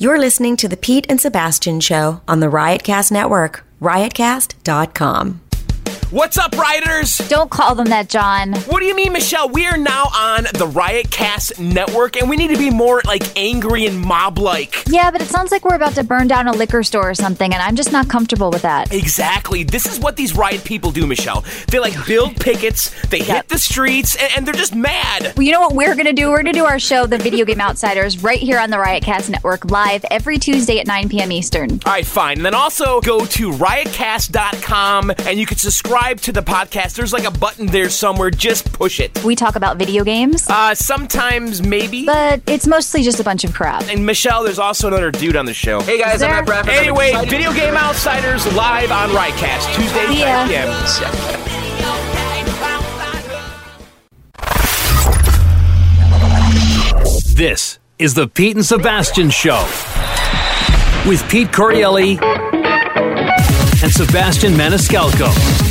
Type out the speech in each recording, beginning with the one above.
You're listening to the Pete and Sebastian Show on the Riotcast Network, riotcast.com. What's up, Rioters? Don't call them that, John. What do you mean, Michelle? We are now on the Riotcast network, and we need to be more like angry and mob like. Yeah, but it sounds like we're about to burn down a liquor store or something, and I'm just not comfortable with that. Exactly. This is what these riot people do, Michelle. They like build pickets, they hit the streets, and, and they're just mad. Well, you know what we're gonna do? We're gonna do our show, The Video Game Outsiders, right here on the Riotcast Network, live every Tuesday at 9 p.m. Eastern. All right, fine. And then also go to riotcast.com and you can subscribe to the podcast. There's like a button there somewhere. Just push it. We talk about video games, Uh, sometimes maybe. but it's mostly just a bunch of crap. and Michelle, there's also another dude on the show. Hey guys, I'm There- Matt Bradford. Anyway, Video Game Outsiders live on Riotcast, Tuesday, See ya. 5 p.m. This is the Pete and Sebastian Show with Pete Correale and Sebastian Maniscalco.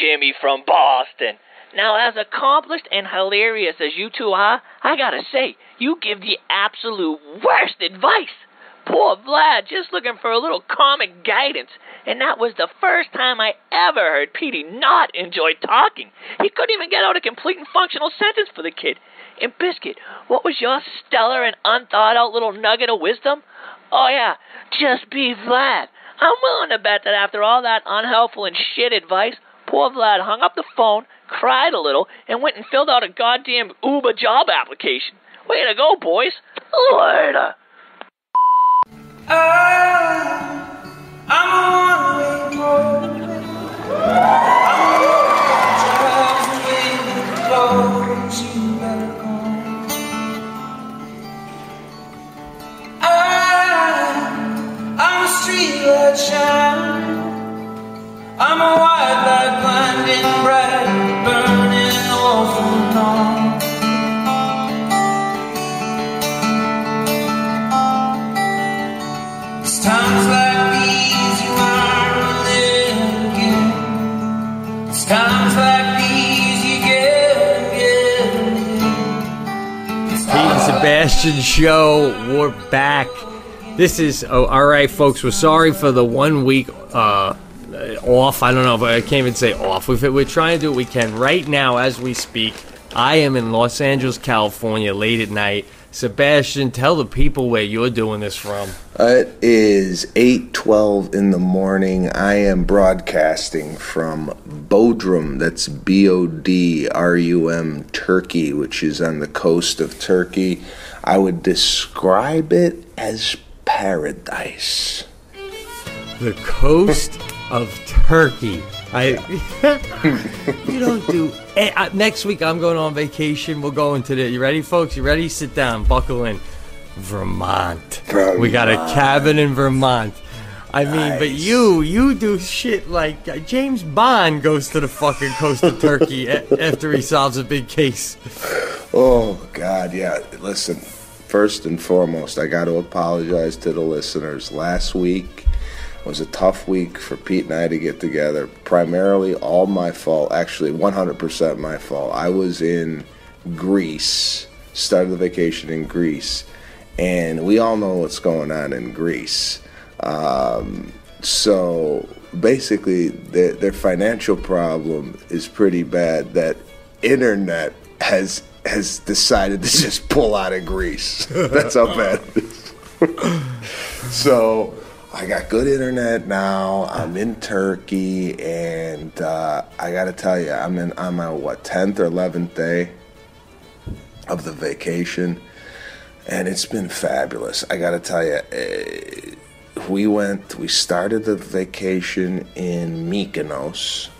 Jimmy from Boston. Now, as accomplished and hilarious as you two are, I gotta say, you give the absolute worst advice. Poor Vlad, just looking for a little comic guidance. And that was the first time I ever heard Petey not enjoy talking. He couldn't even get out a complete and functional sentence for the kid. And Biscuit, what was your stellar and unthought out little nugget of wisdom? Oh, yeah, just be Vlad. I'm willing to bet that after all that unhelpful and shit advice, poor Vlad hung up the phone, cried a little, and went and filled out a goddamn Uber job application. Way to go, boys. Later. Street shine. I'm a white light blinding bright, burning and on. It's times like these you learn to live again. It's times like these you get again. Pete and Sebastian show. We're back. This is oh, all right, folks. We're sorry for the one week uh, Uh, off. I don't know, but I can't even say off. We've, we're trying to do what we can right now as we speak. I am in Los Angeles, California, late at night. Sebastian, tell the people where you're doing this from. It is 8:12 in the morning. I am broadcasting from Bodrum, that's B O D R U M Turkey, which is on the coast of Turkey. I would describe it as paradise. The coast of Turkey. I you don't do. Eh, next week I'm going on vacation. We're going to the. You ready, folks? You ready? Sit down. Buckle in. Vermont. We got a cabin in Vermont. I mean, but you you do shit like uh, James Bond goes to the fucking coast of Turkey a- after he solves a big case. Oh God, yeah. Listen, first and foremost, I got to apologize to the listeners. Last week was a tough week for Pete and I to get together. Primarily, all my fault. Actually, 100% my fault. I was in Greece, started the vacation in Greece, and we all know what's going on in Greece. Um, so basically, their, their financial problem is pretty bad. That internet has has decided to just pull out of Greece. That's how bad it is. so I got good internet now. I'm in Turkey, and uh, I got to tell you, I'm in. I'm on what tenth or eleventh day of the vacation, and it's been fabulous. I got to tell you. eh, we went. We started the vacation in Mykonos,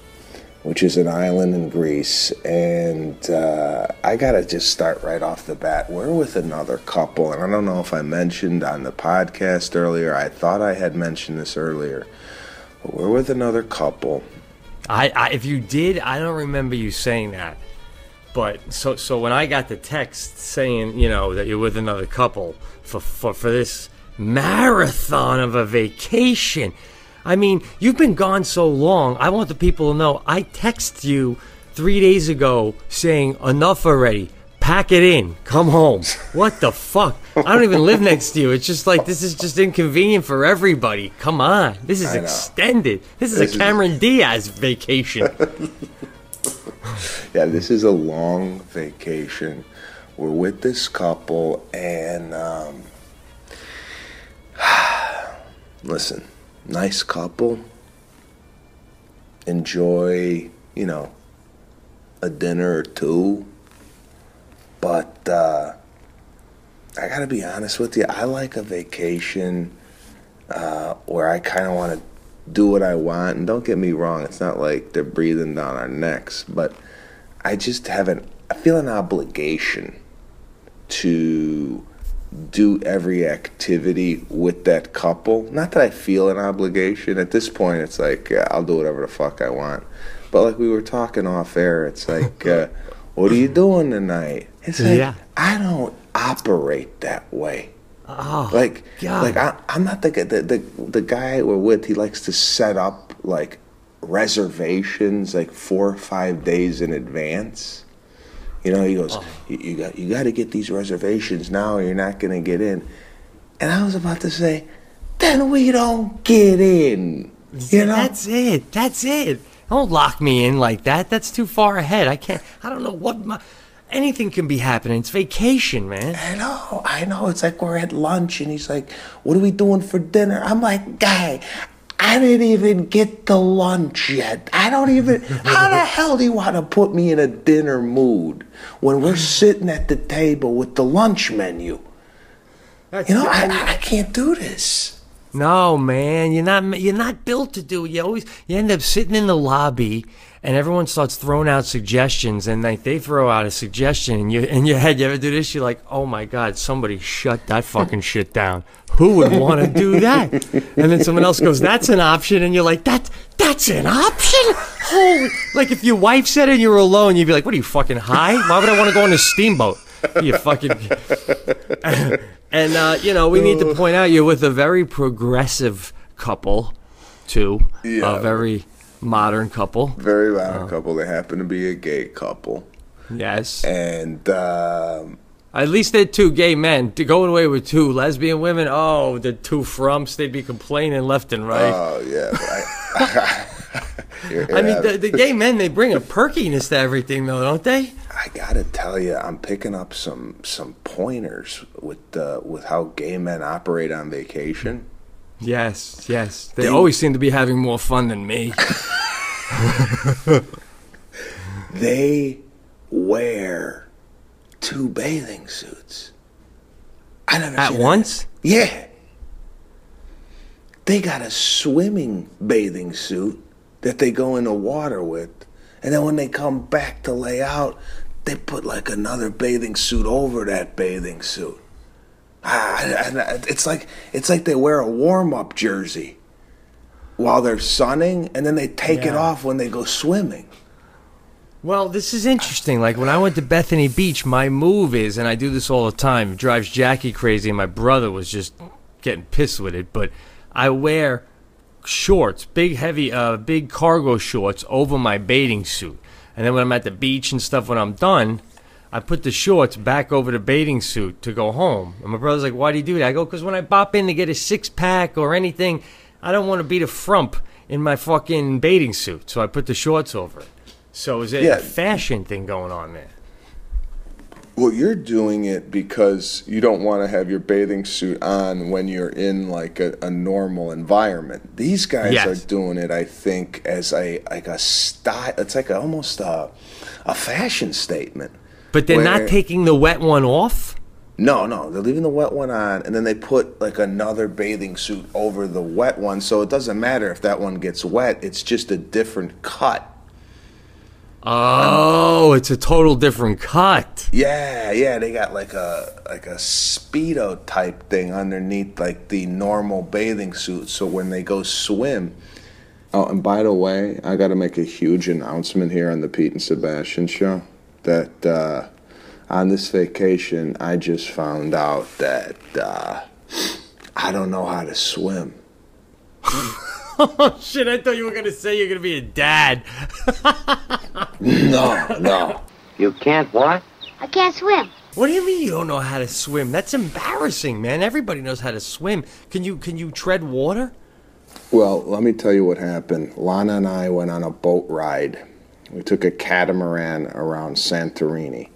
which is an island in Greece, and uh, I gotta just start right off the bat. We're with another couple, and I don't know if I mentioned on the podcast earlier. I thought I had mentioned this earlier. But we're with another couple. I, I if you did, I don't remember you saying that. But so so when I got the text saying you know that you're with another couple for for, for this marathon of a vacation, I mean, you've been gone so long. I want the people to know. I text you three days ago saying enough already. Pack it in. Come home. What the fuck? I don't even live next to you. It's just like this is just inconvenient for everybody. Come on. This is extended. This is This a is- Cameron Diaz vacation. Yeah, this is a long vacation. We're with this couple, and um, listen, nice couple. Enjoy, you know, a dinner or two. But uh, I gotta be honest with you, I like a vacation uh, where I kind of want to do what I want. And don't get me wrong, it's not like they're breathing down our necks, but I just have an I feel an obligation to do every activity with that couple. Not that I feel an obligation. At this point, it's like I'll do whatever the fuck I want. But like we were talking off air, it's like, uh, what are you doing tonight? It's like Yeah. I don't operate that way. Oh, Like, God. like I, I'm not the, the the the guy we're with. He likes to set up like reservations like four or five days in advance. You know, he goes, oh. you, you got you got to get these reservations now, or you're not gonna get in. And I was about to say, then we don't get in. You know, That's it. That's it. Don't lock me in like that. That's too far ahead. I can't. I don't know what my. Anything can be happening. It's vacation, man. I know, I know. It's like we're at lunch and he's like, What are we doing for dinner? I'm like, Guy, I didn't even get the lunch yet. I don't even. How the hell do you want to put me in a dinner mood when we're sitting at the table with the lunch menu? You know, I, I- I can't do this. No, man, you're not. You're not built to do. You always. You end up sitting in the lobby, and everyone starts throwing out suggestions, and like they throw out a suggestion, and you in your head, you ever do this? You're like, oh my god, somebody shut that fucking shit down. Who would want to do that? And then someone else goes, that's an option, and you're like, that that's an option. Holy! Like if your wife said it, and you were alone, you'd be like, what are you fucking high? Why would I want to go on a steamboat? You fucking. And uh, you know, we need to point out you're with a very progressive couple, too. Yeah. A very modern couple. Very loud couple. They happen to be a gay couple. Yes. And um, At least they're two gay men. To going away with two lesbian women, oh, the two frumps, they'd be complaining left and right. oh, yeah. You're- I mean, the, the gay men, they bring a perkiness to everything, though, don't they? I gotta tell you, I'm picking up some some pointers with uh, with how gay men operate on vacation. Yes, yes. They They- always seem to be having more fun than me. They wear two bathing suits. I never At seen that. once? Yeah. They got a swimming bathing suit that they go in the water with, and then when they come back to lay out, they put like another bathing suit over that bathing suit. Ah, it's like it's like they wear a warm up jersey while they're sunning, and then they take it off when they go swimming. Well, this is interesting. Like when I went to Bethany Beach, my move is, and I do this all the time, it drives Jackie crazy, and my brother was just getting pissed with it. But I wear shorts, big, heavy, uh, big cargo shorts over my bathing suit. And then when I'm at the beach and stuff, when I'm done, I put the shorts back over the bathing suit to go home. And my brother's like, "Why do you do that?" I go, "Cause when I bop in to get a six pack or anything, I don't want to be the frump in my fucking bathing suit, so I put the shorts over it." So is it Yeah. a fashion thing going on there? Well, you're doing it because you don't want to have your bathing suit on when you're in like a, a normal environment. These guys Yes. are doing it, I think, as a like a style. It's like a, almost a, a fashion statement. But they're Where- not taking the wet one off. No, no, they're leaving the wet one on, and then they put like another bathing suit over the wet one, so it doesn't matter if that one gets wet. It's just a different cut. Oh, it's a total different cut. Yeah, yeah, they got like a like a speedo type thing underneath like the normal bathing suit. So when they go swim. Oh, and by the way, I got to make a huge announcement here on the Pete and Sebastian show that uh, on this vacation I just found out that uh, I don't know how to swim. Oh shit! I thought you were gonna say you're gonna be a dad. No, no. You can't what? I can't swim. What do you mean you don't know how to swim? That's embarrassing, man. Everybody knows how to swim. Can you can you tread water? Well, let me tell you what happened. Lana and I went on a boat ride. We took a catamaran around Santorini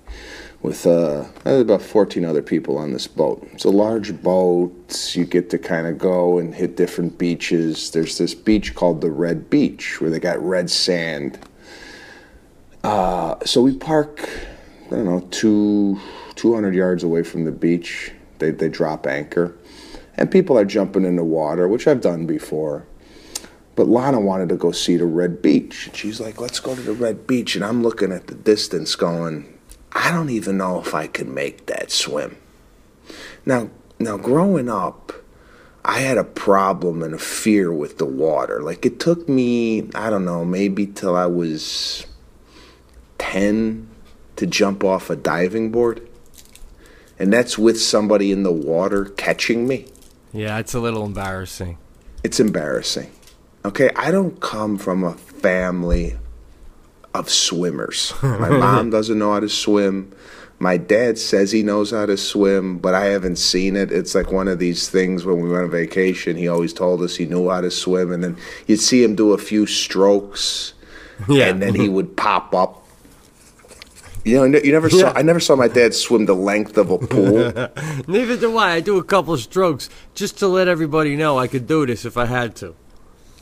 with uh, about 14 other people on this boat. It's a large boat. You get to kind of go and hit different beaches. There's this beach called the Red Beach where they got red sand. Uh, so we park, I don't know, two, 200 yards away from the beach. They, they drop anchor. And people are jumping in the water, which I've done before. But Lana wanted to go see the Red Beach. And she's like, let's go to the Red Beach. And I'm looking at the distance going, I don't even know if I can make that swim. Now, now growing up, I had a problem and a fear with the water. Like it took me, I don't know, maybe till I was 10 to jump off a diving board. And that's with somebody in the water catching me. Yeah, it's a little embarrassing. It's embarrassing. Okay, I don't come from a family of swimmers. My mom doesn't know how to swim. My dad says he knows how to swim, but I haven't seen it. It's like one of these things when we went on vacation, he always told us he knew how to swim, and then you'd see him do a few strokes, Yeah. and then he would pop up. You know, you never saw. Yeah. I never saw my dad swim the length of a pool. Neither do I. I do a couple strokes just to let everybody know I could do this if I had to.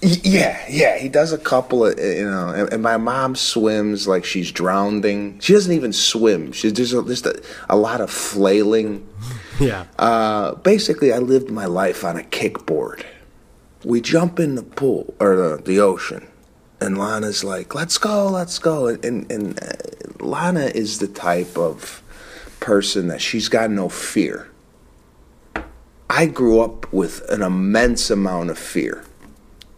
Yeah, yeah, he does a couple of, you know, and, and my mom swims like she's drowning. She doesn't even swim. She's just a, just a, a lot of flailing. Yeah. Uh, basically, I lived my life on a kickboard. We jump in the pool or the, the ocean, and Lana's like, "Let's go, let's go." And and, and uh, Lana is the type of person that she's got no fear. I grew up with an immense amount of fear.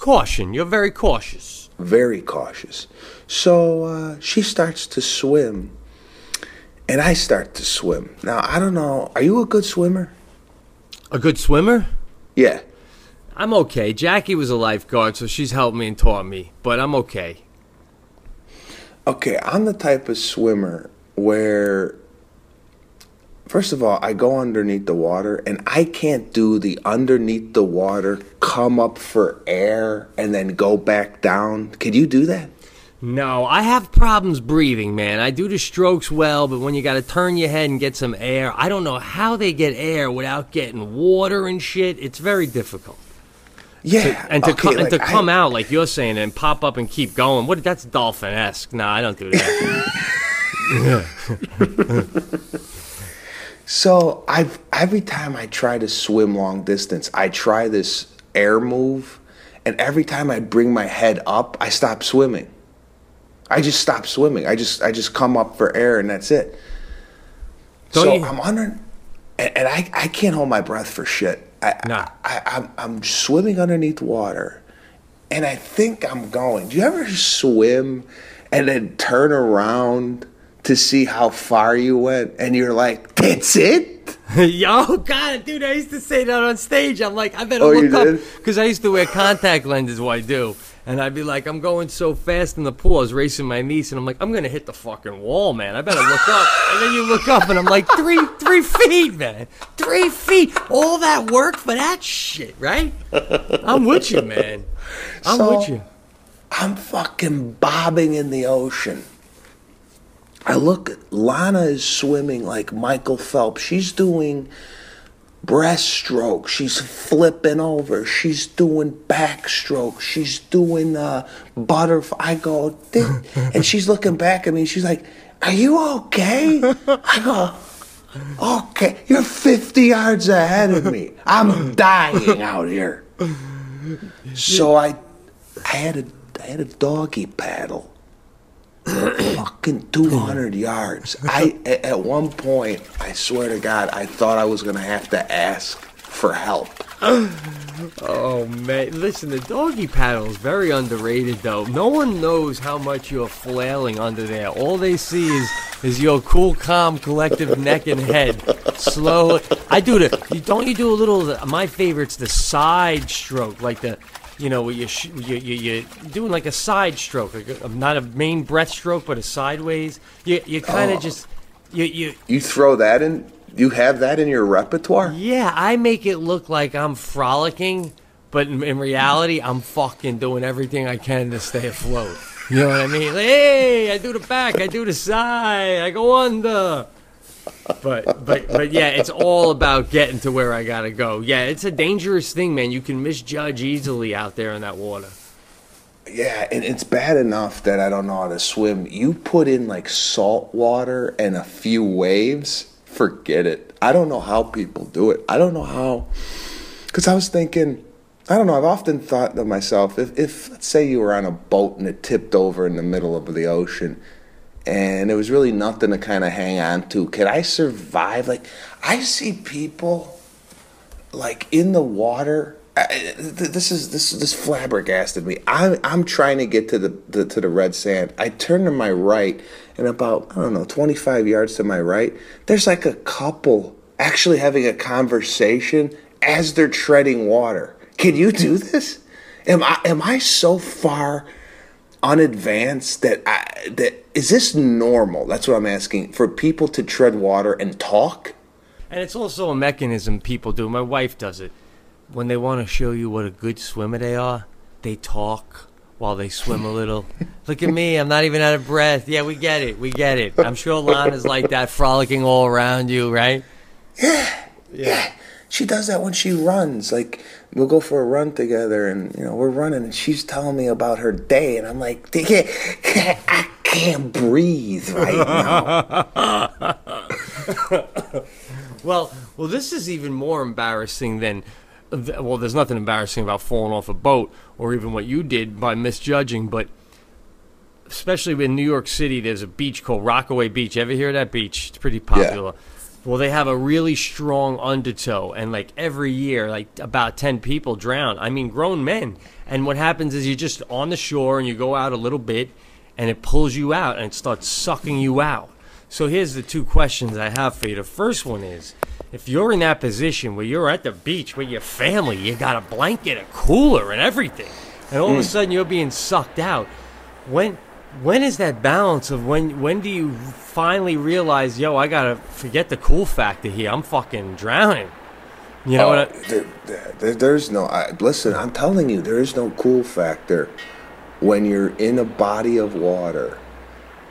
Caution. You're very cautious. very cautious. So uh, she starts to swim, and I start to swim. Now, I don't know, are you a good swimmer? A good swimmer? Yeah. I'm okay. Jackie was a lifeguard, so she's helped me and taught me, but I'm okay. Okay, I'm the type of swimmer where, first of all, I go underneath the water, and I can't do the underneath the water, come up for air, and then go back down. Could you do that? No, I have problems breathing, man. I do the strokes well, but when you got to turn your head and get some air, I don't know how they get air without getting water and shit. It's very difficult. Yeah. And to, okay, co- and like, to I- come out like you're saying and pop up and keep going. What? That's dolphin esque. Nah, I don't do that. So I've every time I try to swim long distance, I try this air move, and every time I bring my head up, I stop swimming. I just stop swimming. I just I just come up for air, and that's it. Don't so you- I'm under, and, and I I can't hold my breath for shit. I, Nah. I, I'm I'm swimming underneath water, and I think I'm going. Do you ever swim and then turn around to see how far you went, and you're like, "That's it." Yo, God, dude, I used to say that on stage. I'm like, I better oh, look up because I used to wear contact lenses. What I do, and I'd be like, I'm going so fast in the pool, I was racing my niece, and I'm like, I'm gonna hit the fucking wall, man. I better look up. And then you look up, and I'm like, three, three feet, man, three feet. All that work for that shit, right? I'm with you, man. I'm So- with you. I'm fucking bobbing in the ocean. I look Lana is swimming like Michael Phelps. She's doing breaststroke. She's flipping over. She's doing backstroke. She's doing uh, butterfly. I go, and she's looking back at me. She's like, "Are you okay?" I go, "Okay." You're 50 yards ahead of me. I'm dying out here. So I, I had a, I had a doggy paddle. Fucking 200 yards. I at one point, I swear to God, I thought I was gonna have to ask for help. Oh man, listen, the doggy paddle is very underrated though. No one knows how much you're flailing under there. All they see is is your cool, calm, collective neck and head. Slow. I do the. You, don't you do a little? My favorite's the side stroke, like the you know, where you sh- you you you're doing like a side stroke, like a, not a main breath stroke, but a sideways. You you kind of Oh. just you you You throw that in. You have that in your repertoire. yeah. I make it look like I'm frolicking, but in, in reality, I'm fucking doing everything I can to stay afloat. You know what I mean? Like, hey, I do the back, I do the side, I go under. But but but yeah, it's all about getting to where I gotta go. Yeah, it's a dangerous thing, man. You can misjudge easily out there in that water. Yeah, and it's bad enough that I don't know how to swim. You put in like salt water and a few waves, forget it. I don't know how people do it. I don't know how. Because I was thinking, I don't know, I've often thought to myself, if, if, let's say you were on a boat and it tipped over in the middle of the ocean and there was really nothing to kind of hang on to, could I survive? Like, I see people like in the water. I, th- this is this is this flabbergasted me. I'm I'm trying to get to the, the to the red sand. I turn to my right, and about I don't know 25 yards to my right, there's like a couple actually having a conversation as they're treading water. Can you do this? Am I am I so far unadvanced that I that is this normal? That's what I'm asking for people to tread water and talk. And it's also a mechanism people do. My wife does it. When they want to show you what a good swimmer they are, they talk while they swim a little. Look at me, I'm not even out of breath. Yeah, we get it, we get it. I'm sure Lana's like that, frolicking all around you, right? Yeah. Yeah. She does that when she runs. Like we'll go for a run together, and you know we're running, and she's telling me about her day, and I'm like, "I can't, can't- I can't breathe right now. Well, well, this is even more embarrassing than. Well, there's nothing embarrassing about falling off a boat or even what you did by misjudging, but especially in New York City, there's a beach called Rockaway Beach. Ever hear of that beach? It's pretty popular. Well, they have a really strong undertow, and like every year, like about 10 people drown. I mean, grown men. And what happens is you're just on the shore and you go out a little bit, and it pulls you out and it starts sucking you out. So here's the two questions I have for you. The first one is if you're in that position where you're at the beach with your family, you got a blanket, a cooler, and everything, and all of a mm. sudden you're being sucked out, when when is that balance of when when do you finally realize, yo, I gotta forget the cool factor here. I'm fucking drowning. You know what? I, Oh, there, there- there- there's no. I, listen, I'm telling you, there is no cool factor when you're in a body of water.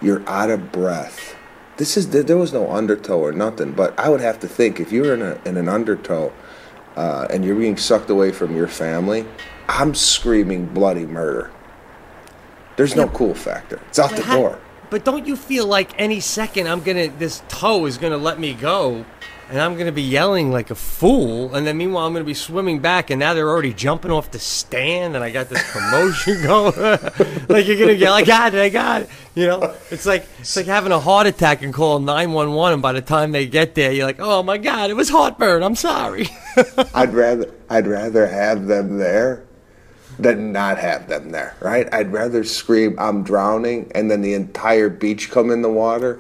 You're out of breath. This is there, there was no undertow or nothing. But I would have to think if you're in a in an undertow uh, and you're being sucked away from your family, I'm screaming bloody murder. There's no cool factor. It's out the how- door. But don't you feel like any second I'm gonna this toe is gonna let me go, and I'm gonna be yelling like a fool, and then meanwhile I'm gonna be swimming back, and now they're already jumping off the stand, and I got this promotion going. like you're gonna yell, I got it, I got it. You know, it's like it's like having a heart attack and call 911, and by the time they get there, you're like, oh my god, it was heartburn. I'm sorry. I'd rather I'd rather have them there than not have them there, right? I'd rather scream I'm drowning and then the entire beach come in the water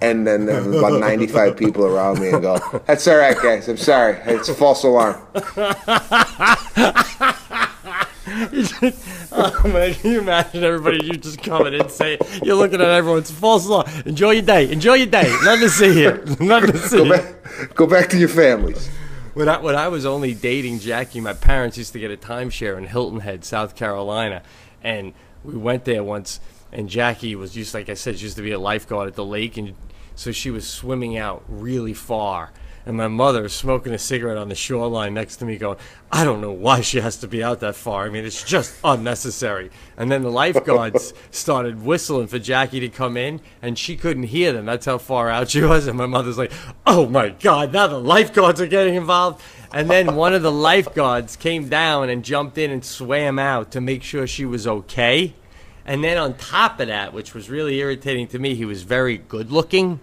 and then there's about 95 people around me and go, "That's all right, guys. I'm sorry. It's a false alarm." oh man, can you imagine everybody you just coming in and say you're looking at everyone's false alarm. Enjoy your day. Enjoy your day. Nothing to see here. Nothing to see. Go back, go back to your families. When I, when I was only dating Jackie, my parents used to get a timeshare in Hilton Head, South Carolina, and we went there once. And Jackie was just like I said, she used to be a lifeguard at the lake, and so she was swimming out really far. And my mother smoking a cigarette on the shoreline next to me, going, "I don't know why she has to be out that far. I mean, it's just unnecessary." And then the lifeguards started whistling for Jackie to come in, and she couldn't hear them. That's how far out she was. And my mother's like, "Oh my God! Now the lifeguards are getting involved." And then one of the lifeguards came down and jumped in and swam out to make sure she was okay. And then on top of that, which was really irritating to me, he was very good looking.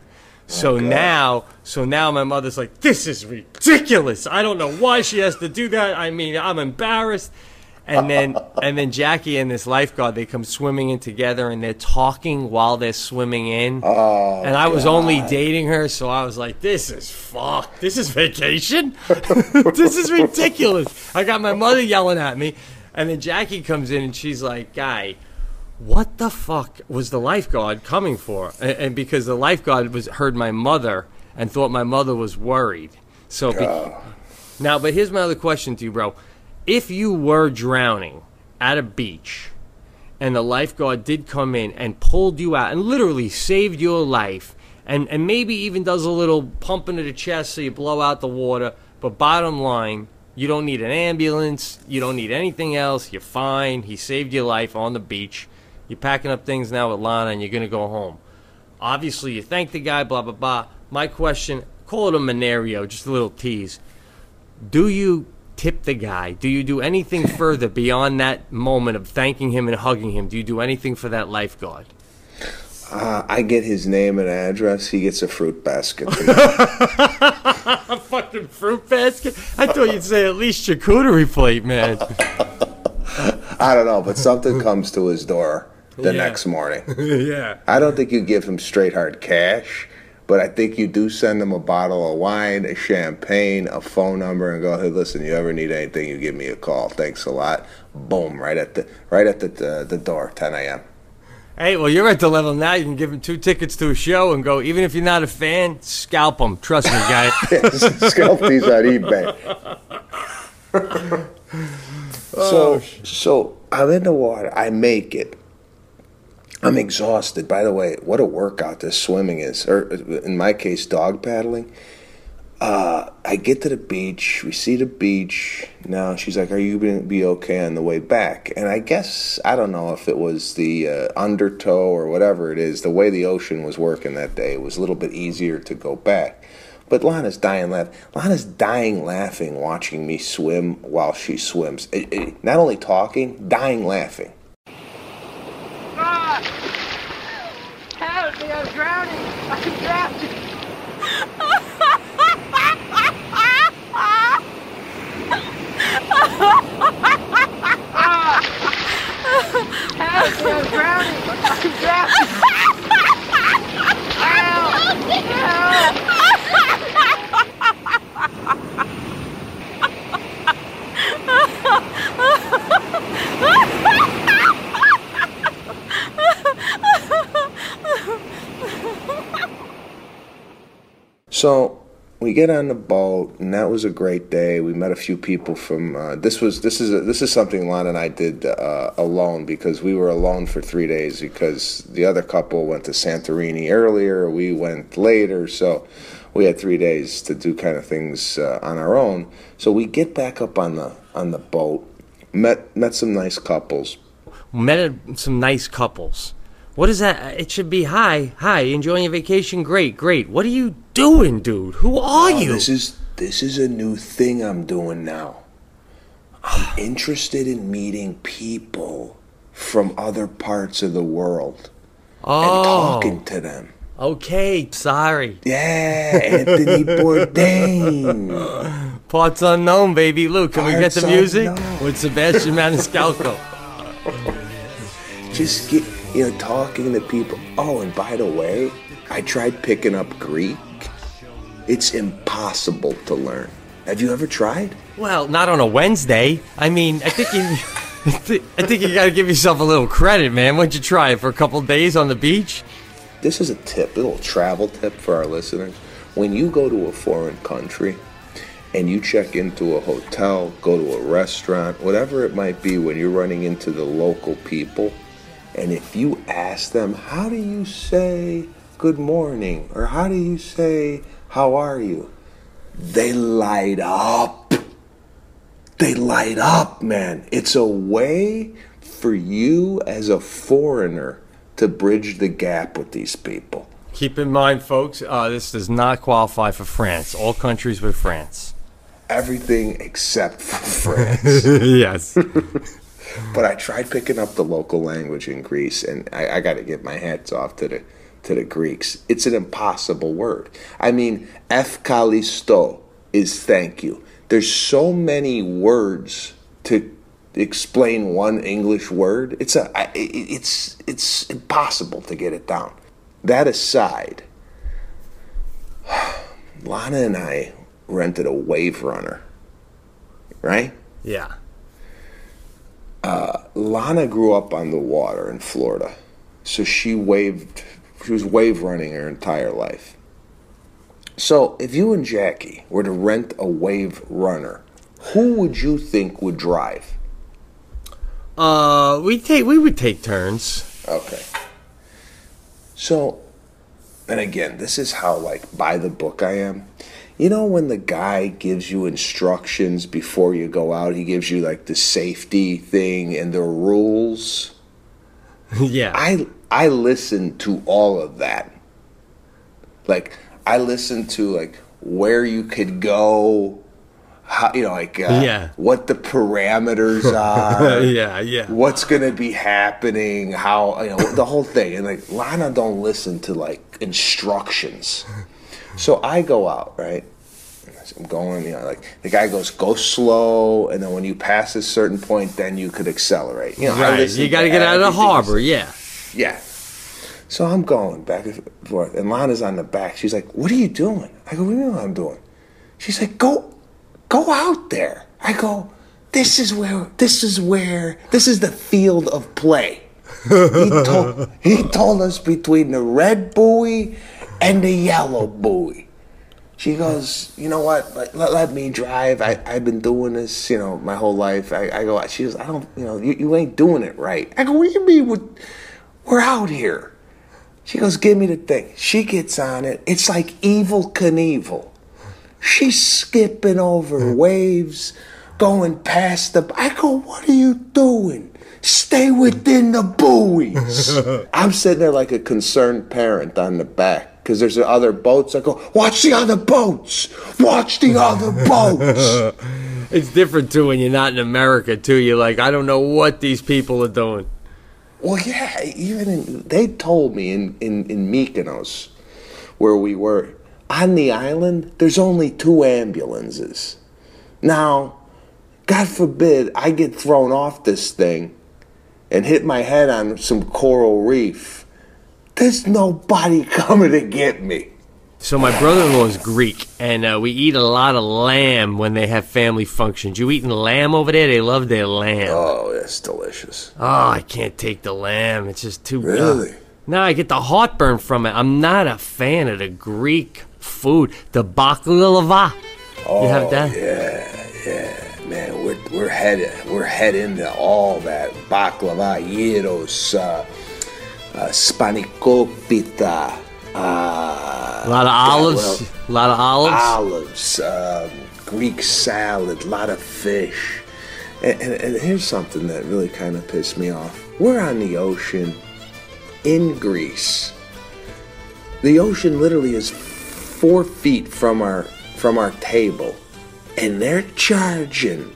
So oh, now, so now my mother's like, "This is ridiculous. I don't know why she has to do that. I mean, I'm embarrassed." And then, and then Jackie and this lifeguard they come swimming in together, and they're talking while they're swimming in. Oh, and I was only dating her, so I was like, "This is fuck. This is vacation. this is ridiculous." I got my mother yelling at me, And then Jackie comes in and she's like, "Guy, what the fuck was the lifeguard coming for?" And, and because the lifeguard was heard my mother and thought my mother was worried. So be- now, but here's my other question to you, bro. If you were drowning at a beach and the lifeguard did come in and pulled you out and literally saved your life and, and maybe even does a little pump into the chest so you blow out the water, but bottom line, you don't need an ambulance, you don't need anything else, you're fine. He saved your life on the beach. You're packing up things now with Lana and you're going to go home. Obviously, you thank the guy, blah, blah, blah. My question call it a Monario, just a little tease. Do you tip the guy? Do you do anything further beyond that moment of thanking him and hugging him? Do you do anything for that lifeguard? Uh, I get his name and address. He gets a fruit basket. A fucking fruit basket? I thought you'd say at least charcuterie plate, man. I don't know, but something comes to his door the Yeah. next morning. yeah. I don't think you give him straight hard cash, but I think you do send him a bottle of wine, a champagne, a phone number, and go, "Hey, listen, you ever need anything, you give me a call. Thanks a lot." Boom, right at the right at the uh, the door, 10 a.m. Hey, well, you're at the level now. You can give him two tickets to a show and go. Even if you're not a fan, scalp them. Trust me, guy. Scalp these on eBay. so, so I'm in the water. I make it. I'm exhausted. By the way, what a workout this swimming is, or in my case, dog paddling. Uh, I get to the beach. We see the beach. Now she's like, "Are you gonna be okay on the way back?" And I guess I don't know if it was the uh, undertow or whatever it is. The way the ocean was working that day, it was a little bit easier to go back. But Lana's dying laugh. Lana's dying laughing watching me swim while she swims. Eh, eh, not only talking, dying laughing. Help me, I'm drowning! I'm drowning! Help me, I'm drowning! I'm drowning! So we get on the boat, and that was a great day. We met a few people from. Uh, this was this is a, this is something Lana and I did uh, alone because we were alone for three days because the other couple went to Santorini earlier. We went later, so we had three days to do kind of things uh, on our own. So we get back up on the on the boat. Met met some nice couples. Met some nice couples. What is that? It should be hi, hi. Enjoying your vacation? Great, great. What are you doing, dude? Who are you? This is this is a new thing I'm doing now. I'm interested in meeting people from other parts of the world and oh, talking to them. okay. Sorry. Yeah, Anthony Bourdain. Parts unknown, baby. Luke, can we get the music unknown. with Sebastian Maniscalco? Just get you know talking to people. Oh, and by the way, I tried picking up Greek. It's impossible to learn. Have you ever tried? well, not on a Wednesday. I mean, I think you. I think you got to give yourself a little credit, man. Why don't you try it for a couple days on the beach? This is a tip, a little travel tip for our listeners. When you go to a foreign country and you check into a hotel, go to a restaurant, whatever it might be, when you're running into the local people, and if you ask them, how do you say good morning? Or how do you say, how are you? They light up. They light up, man. It's a way for you as a foreigner to bridge the gap with these people. Keep in mind, folks, uh, this does not qualify for France. All countries but France. Everything except for France. yes. but I tried picking up the local language in Greece, and I, I got to give my hats off to the to the Greeks. It's an impossible word. I mean, efkalisto is thank you. There's so many words to explain one English word. It's a it's it's impossible to get it down. That aside, Lana and I rented a wave runner, right? Yeah. uh, Lana grew up on the water in Florida, so she waved. She was wave running her entire life. So if you and Jackie were to rent a wave runner, who would you think would drive? Uh, we take we would take turns. Okay. So, and again, this is how like by the book I am. You know when the guy gives you instructions before you go out, he gives you like the safety thing and the rules. yeah. I I listen to all of that. Like I listen to like where you could go, how you know like uh, Yeah. what the parameters are. yeah, yeah. what's gonna be happening, how you know the whole thing, and like Lana don't listen to like instructions. So I go out right. I'm going, you know, like the guy goes, go slow, and then when you pass a certain point, then you could accelerate. You know, Right. You got to to get out of the harbor. Yeah. Yeah. So I'm going back and forth, and Lana's on the back. She's like, "What are you doing?" I go, "What do you know what I'm doing?" She's like, "Go, go out there." I go, "This is where. This is where. This is the field of play." He told, he told us between the red buoy and the yellow buoy. She goes, you know what? Let, let, let me drive. I, I've been doing this, you know, my whole life. I, I go, she goes, I don't, you know, you, you ain't doing it right. I go, what do you mean? We're, we're out here. She goes, give me the thing. She gets on it. It's like Evel Knievel. She's skipping over mm-hmm. waves, going past the. I go, what are you doing? Stay within the buoys. I'm sitting there like a concerned parent on the back because there's other boats. I go, watch the other boats. Watch the other boats. It's different too when you're not in America too. You're like, I don't know what these people are doing. Well, yeah, even in, they told me in, in, in Mykonos, where we were, on the island, there's only two ambulances. Now, God forbid I get thrown off this thing and hit my head on some coral reef. There's nobody coming to get me. So my brother-in-law is Greek, and uh, we eat a lot of lamb when they have family functions. You eating lamb over there? They love their lamb. Oh, Oh, that's delicious. Oh, I can't take the lamb. It's just too. Really? no, I get the heartburn from it. I'm not a fan of the Greek food. The baklava. you have that? Oh, Yeah, yeah, man. We're we're headed we're heading to all that baklava, gyros, uh, uh, spanakopita, uh, A lot of olives. well, a lot of olives. olives, um, Greek salad, a lot of fish. And, and, and here's something that really kind of pissed me off. We're on the ocean in Greece. The ocean literally is four feet from our from our table, and they're charging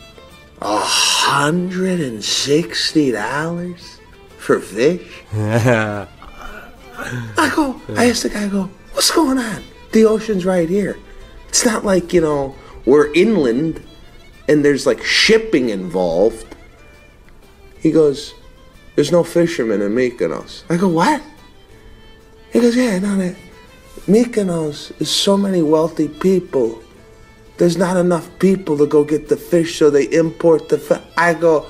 a hundred and sixty dollars for fish. I go, I asked the guy, I go, what's going on? The ocean's right here. It's not like, you know, we're inland and there's like shipping involved. He goes, there's no fishermen in Mykonos. I go, what? He goes, yeah, no, that Mykonos is so many wealthy people. There's not enough people to go get the fish, so they import the fish. I go,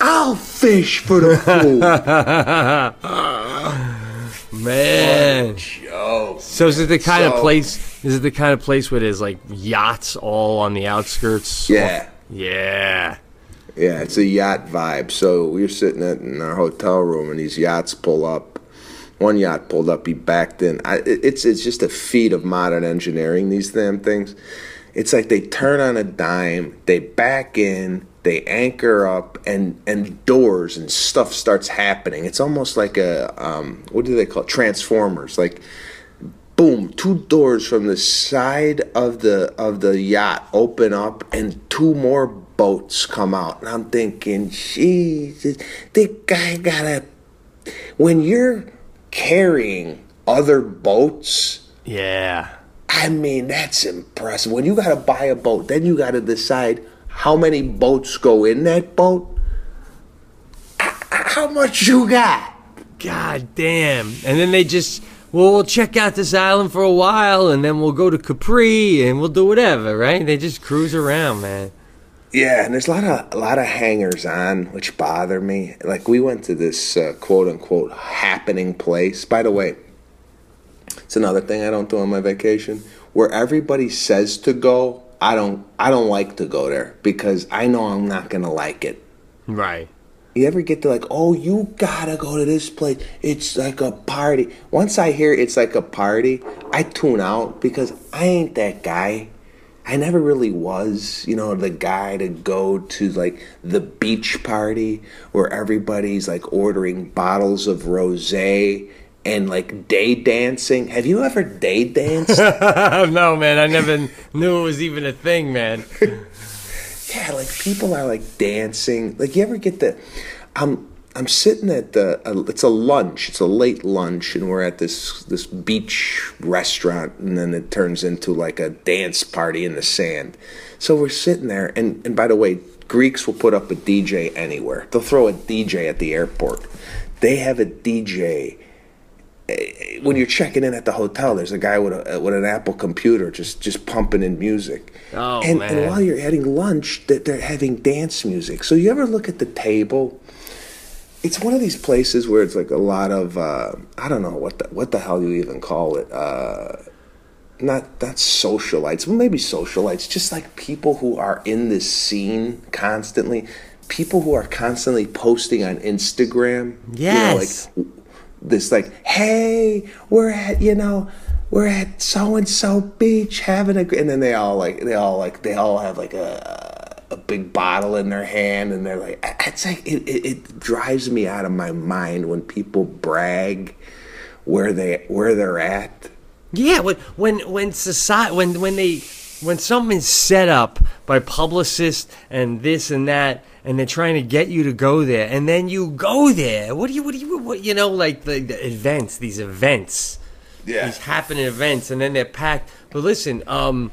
I'll fish for the food. Man. Joke. So is it the kind of place? Is it the kind of place where there's like yachts all on the outskirts? Yeah. Yeah. Yeah, it's a yacht vibe. So we were sitting at, in our hotel room, and these yachts pull up. One yacht pulled up. He backed in. I, it's it's just a feat of modern engineering. These damn things. It's like they turn on a dime. They back in. They anchor up, and and doors and stuff starts happening. It's almost like a um, what do they call it? Transformers? Like boom, two doors from the side of the of the yacht open up and two more boats come out. And I'm thinking, Jesus, the guy gotta when you're carrying other boats, Yeah. I mean that's impressive. When you gotta buy a boat, then you gotta decide how many boats go in that boat. How much you got? God damn. And then they just, well, we'll check out this island for a while and then we'll go to Capri and we'll do whatever, right? They just cruise around, man. Yeah, and there's a lot of a lot of hangers on, which bother me. Like we went to this uh, quote unquote happening place. By the way, it's another thing I don't do on my vacation. Where everybody says to go, I don't. I don't like to go there because I know I'm not gonna like it. Right. You ever get to like, oh, you gotta go to this place. It's like a party. Once I hear it's like a party, I tune out because I ain't that guy. I never really was, you know, the guy to go to like the beach party where everybody's like ordering bottles of rosé and like day dancing. Have you ever day danced? no, man, I never knew it was even a thing, man. yeah, like people are like dancing. Like you ever get the I'm I'm sitting at the uh, it's a lunch. It's a late lunch and we're at this this beach restaurant and then it turns into like a dance party in the sand. So we're sitting there and and by the way, Greeks will put up a DJ anywhere. They'll throw a DJ at the airport. They have a DJ when you're checking in at the hotel, there's a guy with a with an Apple computer just just pumping in music. Oh, and, man. and while you're having lunch, that they're having dance music. So you ever look at the table? It's one of these places where it's like a lot of uh, I don't know what the what the hell you even call it. Uh, not not socialites, well maybe socialites, just like people who are in this scene constantly. People who are constantly posting on Instagram. Yes. You know, like this like, hey, we're at, you know, we're at so and so beach having a, and then they all like, they all like, they all have like a, a big bottle in their hand, and they're like, it's like it, it, it drives me out of my mind when people brag where they where they're at. Yeah, when when when society when when they when something's set up by publicists and this and that, and they're trying to get you to go there, and then you go there. What do you what do you what you know like the, the events, these events, Yeah. these happening events, and then they're packed. But listen, um,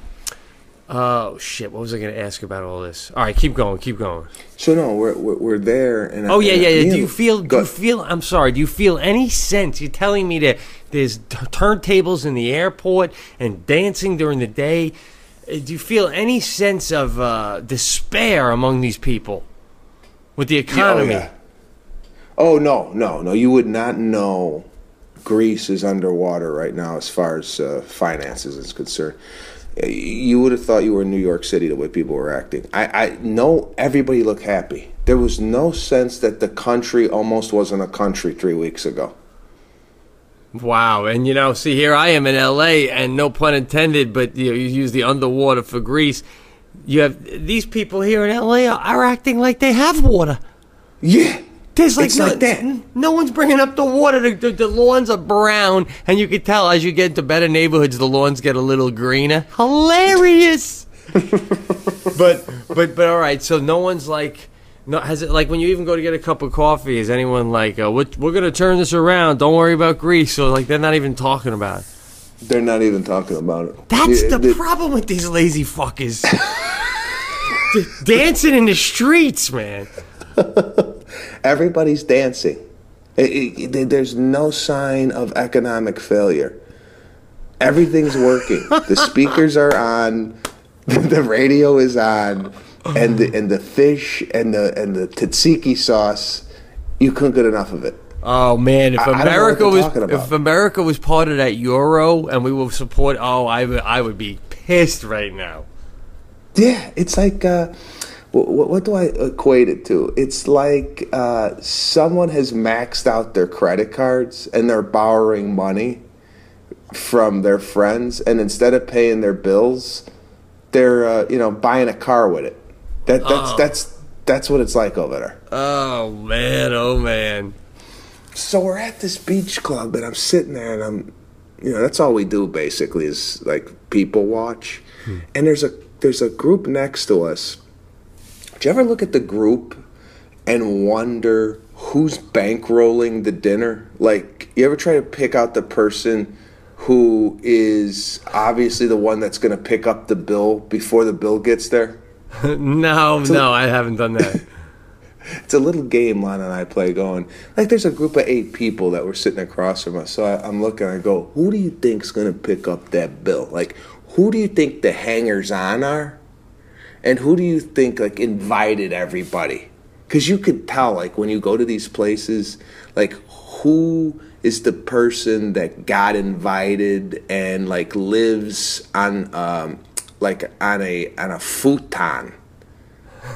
oh shit, what was I going to ask about all this? All right, keep going, keep going. So no, we're we're, we're there, and Oh yeah, yeah, yeah. Do you feel? Do you feel? I'm sorry. Do you feel any sense? You're telling me that there's t- turntables in the airport and dancing during the day. Uh, Do you feel any sense of uh, despair among these people with the Yeah, economy? Oh, yeah. Oh no, no, no! You would not know Greece is underwater right now as far as uh, finances is concerned. You would have thought you were in New York City the way people were acting. I, I know everybody looked happy. There was no sense that the country almost wasn't a country three weeks ago. Wow, and you know, see, here I am in L.A., and no pun intended, but you, know, you use the underwater for Greece. You have these people here in L.A. are, acting like they have water. Yeah, There's like It's no, like that. no one's bringing up the water. The, the, the lawns are brown, and you can tell as you get into better neighborhoods, the lawns get a little greener. Hilarious. but but but all right. So no one's like. No, has it like when you even go to get a cup of coffee? Is anyone like, uh, we're, we're gonna turn this around? Don't worry about Greece. So like they're not even talking about it. They're not even talking about it. That's the- problem with these lazy fuckers. Dancing in the streets, man. Everybody's dancing. It- it- there's no sign of economic failure. Everything's working. the speakers are on. The radio is on, and the and the fish and the and the tzatziki sauce. You couldn't get enough of it. Oh man, if I- I don't know what America they're was talking about. if America was part of that euro and we will support, oh, I would I would be pissed right now. Yeah, it's like uh, what, what do I equate it to? It's like uh, someone has maxed out their credit cards and they're borrowing money from their friends, and instead of paying their bills, they're uh, you know buying a car with it. That that's that's that's what it's like over there. Oh man, oh man. So we're at this beach club, and I'm sitting there, and I'm, you know, that's all we do basically is like people watch. Hmm. And there's a there's a group next to us. Do you ever look at the group and wonder who's bankrolling the dinner? Like, you ever try to pick out the person who is obviously the one that's going to pick up the bill before the bill gets there? no, no, I haven't done that. It's a little game Lana and I play going, like there's a group of eight people that were sitting across from us. So I, I'm looking, and I go, who do you think's going to pick up that bill? Like, who do you think the hangers on are? And who do you think like invited everybody? Because you could tell, like when you go to these places, like who is the person that got invited and like lives on um, like on a on a futon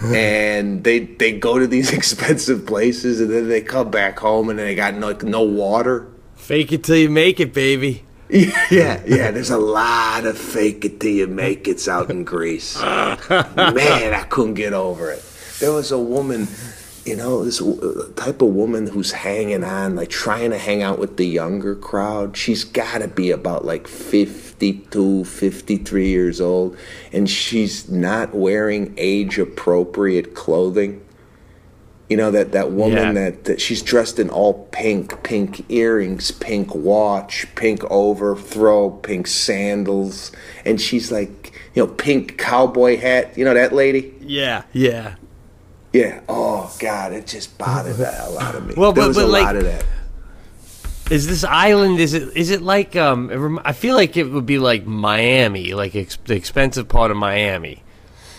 and they they go to these expensive places and then they come back home and they got no, like no water. Fake it till you make it, baby. yeah yeah there's a lot of fake it till you make it's out in greece. Man i couldn't get over it. There was a woman you know this type of woman who's hanging on like trying to hang out with the younger crowd. She's got to be about like 52 53 years old and she's not wearing age appropriate clothing you know that that woman Yeah. that, that she's dressed in all pink pink earrings pink watch pink overthrow pink sandals and she's like you know pink cowboy hat you know that lady Yeah, yeah. yeah. Oh God, it just bothered the hell out of me. Well, there but- was but a like- lot of that. Is this island? Is it? Is it like? Um, it rem- I feel like it would be like Miami, like ex- the expensive part of Miami.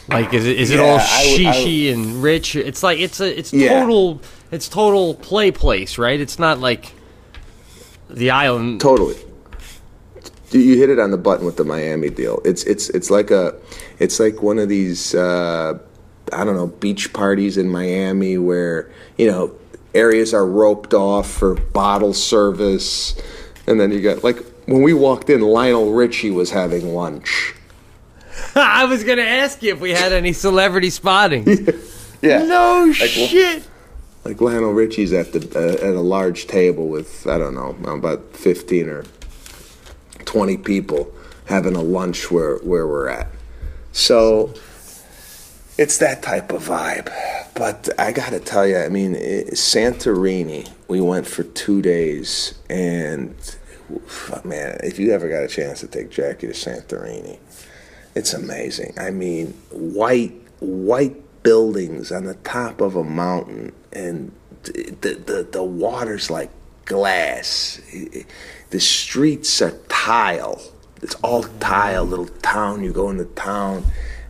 Like, is it? Is it all Yeah, I would- I would- shishi and rich? It's like it's a. It's Yeah. total. It's total play place, right? It's not like the island. Totally. You hit it on the button with the Miami deal. It's it's it's like a, it's like one of these uh, I don't know beach parties in Miami where you know areas are roped off for bottle service, and then you got like when we walked in, Lionel Richie was having lunch. I was gonna ask you if we had any celebrity spotting. Yeah. No well- shit. Like Lionel Richie's at the uh, at a large table with I don't know about fifteen or twenty people having a lunch where where we're at. So it's that type of vibe. But I got to tell you, I mean, it, Santorini. We went for two days, and man, if you ever got a chance to take Jackie to Santorini, it's amazing. I mean, white white buildings on the top of a mountain, and the the, the water's like glass. The streets are tile. It's all tile. Little town. You go into town,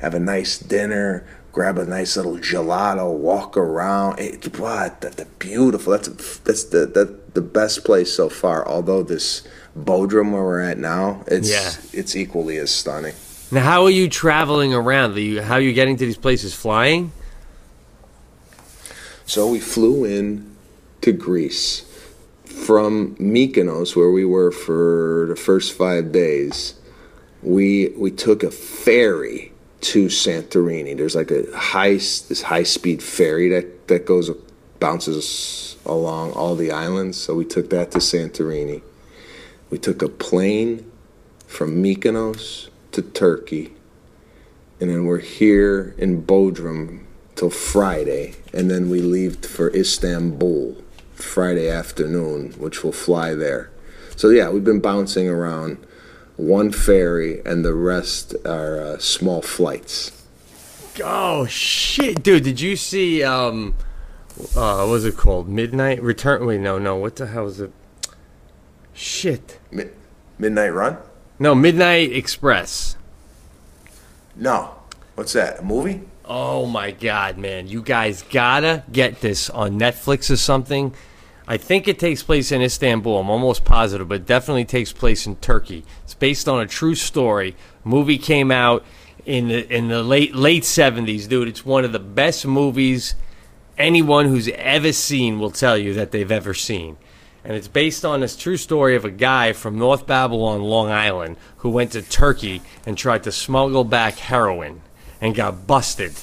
have a nice dinner, grab a nice little gelato, walk around. It, what the, the beautiful. That's that's the, the the best place so far. Although this Bodrum where we're at now, it's Yeah. it's equally as stunning. Now, how are you traveling around? Are you, how are you getting to these places? Flying? So we flew in to Greece from Mykonos, where we were for the first five days. We we took a ferry to Santorini. There's like a high this high speed ferry that that goes bounces along all the islands. So we took that to Santorini. We took a plane from Mykonos to Turkey, and then we're here in Bodrum till Friday, and then we leave for Istanbul Friday afternoon, which will fly there. So yeah, we've been bouncing around one ferry, and the rest are uh, small flights. Oh shit, dude! Did you see um, uh, what was it called? Midnight Return? Wait, no, no. What the hell is it? Shit. Mi- Midnight Run? No, Midnight Express. No. What's that? A movie? Oh my god, man! You guys gotta get this on Netflix or something. I think it takes place in Istanbul. I'm almost positive, but it definitely takes place in Turkey. Based on a true story. Movie came out in the in the late late 70s, dude. It's one of the best movies anyone who's ever seen will tell you that they've ever seen. And it's based on this true story of a guy from North Babylon, Long Island, who went to Turkey and tried to smuggle back heroin and got busted.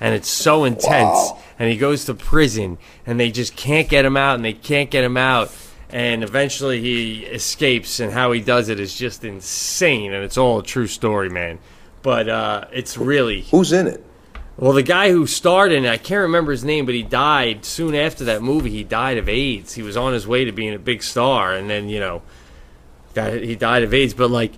And it's so intense. And he goes to prison, and they just can't get him out, and they can't get him out. And eventually he escapes, and how he does it is just insane. And it's all a true story, man. But uh, it's really. Who's in it? Well, the guy who starred in it, I can't remember his name, but he died soon after that movie. He died of AIDS. He was on his way to being a big star, and then you know, he died of AIDS. But like,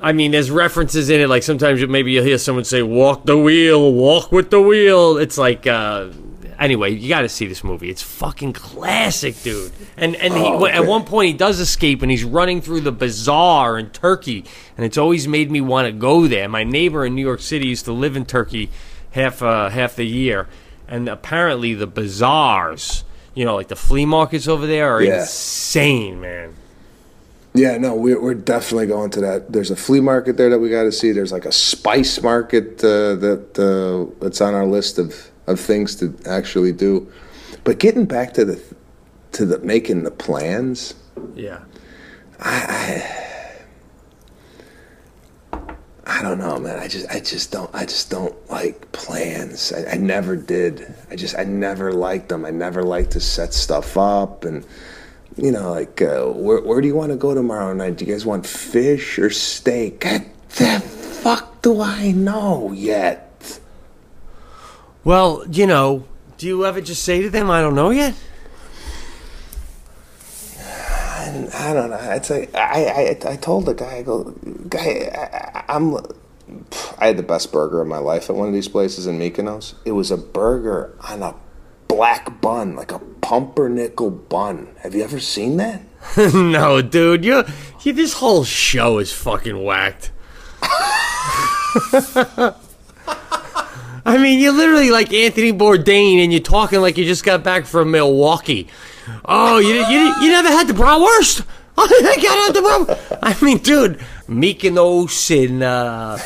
I mean, there's references in it. Like sometimes maybe you'll hear someone say, "Walk the wheel, walk with the wheel." It's like, uh, anyway, you got to see this movie. It's fucking classic, dude. And and he, Oh, at one point he does escape, and he's running through the bazaar in Turkey, and it's always made me want to go there. My neighbor in New York City used to live in Turkey half uh, half the year, and apparently the bazaars, you know, like the flea markets over there, are Yeah. insane, man. Yeah, no, we're, we're definitely going to that. There's a flea market there that we got to see. There's like a spice market uh, that uh, that's on our list of, of things to actually do. But getting back to the to the making the plans, Yeah. I I, I don't know, man. I just I just don't I just don't like plans. I, I never did. I just I never liked them. I never liked to set stuff up and. You know, like, uh, where, where do you want to go tomorrow night? Do you guys want fish or steak? God, the fuck do I know yet? Well, you know, do you ever just say to them, "I don't know yet"? I don't know. It's like I, I, I told the guy, I go, guy, I, I- I'm. I had the best burger of my life at one of these places in Mykonos. It was a burger on a black bun, like a pumpernickel bun. Have you ever seen that? no, dude, you, you this whole show is fucking whacked. I mean, you're literally like Anthony Bourdain, and you're talking like you just got back from Milwaukee. Oh, you you, you never had the bratwurst? You got out the brat- I mean, dude, Mykonos and uh,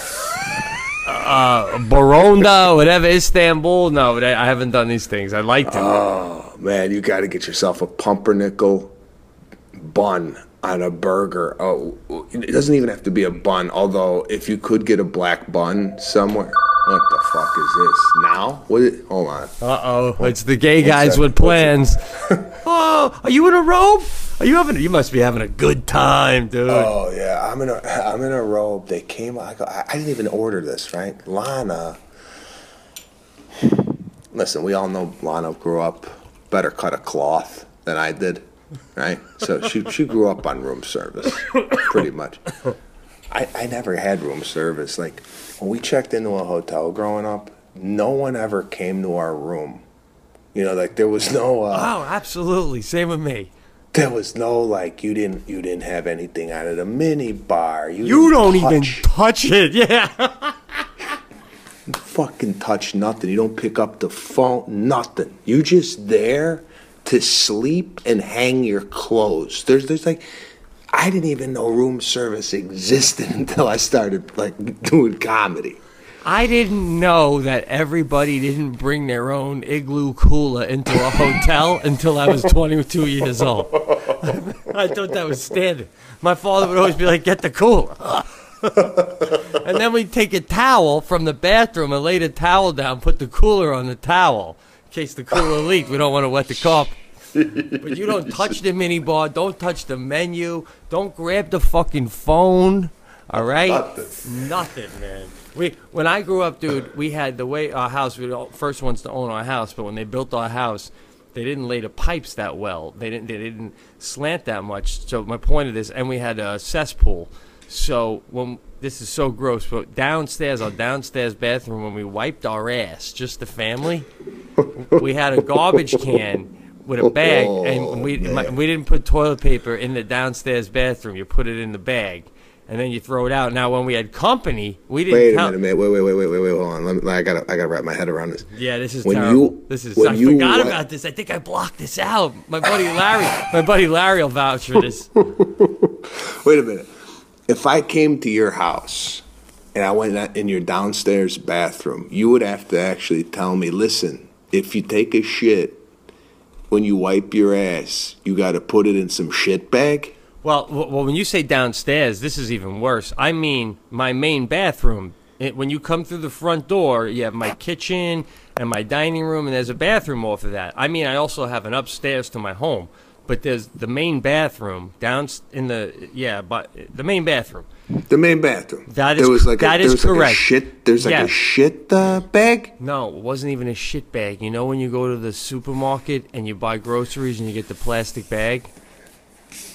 uh, Baronda, whatever, Istanbul. No, I I haven't done these things. I like to. Oh man, you got to get yourself a pumpernickel bun on a burger. Oh, it doesn't even have to be a bun. Although, if you could get a black bun somewhere, what the fuck is this now? What? Is, hold on. Uh oh, it's the gay guys that? with plans. oh, are you in a robe? Are you having? You must be having a good time, dude. Oh yeah, I'm in a I'm in a robe. They came. I go. I I didn't even order this, right? Lana. Listen, we all know Lana grew up better cut of cloth than I did, right? So she she grew up on room service, pretty much. I I never had room service. Like when we checked into a hotel growing up, no one ever came to our room. You know, like there was no. Uh, Oh, absolutely. Same with me. there was no like you didn't you didn't have anything out of the mini bar. You, You don't even touch- touch it. Yeah. fucking touch nothing. You don't pick up the phone, nothing. You just there to sleep and hang your clothes. There's there's like I didn't even know room service existed until I started like doing comedy. I didn't know that everybody didn't bring their own igloo cooler into a hotel until I was 22 years old. I thought that was standard. My father would always be like, "Get the cooler." and then we'd take a towel from the bathroom and lay the towel down, put the cooler on the towel case the cooler leaked. We don't want to wet the cup. But you don't touch the mini bar. Don't touch the menu. Don't grab the fucking phone. All right. Nothing. Nothing, man. We when I grew up, dude, we had the way our house. We were the first ones to own our house, but when they built our house, they didn't lay the pipes that well. They didn't. They didn't slant that much. So my point of this, and we had a cesspool. So when this is so gross, but downstairs, our downstairs bathroom, when we wiped our ass, just the family, we had a garbage can with a bag, and oh, we my, we didn't put toilet paper in the downstairs bathroom. You put it in the bag, and then you throw it out. Now, when we had company, we didn't. Wait a count- minute. Wait, wait, wait, wait, wait, wait. Hold on. Let me, I gotta I gotta wrap my head around this. Yeah, this is When terrible. you- this is. when I you forgot wi- about this. I think I blocked this out. My buddy Larry. my buddy Larry will vouch for this. Wait a minute. If I came to your house and I went in your downstairs bathroom, you would have to actually tell me, listen, if you take a shit, when you wipe your ass, you got to put it in some shit bag? Well, well, when you say downstairs, this is even worse. I mean my main bathroom. It, when you come through the front door, you have my kitchen and my dining room, and there's a bathroom off of that. I mean, I also have an upstairs to my home, but there's the main bathroom down in the yeah, but the main bathroom. The main bathroom. That is there was like that a, is was like a shit. There's like Yeah. a shit uh, bag. No, it wasn't even a shit bag. You know when you go to the supermarket and you buy groceries and you get the plastic bag.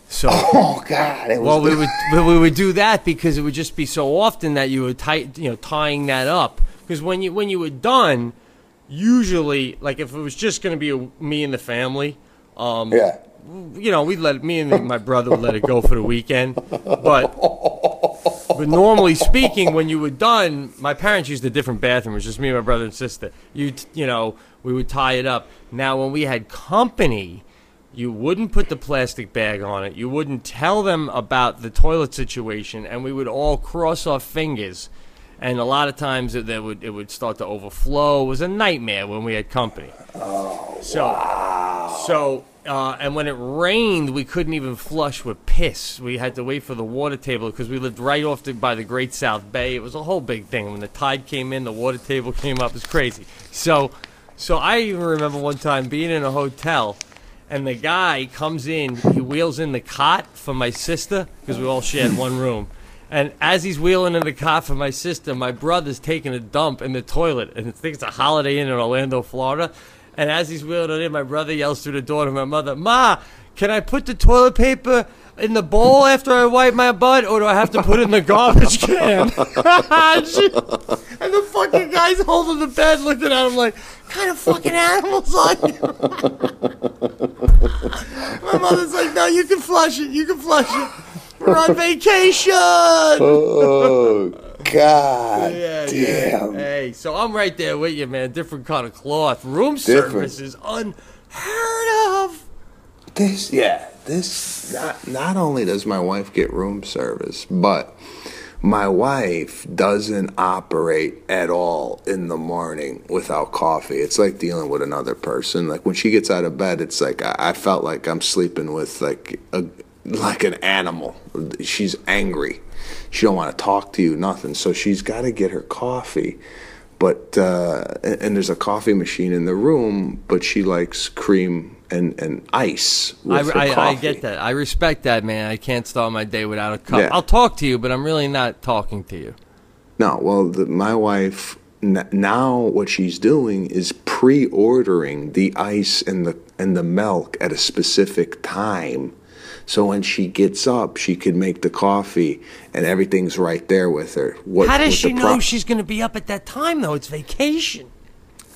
So Oh God! It was Well, we would we would do that because it would just be so often that you would tight, you know, tying that up. Because when you when you were done, usually, like if it was just going to be a, me and the family, um, yeah. You know, we'd let me and my brother would let it go for the weekend. But But normally speaking, when you were done, my parents used a different bathroom. It was just me, my brother, and sister. You, you know, we would tie it up. Now, when we had company, you wouldn't put the plastic bag on it. You wouldn't tell them about the toilet situation, and we would all cross our fingers. And a lot of times it, that would it would start to overflow. It was a nightmare when we had company. Oh, so, So, uh, and when it rained, we couldn't even flush with piss. We had to wait for the water table because we lived right off the, by the Great South Bay. It was a whole big thing. When the tide came in, the water table came up. It was crazy. So, so I even remember one time being in a hotel, and the guy comes in. He wheels in the cot for my sister because we all shared one room. And as he's wheeling in the cot for my sister, my brother's taking a dump in the toilet. And I think it's a Holiday Inn in Orlando, Florida. And as he's wheeling it in, my brother yells through the door to my mother, Ma, can I put the toilet paper in the bowl after I wipe my butt, or do I have to put it in the garbage can? and, the fucking guy's holding the bed looking at him like, kind of fucking animals are you? my mother's like, no, you can flush it. You can flush it. We're on vacation. Oh God Yeah, yeah. damn! Hey, so I'm right there with you, man. Different kind of cloth. Room Different. service is unheard of. This, yeah, this. Not not only does my wife get room service, but my wife doesn't operate at all in the morning without coffee. It's like dealing with another person. Like when she gets out of bed, it's like I, I felt like I'm sleeping with like a like an animal. She's angry. She don't want to talk to you, nothing. So she's got to get her coffee. But uh, and, there's a coffee machine in the room, but she likes cream and, and ice I, I, I get that. I respect that, man. I can't start my day without a cup. Yeah. I'll talk to you, but I'm really not talking to you. No, well, the, my wife n- now what she's doing is pre-ordering the ice and the and the milk at a specific time. So when she gets up, she can make the coffee, and everything's right there with her. What, How does she know pro- she's going to be up at that time, though? It's vacation.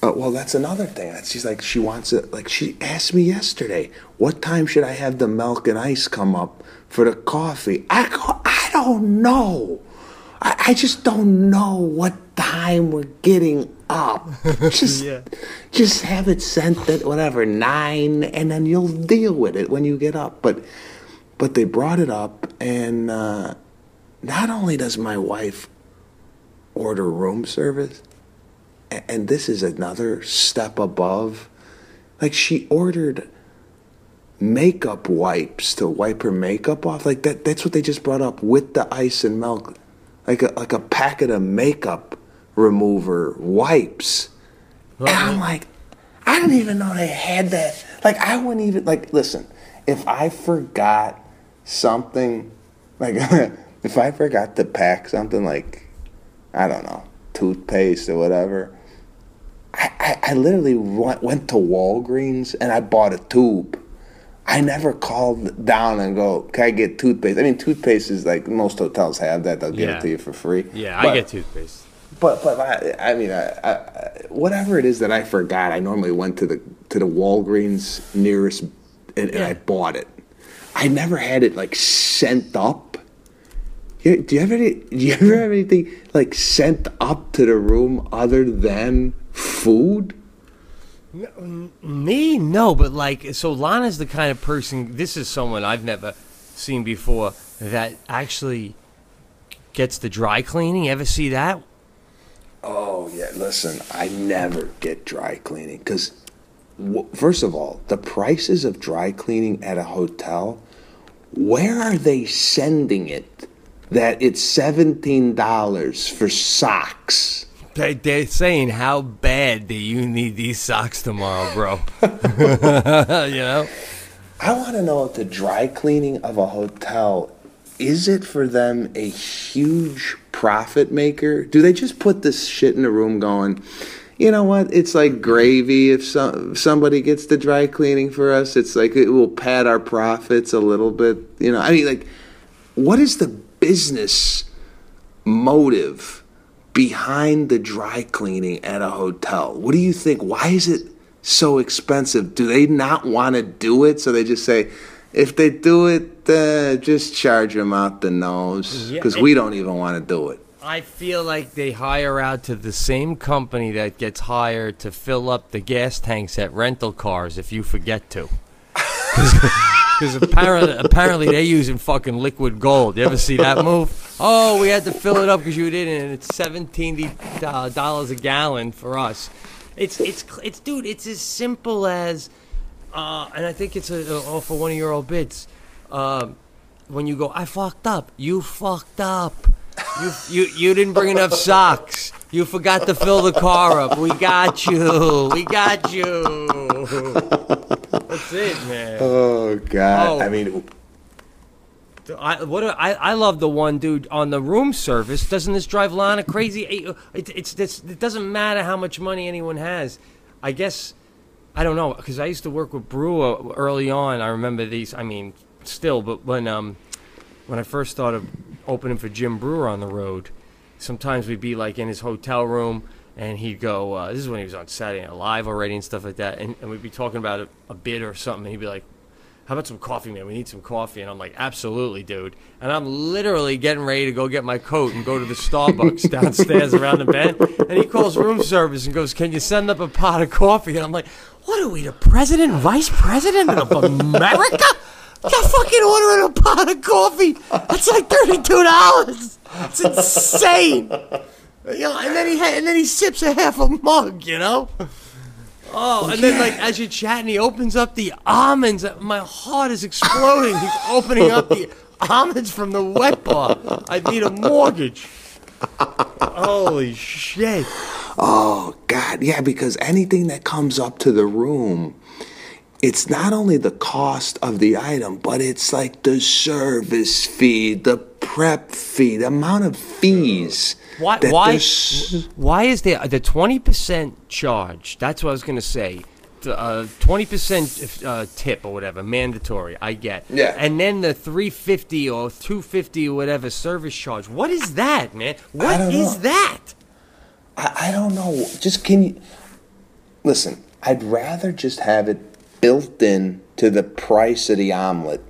Uh, well, that's another thing. She's like, she wants it. Like she asked me yesterday, what time should I have the milk and ice come up for the coffee? I go, I don't know. I, I just don't know what time we're getting up. Just, just have it sent at whatever nine, and then you'll deal with it when you get up. But, but they brought it up, and uh, not only does my wife order room service, and this is another step above. Like she ordered makeup wipes to wipe her makeup off. Like that that's what they just brought up with the ice and milk. Like a like a packet of makeup remover wipes. And I'm like, I didn't even know they had that. Like I wouldn't even like listen, if I forgot something like if I forgot to pack something like I don't know, toothpaste or whatever. I, I, I literally went, went to Walgreens and I bought a tube. I never called down and go, can I get toothpaste? I mean, toothpaste is like most hotels have that; they'll give Yeah. it to you for free. Yeah, But- I get toothpaste. But but I, I mean, I, I, whatever it is that I forgot, I normally went to the to the Walgreens nearest and, and I bought it. I never had it like sent up. Do you have any? Do you ever have anything like sent up to the room other than food? Me, no, but like, so Lana's the kind of person. This is someone I've never seen before that actually gets the dry cleaning. You ever see that? Oh yeah, listen, I never get dry cleaning because, first of all, the prices of dry cleaning at a hotel, where are they sending it? That it's seventeen dollars for socks. They, they're saying, "How bad do you need these socks tomorrow, bro?" you know. I want to know if the dry cleaning of a hotel is it for them a huge profit maker? Do they just put this shit in a room going, you know what? It's like gravy if some, if somebody gets the dry cleaning for us. It's like it will pad our profits a little bit. You know, I mean, like, what is the business motive behind the dry cleaning at a hotel? What do you think? Why is it so expensive? Do they not want to do it? So they just say, if they do it, uh, just charge them out the nose because and- we don't even want to do it. I feel like they hire out to the same company that gets hired to fill up the gas tanks at rental cars if you forget to. Because apparently, apparently they're using fucking liquid gold. You ever see that move? Oh, we had to fill it up because you didn't, and it's seventeen uh, dollars a gallon for us. It's it's it's dude. It's as simple as, uh, and I think it's a, a, for one of your old bits. Um, when you go, I fucked up. You fucked up. You you you didn't bring enough socks. You forgot to fill the car up. We got you. We got you. That's it, man. Oh God! Oh. I mean, I what a- I I love the one dude on the room service. Doesn't this drive Lana crazy? It, it, it's this. It doesn't matter how much money anyone has. I guess I don't know because I used to work with Breuer early on. I remember these. I mean, still, but when um when I first started opening for Jim Breuer on the road, sometimes we'd be like in his hotel room. And he'd go, uh, this is when he was on Saturday Night Live already and stuff like that. And, and we'd be talking about a, a bid or something. And he'd be like, how about some coffee, man? We need some coffee. And I'm like, absolutely, dude. And I'm literally getting ready to go get my coat and go to the Starbucks downstairs around the bend. And he calls room service and goes, can you send up a pot of coffee? And I'm like, what are we, the president, vice president of America? You're fucking ordering a pot of coffee. That's like $32. It's insane. You know, and then he ha- and then he sips a half a mug, you know. Oh, and then like as you're chatting, he opens up the almonds. My heart is exploding. He's opening up the almonds from the wet bar. I need a mortgage. Holy shit! oh God, yeah, because anything that comes up to the room, it's not only the cost of the item, but it's like the service fee, the prep fee, the amount of fees. Why? Why? Why is there the twenty percent charge? That's what I was gonna say. Twenty percent uh, tip or whatever, mandatory. I get. Yeah. And then the three fifty or two fifty or whatever service charge. What is that, man? What is know. that? I, I don't know. Just can you listen? I'd rather just have it built in to the price of the omelet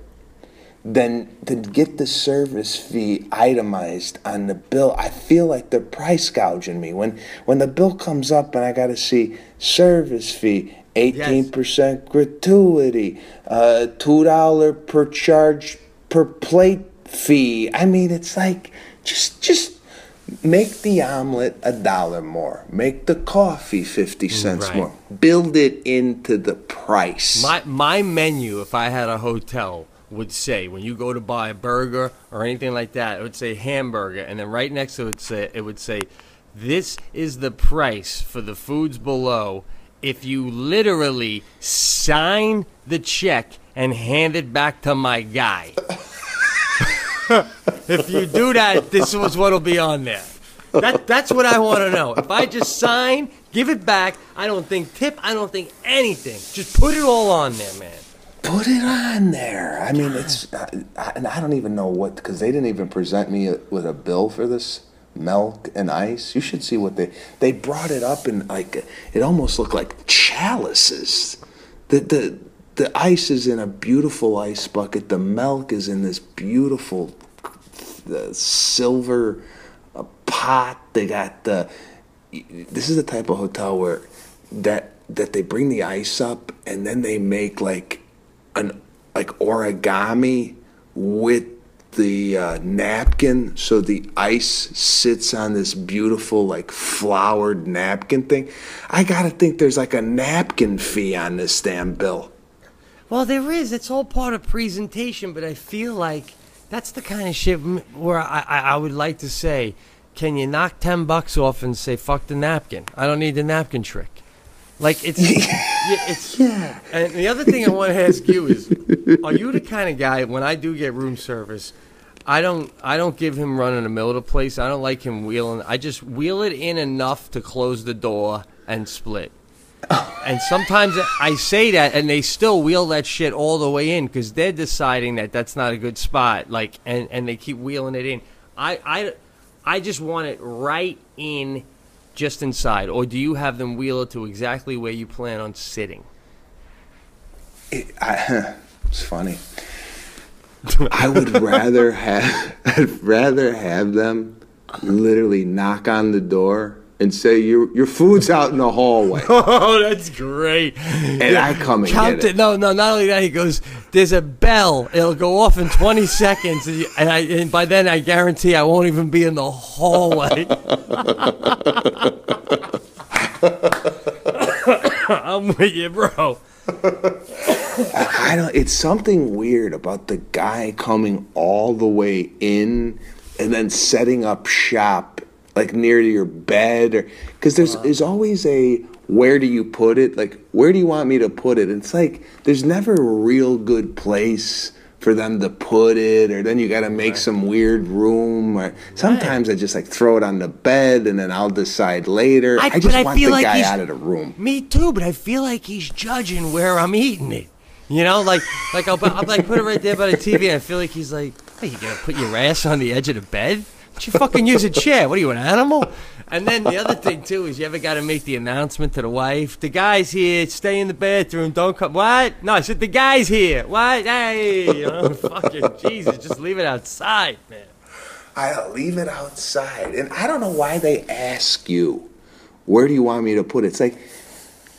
than to get the service fee itemized on the bill. I feel like they're price gouging me when when the bill comes up and I got to see service fee. 18% gratuity, uh, $2 per charge per plate fee. I mean, it's like, just, just Make the omelet a dollar more. Make the coffee 50 cents Right. more. Build it into the price. My my menu, if I had a hotel, would say when you go to buy a burger or anything like that, it would say hamburger, and then right next to it say it would say, "This is the price for the foods below." If you literally sign the check and hand it back to my guy. if you do that, this is what'll be on there. That, that's what I want to know. If I just sign, give it back, I don't think tip, I don't think anything. Just put it all on there, man. Put it on there. I mean, it's, I, I, and I don't even know what, because they didn't even present me with a bill for this milk and ice. You should see what they, they brought it up in like, it almost looked like chalices. The, the, the ice is in a beautiful ice bucket. The milk is in this beautiful the silver uh, pot. They got the. This is the type of hotel where that that they bring the ice up and then they make like an like origami with the uh, napkin, so the ice sits on this beautiful like flowered napkin thing. I gotta think there's like a napkin fee on this damn bill. Well, there is. It's all part of presentation, but I feel like that's the kind of shit where I, I, I would like to say, can you knock 10 bucks off and say, fuck the napkin? I don't need the napkin trick. Like, it's. yeah, it's Yeah. And the other thing I want to ask you is, are you the kind of guy when I do get room service? I don't. I don't give him running the middle of the place. I don't like him wheeling. I just wheel it in enough to close the door and split. And sometimes I say that, and they still wheel that shit all the way in because they're deciding that that's not a good spot. Like, and, and they keep wheeling it in. I, I, I just want it right in, just inside. Or do you have them wheel it to exactly where you plan on sitting? it, I, it's funny. I would rather have I'd rather have them literally knock on the door and say your your food's out in the hallway. Oh, that's great. And I come and Count get it. No, no, not only that, he goes, there's a bell. It'll go off in 20 seconds. And, you- and, I, and by then, I guarantee I won't even be in the hallway. I'm with you, bro. I don't. It's something weird about the guy coming all the way in and then setting up shop like near to your bed, or because there's uh-huh. there's always a where do you put it? Like where do you want me to put it? It's like there's never a real good place for them to put it, or then you got to make some weird room. Or sometimes I just like throw it on the bed and then I'll decide later. I, but just I want feel the like guy out of the room. Me too, but I feel like he's judging where I'm eating it. You know, like like I'll, I'll like put it right there by the TV, and I feel like he's like, "Are you gonna put your ass on the edge of the bed? You fucking use a chair? What are you, an animal?" And then the other thing too is you ever got to make the announcement to the wife, "The guy's here. Stay in the bathroom. Don't come." What? No, I said the guy's here. What? Hey, you know, fucking Jesus, just leave it outside, man. I uh, leave it outside. And I don't know why they ask you, where do you want me to put it? It's like,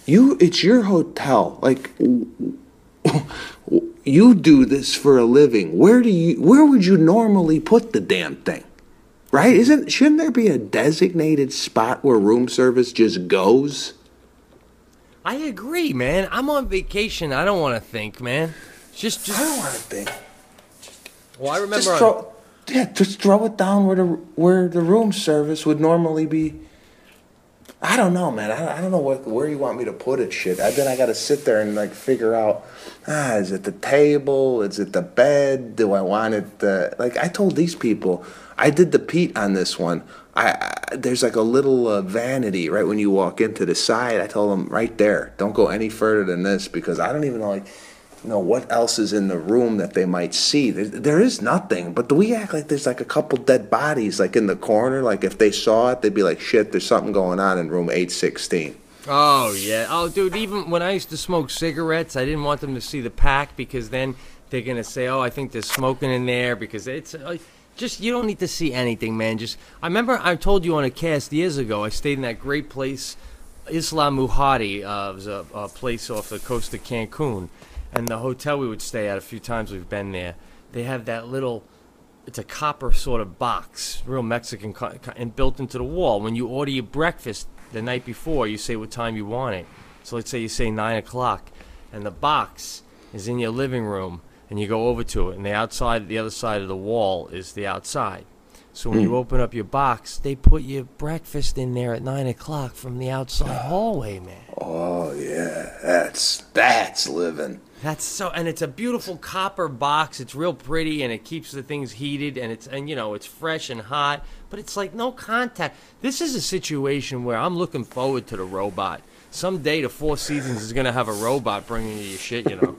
you, it's your hotel. Like, you do this for a living. Where do you, where would you normally put the damn thing? Right? Isn't, shouldn't there be a designated spot where room service just goes? I agree, man. I'm on vacation. I don't want to think, man. Just, just. I don't want to think. Well, I remember. Just on- throw, yeah, just throw it down where the where the room service would normally be. I don't know, man. I, I don't know what where you want me to put it. Shit. I, then I got to sit there and like figure out. Ah, is it the table? Is it the bed? Do I want it? The like I told these people. I did the Pete on this one. I, I there's like a little uh, vanity right when you walk into the side. I told them right there, don't go any further than this because I don't even know like know what else is in the room that they might see. There, there is nothing, but do we act like there's like a couple dead bodies like in the corner? Like if they saw it, they'd be like, "Shit, there's something going on in room 816." Oh yeah. Oh, dude. Even when I used to smoke cigarettes, I didn't want them to see the pack because then they're gonna say, "Oh, I think there's smoking in there." Because it's uh, just you don't need to see anything, man. Just I remember I told you on a cast years ago. I stayed in that great place, Isla Mujeres. Uh, it was a, a place off the coast of Cancun, and the hotel we would stay at a few times we've been there. They have that little it's a copper sort of box, real Mexican, and built into the wall. When you order your breakfast the night before, you say what time you want it. So let's say you say nine o'clock, and the box is in your living room, and you go over to it, and the outside, the other side of the wall is the outside. So when you hmm. open up your box, they put your breakfast in there at nine o'clock from the outside oh. hallway, man. Oh yeah, that's that's living. That's so, and it's a beautiful copper box. It's real pretty, and it keeps the things heated, and it's and you know it's fresh and hot. But it's like no contact. This is a situation where I'm looking forward to the robot. Someday the Four Seasons is gonna have a robot bringing you your shit. You know,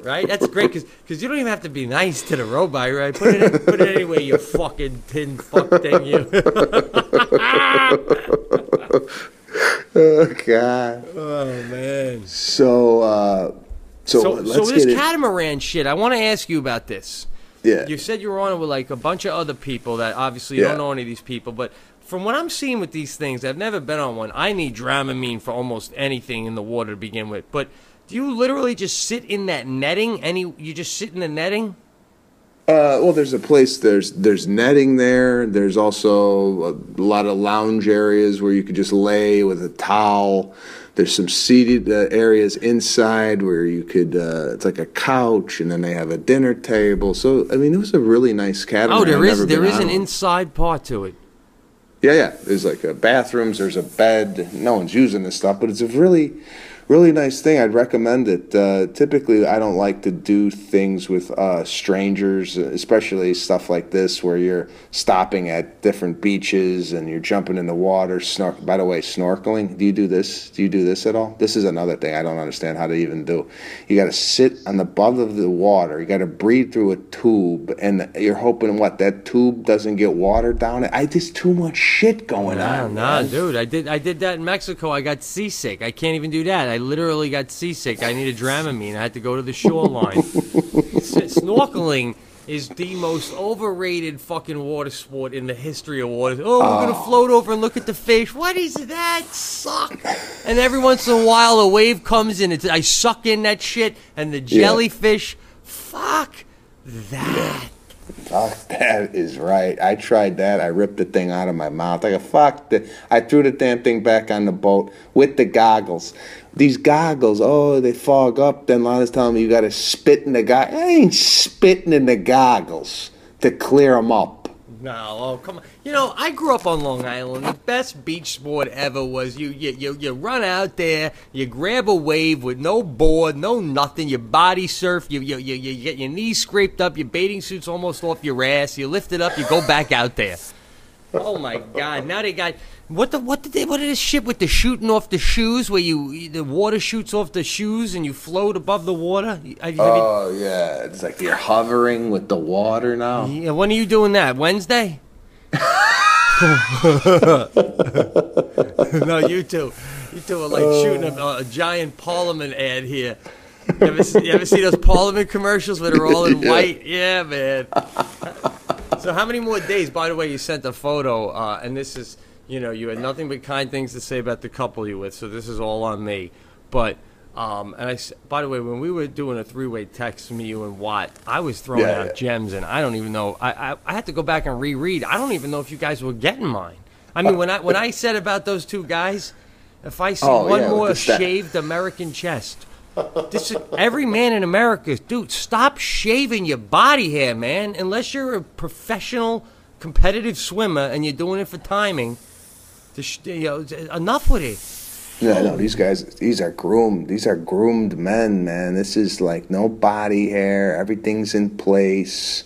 right? That's great because you don't even have to be nice to the robot, right? Put it in, put it anywhere, you fucking tin fuck thing, you. Oh God. oh man. So uh, so, So, let's so this get it. catamaran shit, I want to ask you about this. yeah. You said you were on it with like a bunch of other people that obviously you Yeah. don't know any of these people, but from what I'm seeing with these things, I've never been on one. I need Dramamine for almost anything in the water to begin with. But do you literally just sit in that netting? Any you just sit in the netting? Uh, well, there's a place. There's there's netting there. There's also a lot of lounge areas where you could just lay with a towel. There's some seated uh, areas inside where you could. Uh, it's like a couch, and then they have a dinner table. So I mean, it was a really nice catamaran. Oh, there is there is an inside part to it. Yeah, yeah. There's like a bathrooms. There's a bed. No one's using this stuff, but it's a really, really nice thing. I'd recommend it. Uh, typically, I don't like to do things with uh, strangers, especially stuff like this where you're stopping at different beaches and you're jumping in the water. Snor- By the way, snorkeling. Do you do this? Do you do this at all? This is another thing I don't understand how to even do. You got to sit on the bottom of the water. You got to breathe through a tube, and you're hoping what that tube doesn't get water down it. I just too much shit going Nah, on. nah, man. dude. I did I did that in Mexico. I got seasick. I can't even do that. I I literally got seasick. I needed Dramamine. I had to go to the shoreline. S- snorkeling is the most overrated fucking water sport in the history of water. Oh, we're gonna ah. float over and look at the fish. What is that? Suck. And every once in a while, a wave comes in. It's, I suck in that shit, and the jellyfish. Fuck that. Fuck, that is right. I tried that. I ripped the thing out of my mouth. I go, fuck. The, I threw the damn thing back on the boat with the goggles. These goggles, oh, they fog up. Then Lana's telling me you got to spit in the goggles. I ain't spitting in the goggles to clear them up. No, oh come on. You know, I grew up on Long Island. The best beach sport ever was you you you, you run out there, you grab a wave with no board, no nothing. You body surf, you you, you you get your knees scraped up, your bathing suit's almost off your ass. You lift it up, you go back out there. Oh my God! Now they got what the what did they what did this shit with the shooting off the shoes where you the water shoots off the shoes and you float above the water? You- have you- Oh, yeah. It's like you're hovering with the water now. yeah, when are you doing that? Wednesday? no, you two. You two are like shooting a, a giant Parliament ad here. You ever, see, you ever see those Parliament commercials where they're all in Yeah. white? Yeah, man. So how many more days? By the way, you sent a photo, uh, and this is, you know, you had nothing but kind things to say about the couple you with. So this is all on me. But, um, and I, by the way, when we were doing a three-way text, me, you, and Watt, I was throwing Yeah, out yeah. gems, and I don't even know. I, I, I had to go back and reread. I don't even know if you guys were getting mine. I mean, when I when I said about those two guys, if I see Oh, one yeah, more shaved American chest. This is, every man in America, dude, stop shaving your body hair, man. Unless you're a professional, competitive swimmer and you're doing it for timing. Sh- you know, enough with it. Yeah, no, these guys, these are groomed. These are groomed men, man. This is like no body hair. Everything's in place.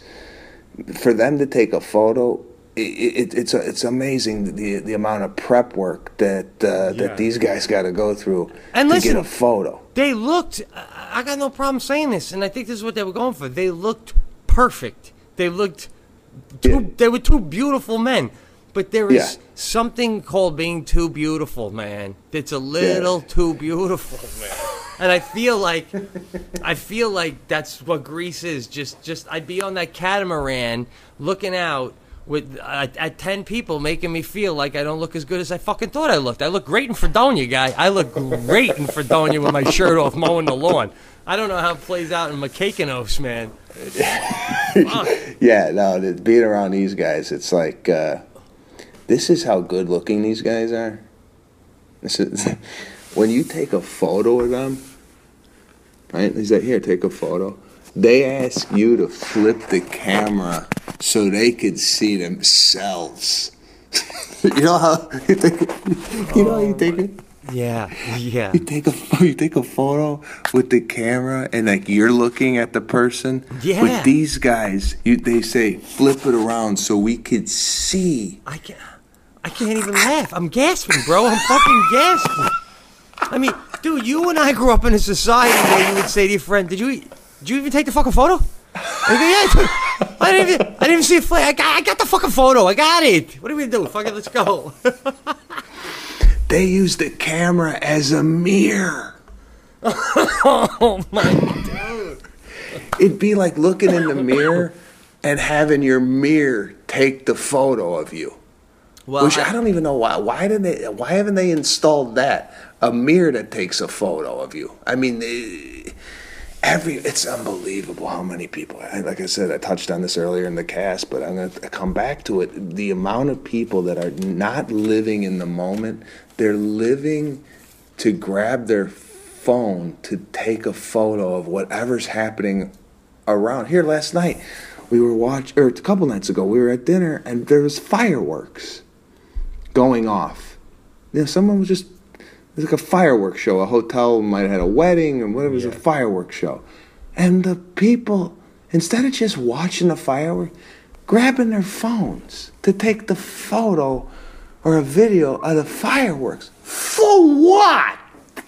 For them to take a photo, it, it, it's it's amazing the the amount of prep work that uh, that these guys got to go through And to listen- get a photo. They looked. I I got no problem saying this, and I think this is what they were going for. They looked perfect. They looked. Two, Yeah. They were two beautiful men, but there is Yeah. something called being too beautiful, man. That's a little too beautiful, man. And I feel like, I feel like that's what Greece is. Just, just I'd be on that catamaran, looking out with uh, at ten people, making me feel like I don't look as good as I fucking thought I looked. I look great in Fredonia, guy. I look great in Fredonia with my shirt off, mowing the lawn. I don't know how it plays out in Makakenos, man. Yeah, no, being around these guys, it's like uh, this is how good looking these guys are. This is when you take a photo of them, right? He's like, here, take a photo. They ask you to flip the camera so they could see themselves. you know how you take, you know how you take it. Yeah, yeah. You take a you take a photo with the camera and like you're looking at the person. Yeah. With these guys, you they say flip it around so we could see. I can't. I can't even laugh. I'm gasping, bro. I'm fucking gasping. I mean, dude, you and I grew up in a society where you would say to your friend, "Did you? Did you even take the fucking photo?" I go, yeah. I didn't even. I didn't even see a flag. I got. I got the fucking photo. I got it. What are we gonna do? Fucking let's go. They use the camera as a mirror. oh my dude. It'd be like looking in the mirror and having your mirror take the photo of you. Well, Which I- I don't even know why. Why did they? Why haven't they installed that? A mirror that takes a photo of you. I mean, eh, every it's unbelievable how many people. Like I said, I touched on this earlier in the cast, but I'm going to come back to it. The amount of people that are not living in the moment. They're living to grab their phone to take a photo of whatever's happening around here last night we were watching or a couple nights ago we were at dinner and there was fireworks going off you know someone was just it was like a fireworks show a hotel might have had a wedding or whatever it was a fireworks show and the people instead of just watching the fireworks grabbing their phones to take the photo or a video of the fireworks for what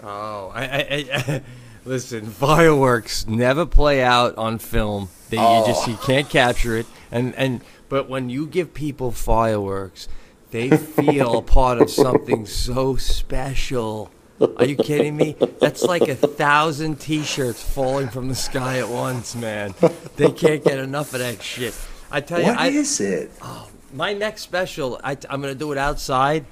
Oh, I, I, I listen. Fireworks never play out on film. They, You just you oh. can't capture it. And and but when you give people fireworks, they feel a part of something so special. Are you kidding me? That's like a thousand T-shirts falling from the sky at once, man. They can't get enough of that shit. I tell you, What I, is it? Oh, my next special, I, am gonna do it outside,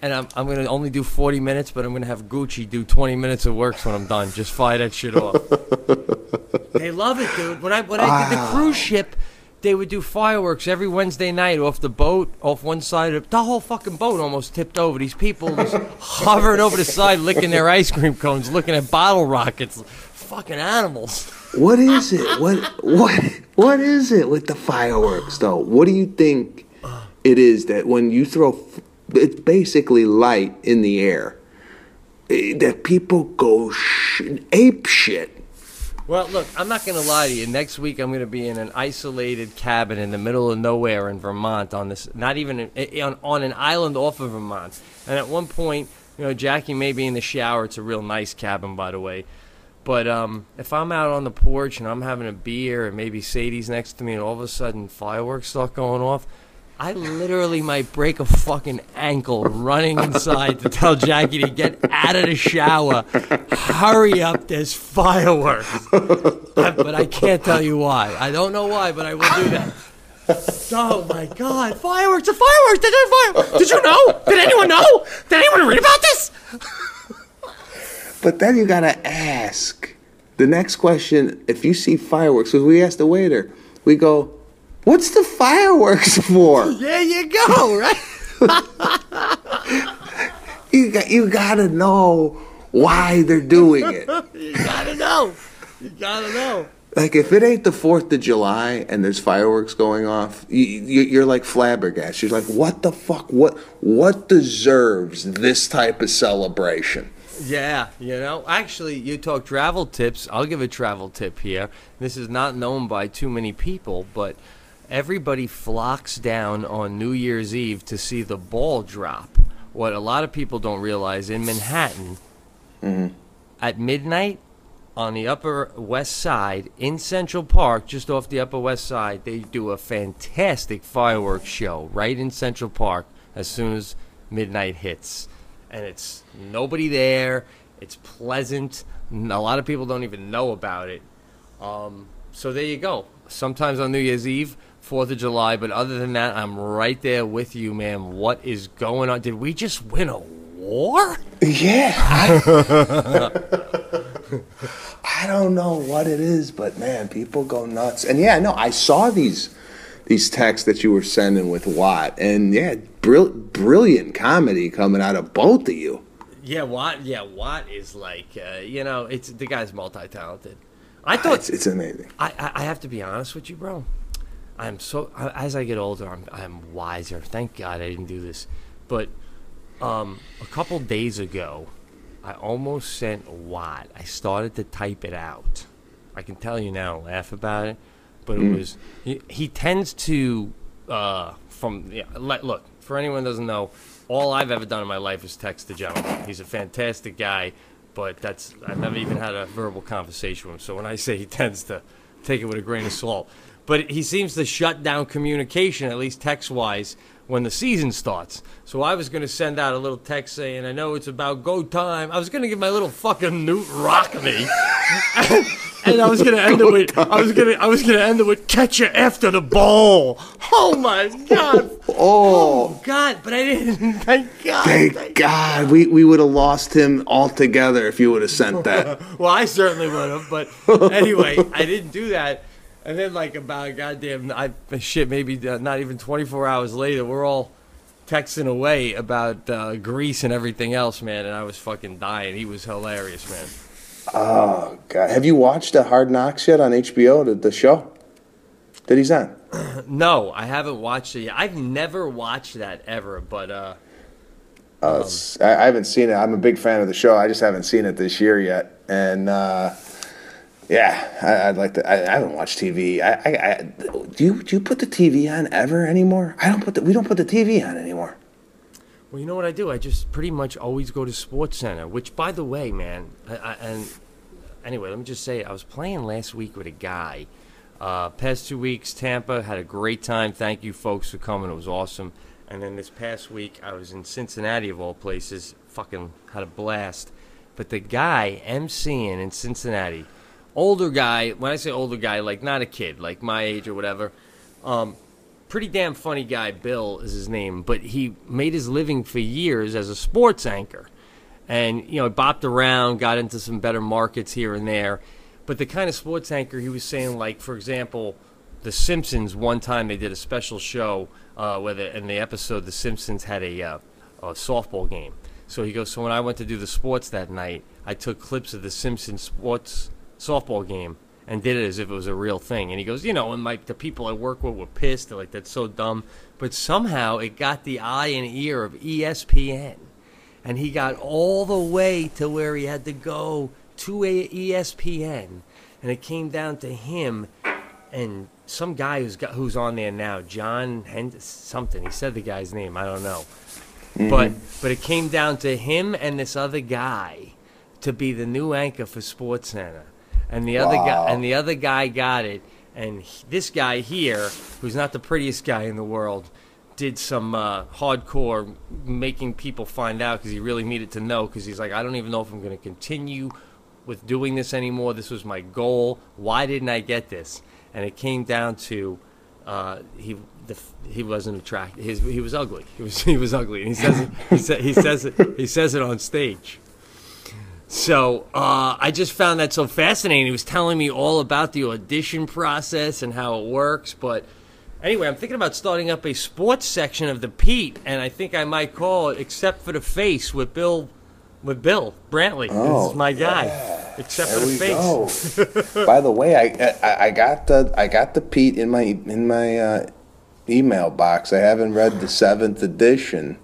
and I'm, I'm gonna only do 40 minutes, but I'm gonna have Gucci do 20 minutes of works when I'm done. Just fire that shit off. they love it, dude. When I when I did the cruise ship, they would do fireworks every Wednesday night off the boat, off one side of the whole fucking boat almost tipped over. These people just hovering over the side, licking their ice cream cones, looking at bottle rockets. Fucking animals. What is it? What what what is it with the fireworks though? What do you think it is that when you throw it's basically light in the air eh, that people go sh- ape shit. Well, look, I'm not going to lie to you. Next week, I'm going to be in an isolated cabin in the middle of nowhere in Vermont. On this, not even on, on an island off of Vermont. And at one point, you know, Jackie may be in the shower. It's a real nice cabin, by the way. But um, if I'm out on the porch and I'm having a beer and maybe Sadie's next to me, and all of a sudden fireworks start going off, I literally might break a fucking ankle running inside to tell Jackie to get out of the shower. Hurry up, there's fireworks. But I can't tell you why. I don't know why, but I will do that. Oh my god, fireworks, the fireworks, a fireworks. Did you know? Did anyone know? Did anyone read about this? But then you gotta ask the next question: If you see fireworks, because we asked the waiter, we go, "What's the fireworks for?" There you go, right? You got you gotta know why they're doing it. You gotta know. You gotta know. Like if it ain't the Fourth of July and there's fireworks going off, you, you, you're like flabbergasted. You're like, what the fuck? What what deserves this type of celebration? Yeah, you know, actually, you talk travel tips. I'll give a travel tip here. This is not known by too many people, but everybody flocks down on New Year's Eve to see the ball drop. What a lot of people don't realize in Manhattan, at midnight on the Upper West Side in Central Park, just off the Upper West Side, they do a fantastic fireworks show right in Central Park as soon as midnight hits. And it's nobody there. It's pleasant. A lot of people don't even know about it. Um, so there you go. Sometimes on New Year's Eve, Fourth of July, but other than that, I'm right there with you, man. What is going on? Did we just win a war? Yeah. I don't know what it is, but man, people go nuts. And yeah, no, I saw these these texts that you were sending with Watt, and yeah, brill- brilliant comedy coming out of both of you. Yeah, Watt. Yeah, Watt is like, uh, you know, it's the guy's multi-talented. I thought It's, it's amazing. I, I, I have to be honest with you, bro. I'm so as I get older, I'm I'm wiser. Thank God I didn't do this. But um, a couple days ago, I almost sent Watt. I started to type it out. I can tell you now, laugh about it, but it was he, he tends to uh, from yeah. Let, look for anyone who doesn't know, all I've ever done in my life is text the gentleman. He's a fantastic guy, but that's I've never even had a verbal conversation with him. So when I say he tends to take it with a grain of salt, but he seems to shut down communication, at least text wise, when the season starts. So I was going to send out a little text saying, I know it's about go time. I was going to give my little fucking Knute Rockne. and I was going to end it with, I was going to, I was going to end it with catch you after the ball. Oh my God. Oh, oh God, but I didn't. Thank God. thank God. We, we would have lost him altogether if you would have sent that. Well, I certainly would have, but anyway, I didn't do that. And then, like about goddamn, I shit, maybe uh, not even 24 hours later, we're all texting away about uh, Greece and everything else, man. And I was fucking dying. He was hilarious, man. Oh, God. Have you watched the Hard Knocks yet on HBO, the, the show that he's on? No, I haven't watched it yet. I've never watched that ever, but uh, Uh, it's- I, I haven't seen it. I'm a big fan of the show. I just haven't seen it this year yet. And uh, yeah, I, I'd like to. I, I haven't watched TV. I, I, I do you do you put the TV on ever anymore? I don't put the. We don't put the TV on anymore. Well, you know what I do? I just pretty much always go to Sports Center. Which, by the way, man, I, and anyway, let me just say, I was playing last week with a guy. Uh, past two weeks, Tampa had a great time. Thank you, folks, for coming. It was awesome. And then this past week, I was in Cincinnati, of all places. Fucking had a blast. But the guy emceeing in Cincinnati, older guy. When I say older guy, like not a kid, like my age or whatever. Um, pretty damn funny guy. Bill is his name, but he made his living for years as a sports anchor, and you know, bopped around, got into some better markets here and there. But the kind of sports anchor he was saying, like for example, The Simpsons. One time they did a special show uh, where the, in the episode The Simpsons had a, uh, a softball game. So he goes, so when I went to do the sports that night, I took clips of the Simpsons sports softball game and did it as if it was a real thing. And he goes, you know, and like the people I work with were pissed. They're like, that's so dumb. But somehow it got the eye and ear of ESPN. And he got all the way to where he had to go to a ESPN. And it came down to him and some guy who's got who's on there now, John Hend- something. He said the guy's name. I don't know. Mm-hmm. But but it came down to him and this other guy to be the new anchor for Sports Center, and the other guy and the other guy got it, and he- this guy here, who's not the prettiest guy in the world, did some uh, hardcore making people find out because he really needed to know because he's like, I don't even know if I'm going to continue with doing this anymore. This was my goal. Why didn't I get this? And it came down to uh, he the, he wasn't attractive. His, he was ugly. He was he was ugly, and he says it, he, sa- he says it he says it on stage. So uh, I just found that so fascinating. He was telling me all about the audition process and how it works. But anyway, I'm thinking about starting up a sports section of the Pete, and I think I might call it "Except for the Face" with Bill with Bill Brantley. this Oh, is my guy. Except for the face. go. By the way, I, I I got the I got the Pete in my in my uh, email box. I haven't read the seventh edition,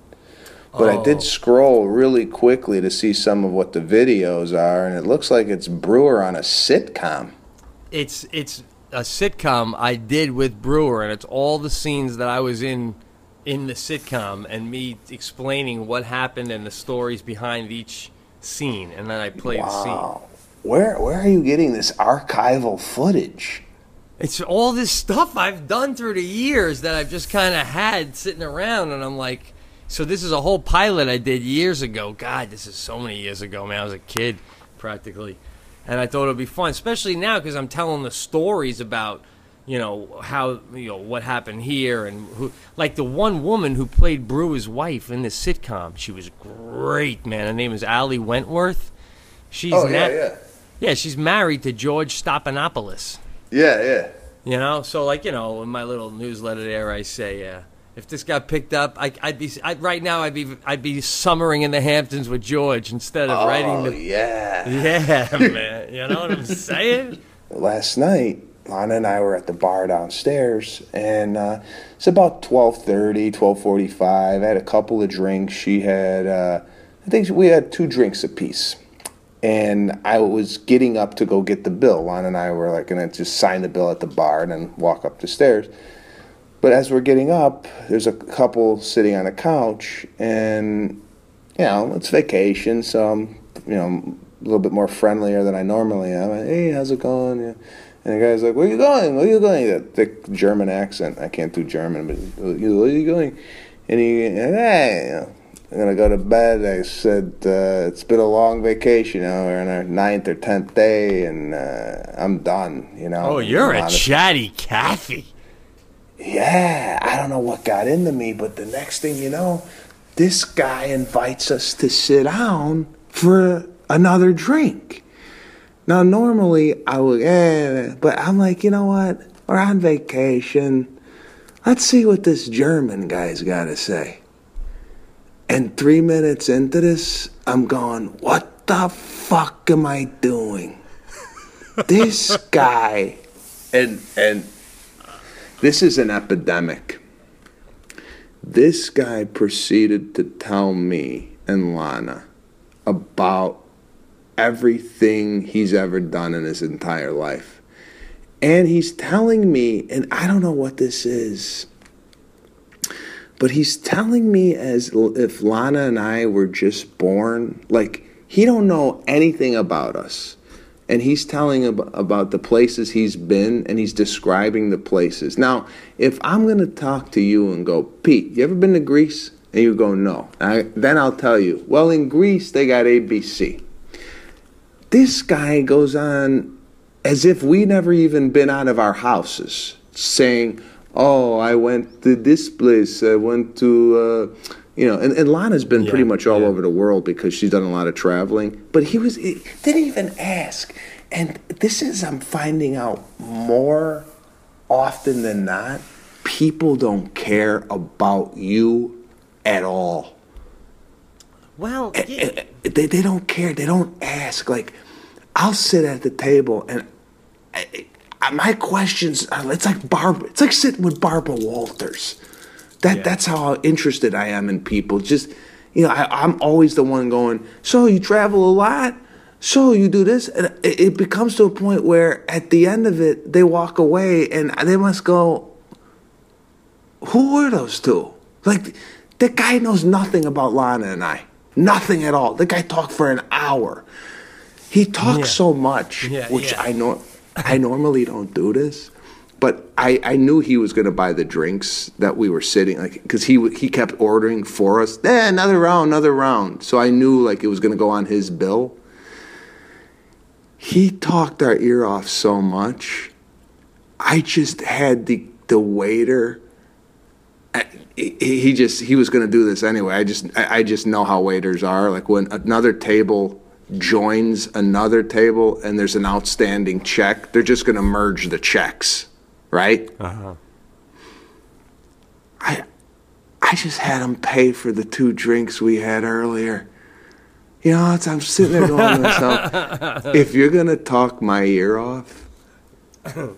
but I Oh. did scroll really quickly to see some of what the videos are, and it looks like it's Breuer on a sitcom. it's it's a sitcom I did with Breuer, and it's all the scenes that I was in in the sitcom, and me explaining what happened and the stories behind each scene, and then I played the scene. Wow. Where where are you getting this archival footage? It's all this stuff I've done through the years that I've just kind of had sitting around, and I'm like, so this is a whole pilot I did years ago. God, this is so many years ago, man. I was a kid practically, and I thought it would be fun, especially now because I'm telling the stories about, you know, how you know what happened here and who, like the one woman who played Breuer's wife in the sitcom. She was great, man. Her name is Ali Wentworth. She's Oh na- yeah, yeah, yeah, she's married to George Stephanopoulos. yeah, yeah. You know, so like you know, in my little newsletter there, I say, uh, if this got picked up, I, I'd be I, right now. I'd be I'd be summering in the Hamptons with George instead of writing Oh the. yeah. Yeah, man. You know what I'm saying? last night lana and i were at the bar downstairs and uh, it's about 12.30 12.45 i had a couple of drinks she had uh, i think we had two drinks apiece and i was getting up to go get the bill lana and i were like gonna just sign the bill at the bar and then walk up the stairs but as we're getting up there's a couple sitting on a couch and you know it's vacation so i'm you know a little bit more friendlier than I normally am. Hey, how's it going? Yeah. And the guy's like, "Where you going? Where are you going?" That thick German accent. I can't do German, but where are you going? And he, hey, I'm gonna go to bed. I said uh, it's been a long vacation. You know, we're on our ninth or tenth day, and uh, I'm done. You know. Oh, you're a Honest- chatty Cathy. Yeah, I don't know what got into me, but the next thing you know, this guy invites us to sit down for another drink. Now, normally I would, eh, but I'm like, you know what? We're on vacation. Let's see what this German guy's got to say. And three minutes into this, I'm going, what the fuck am I doing? this guy, and and this is an epidemic. This guy proceeded to tell me and Lana about everything he's ever done in his entire life. And he's telling me, and I don't know what this is, but he's telling me as if Lana and I were just born. Like, he don't know anything about us. And he's telling ab- about the places he's been and he's describing the places. Now, if I'm going to talk to you and go, Pete, you ever been to Greece? And you go, no. I, then I'll tell you, well, in Greece, they got ABC. This guy goes on as if we never even been out of our houses, saying, oh, I went to this place, I went to. Uh, you know, and, and Lana's been pretty much all over the world because she's done a lot of traveling. But he was he didn't even ask. And this is I'm finding out more often than not. People don't care about you at all. Well, Eh, eh, eh They, they don't care. They don't ask. Like, I'll sit at the table and I, I, my questions. Are, it's like Barbara. It's like sitting with Barbara Walters. That that's how interested I am in people. Just you know, I, I'm always the one going. So you travel a lot. So you do this, and it, it becomes to a point where at the end of it, they walk away and they must go. Who were those two? Like, that guy knows nothing about Lana and I. Nothing at all. The guy talked for an hour. He talks Yeah. so much, Yeah, which yeah. I know I normally don't do this, but I, I knew he was going to buy the drinks that we were sitting like because he he kept ordering for us. Eh, another round, another round. So I knew like it was going to go on his bill. He talked our ear off so much. I just had the the waiter he, he just he was going to do this anyway. I just I, I just know how waiters are. Like when another table joins another table and there's an outstanding check, they're just going to merge the checks, right? Uh-huh. I I just had him pay for the two drinks we had earlier. You know, it's, I'm sitting there going to myself, if you're going to talk my ear off,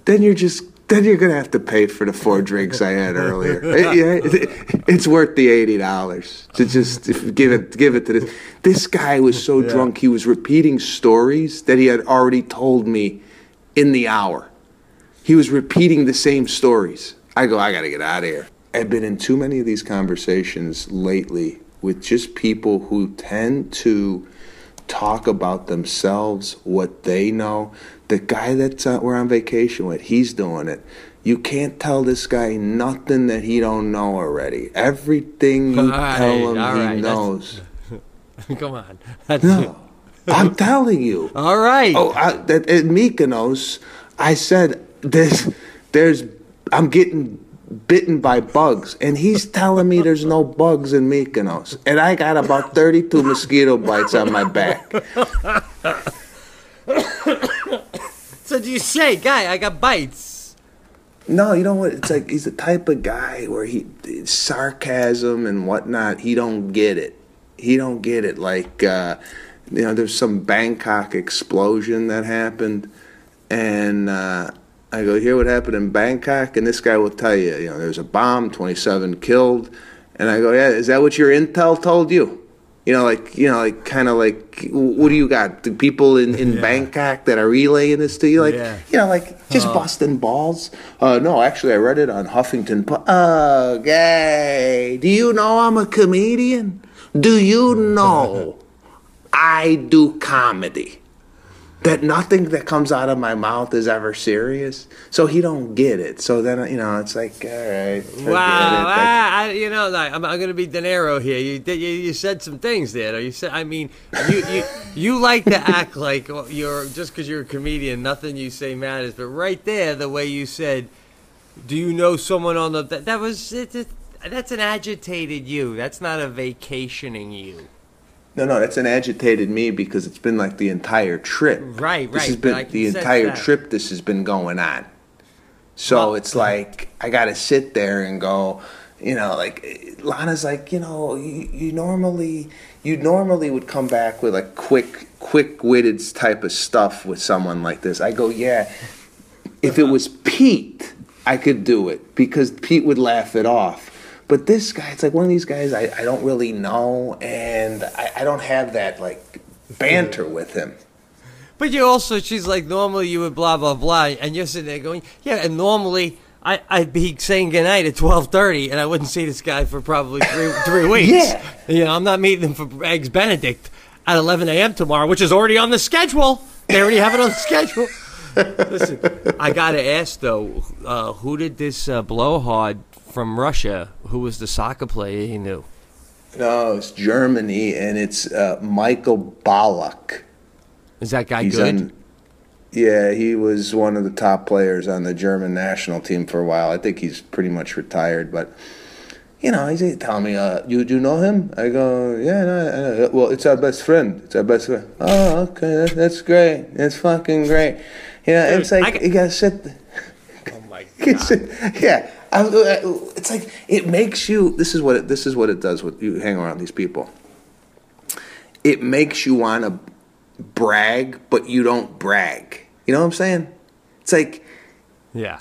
then you're just then you're gonna have to pay for the four drinks I had earlier. It- yeah, it- it's worth the eighty dollars to just give it give it to this. This guy was so drunk he was repeating stories that he had already told me in the hour. He was repeating the same stories. I go, I gotta get out of here. I've been in too many of these conversations lately with just people who tend to talk about themselves, what they know. The guy that's uh, we're on vacation with, he's doing it. You can't tell this guy nothing that he don't know already. Everything you right, tell him, he right, knows. Come on. That's No, I'm telling you. All right. Oh, I, that, at Mykonos, I said there's, there's, I'm getting bitten by bugs, and he's telling me there's no bugs in Mykonos, and I got about 32 mosquito bites on my back. So do you say, guy, I got bites? No, you know what? It's like he's the type of guy where he sarcasm and whatnot. He don't get it. He don't get it. Like uh, you know, there's some Bangkok explosion that happened, and uh, I go, "Hear what happened in Bangkok?" And this guy will tell you, you know, there's a bomb, 27 killed, and I go, "Yeah, is that what your intel told you?" You know, like you know, like kind of like, what do you got? The people in, in Bangkok that are relaying this to you, like Yeah. you know, like just busting balls. Uh, no, actually, I read it on Huffington Post. Oh, gay. Do you know I'm a comedian? Do you know I do comedy? That nothing that comes out of my mouth is ever serious. So he don't get it. So then you know, it's like, all right. Wow. I, I, you know, like, I'm, I'm going to be De Niro here. You, you you said some things there. You said, I mean, you you, you like to act like you're just because you're a comedian, nothing you say matters. But right there, the way you said, "Do you know someone on the?" That, that was it, it, that's an agitated you. That's not a vacationing you. No, no, that's an agitated me because it's been like the entire trip. Right, right. This has been the entire that. trip. This has been going on. So Well- it's like I got to sit there and go. You know, like Lana's like, you know, you, you normally you normally would come back with like quick quick witted type of stuff with someone like this. I go, yeah. If it was Pete, I could do it because Pete would laugh it off. But this guy, it's like one of these guys I, I don't really know, and I, I don't have that like banter with him. But you also, she's like, normally you would blah blah blah, and you're sitting there going, yeah, and normally. I, I'd be saying goodnight at twelve thirty, and I wouldn't see this guy for probably three three weeks. Yeah. you know, I'm not meeting him for eggs Benedict at eleven a.m. tomorrow, which is already on the schedule. They already have it on the schedule. Listen, I gotta ask though, uh, who did this uh, blowhard from Russia? Who was the soccer player he knew? No, it's Germany, and it's uh, Michael Ballack. Is that guy He's good? on. Yeah, he was one of the top players on the German national team for a while. I think he's pretty much retired, but you know, he's telling me, uh, "You do you know him?" I go, "Yeah, no, well, it's our best friend. It's our best friend." Oh, okay, that, that's great. That's fucking great. You know, Dude, it's like got- you gotta sit. oh my It's, yeah, I, I- it's like it makes you. This is what it, this is what it does with you hang around these people. It makes you want to brag, but you don't brag. You know what I'm saying? It's like Yeah.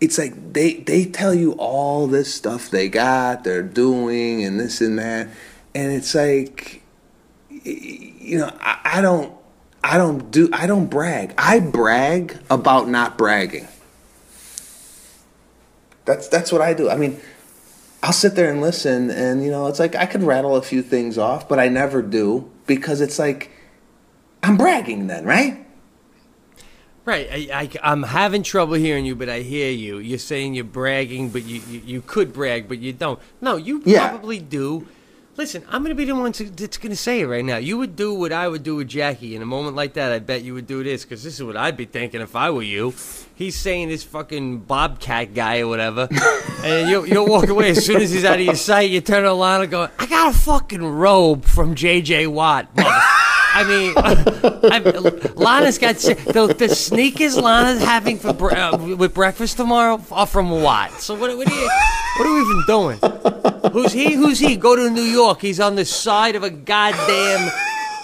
it's like they they tell you all this stuff they got, they're doing, and this and that, and it's like, you know, I, I don't, I don't do, I don't brag. I brag about not bragging. That's that's what I do. I mean, I'll sit there and listen, and you know, it's like I could rattle a few things off, but I never do because it's like I'm bragging then, right? Right, I, I, am having trouble hearing you, but I hear you. You're saying you're bragging, but you, you, you could brag, but you don't. No, you Yeah. probably do. Listen, I'm going to be the one to, that's going to say it right now. You would do what I would do with Jackie. In a moment like that, I bet you would do this, because this is what I'd be thinking if I were you. He's saying this fucking Bobcat guy or whatever, and you'll, you'll walk away as soon as he's out of your sight. You turn around and go, I got a fucking robe from J.J. Watt. I mean, I, Lana's got the, the sneakers Lana's having for bre- uh, with breakfast tomorrow are from Watt? So what, what are you? What are we even doing? Who's he? Who's he? Go to New York. He's on the side of a goddamn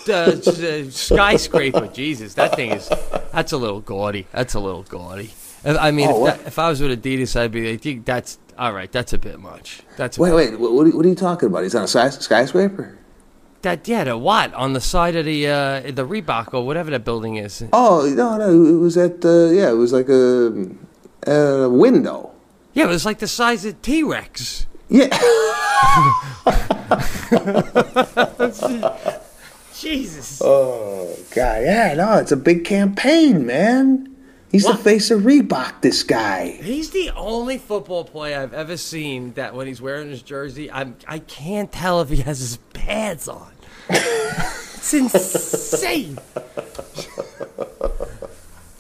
uh, uh, skyscraper. Jesus, that thing is. That's a little gaudy. That's a little gaudy. I mean, Oh, if, that, if I was with Adidas, I'd be like, that's all right. That's a bit much. That's a Wait, wait, what, what are you- what are you talking about? He's on a sky, skyscraper? That yeah, the Watt on the side of the uh, the Reebok or whatever that building is. Oh no, no, it was at uh, yeah, it was like a, a window. Yeah, it was like the size of T Rex. Yeah, Jesus. Oh God, yeah, no, it's a big campaign, man. He's What? the face of Reebok. This guy. He's the only football player I've ever seen that when he's wearing his jersey, I'm I can't tell if he has his pads on. it's insane.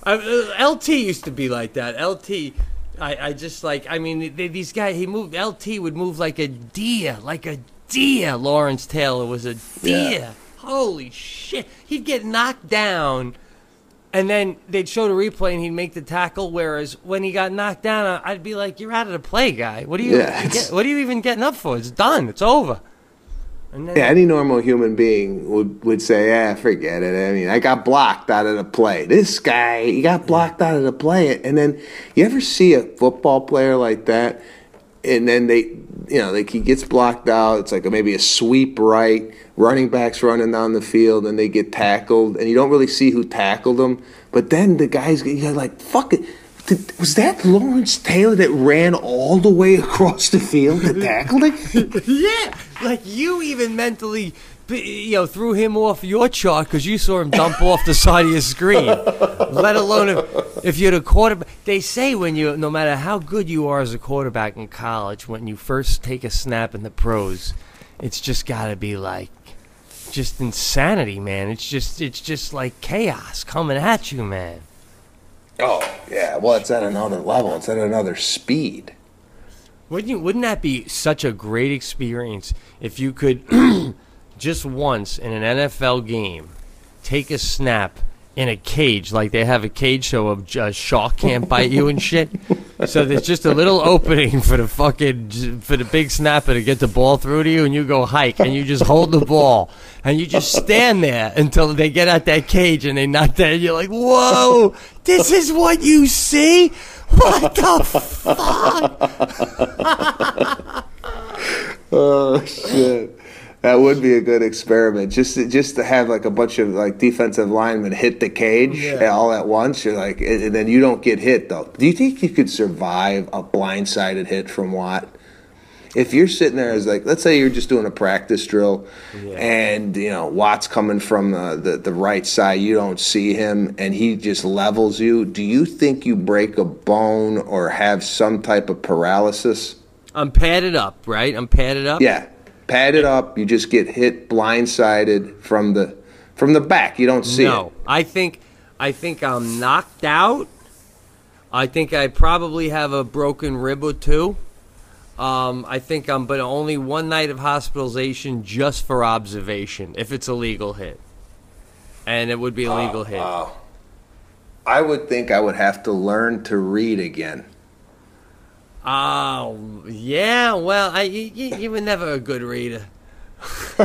I, uh, LT used to be like that. LT, I, I just like. I mean, they, these guys. He moved. LT would move like a deer, like a deer. Lawrence Taylor was a deer. Holy shit! He'd get knocked down, and then they'd show the replay, and he'd make the tackle. Whereas when he got knocked down, I'd be like, "You're out of the play, guy. What are you? Yeah, it's- what are you even getting up for? It's done. It's over." And then, Yeah, any normal human being would, would say, "Yeah, forget it." I mean, I got blocked out of the play. This guy, he got blocked out of the play, and then you ever see a football player like that, and then they, you know, like he gets blocked out. It's like maybe a sweep right, running backs running down the field, and they get tackled, and you don't really see who tackled them, but then the guys, you're like, "Fuck it." Did, was that Lawrence Taylor that ran all the way across the field to tackle it? yeah, like you even mentally, you know, threw him off your chart because you saw him dump off the side of your screen. Let alone if, if you're the quarterback. They say when you, no matter how good you are as a quarterback in college, when you first take a snap in the pros, it's just got to be like, just insanity, man. It's just, it's just like chaos coming at you, man. Oh, yeah. Well, it's at another level. It's at another speed. Wouldn't you? Wouldn't that be such a great experience if you could just once in an NFL game take a snap in a cage, like they have a cage show of uh, shark can't bite you and shit. So there's just a little opening for the fucking for the big snapper to get the ball through to you, and you go hike, and you just hold the ball, and you just stand there until they get out that cage and they knock that. And you're like, whoa, this is what you see. What the fuck? Oh shit. That would be a good experiment. Just to, just to have like a bunch of like defensive linemen hit the cage all at once. You're like, and and then you don't get hit though. Do you think you could survive a blindsided hit from Watt? if you're sitting there as like, let's say you're just doing a practice drill, and you know Watt's coming from the, the the right side, you don't see him, and he just levels you. Do you think you break a bone or have some type of paralysis? I'm padded up, right? I'm padded up. Yeah, padded up. You just get hit blindsided from the from the back. You don't see no, it. I think I think I'm knocked out. I think I probably have a broken rib or two. Um, I think I'm, but only one night of hospitalization just for observation if it's a legal hit, and it would be a legal hit. Wow. I would think I would have to learn to read again. Oh, yeah. Well, I, you, you were never a good reader. no,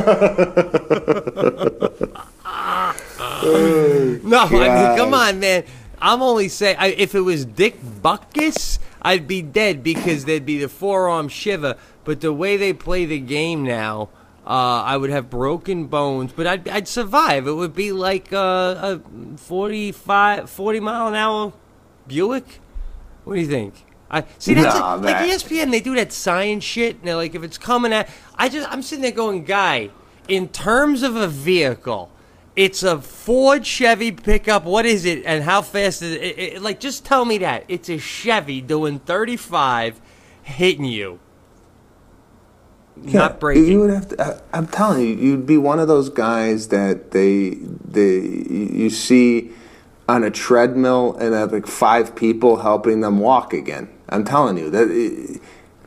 I mean, come on, man. I'm only saying, I, if it was Dick Butkus, I'd be dead because there'd be the forearm shiver. But the way they play the game now, uh, I would have broken bones, but I'd, I'd survive. It would be like uh, a 45, 40 mile an hour Buick. What do you think? I see that's Nah, like, like. ESPN. They do that science shit. And they're like, if it's coming at, I just I'm sitting there going, guy, in terms of a vehicle, it's a Ford Chevy pickup. What is it, and how fast is it? It- it- like, just tell me that it's a Chevy doing 35, hitting you, not breaking. You would have to. I, I'm telling you, you'd be one of those guys that they they you see on a treadmill and have like five people helping them walk again. I'm telling you that. Uh,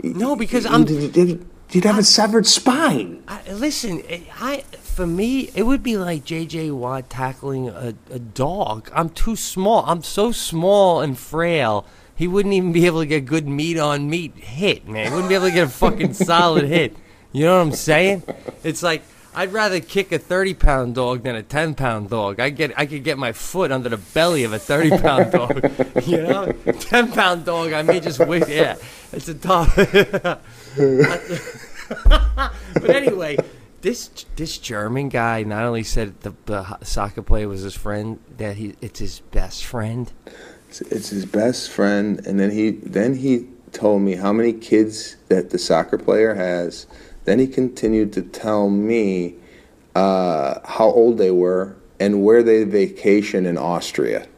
no, because I'm- You'd, you'd- have a severed spine. I, listen, I for me it would be like J.J. Watt tackling a, a dog. I'm too small. I'm so small and frail. He wouldn't even be able to get good meat on meat hit, man. He wouldn't be able to get a fucking solid hit. You know what I'm saying? It's like I'd rather kick a 30 pound dog than a 10 pound dog. I get I could get my foot under the belly of a 30 pound dog. You know, 10 pound dog. I may just wait. Yeah, it's a tough. but anyway, this this German guy not only said the, the soccer player was his friend, that he it's his best friend. It's, it's his best friend, and then he then he told me how many kids that the soccer player has. Then he continued to tell me uh, how old they were and where they vacation in Austria.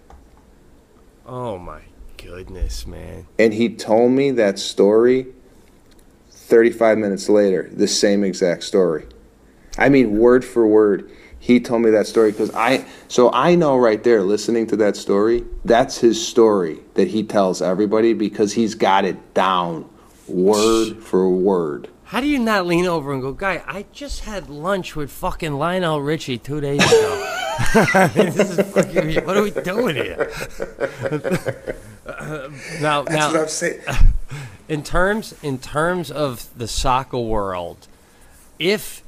Oh my goodness, man! And he told me that story 35 minutes later, the same exact story. I mean, word for word. He told me that story because I, so I know right there, listening to that story, that's his story that he tells everybody because he's got it down word for word. How do you not lean over and go, guy? I just had lunch with fucking Lionel Richie two days ago. this is fucking. What are we doing here? now, now, what I'm saying. in terms in terms of the soccer world, if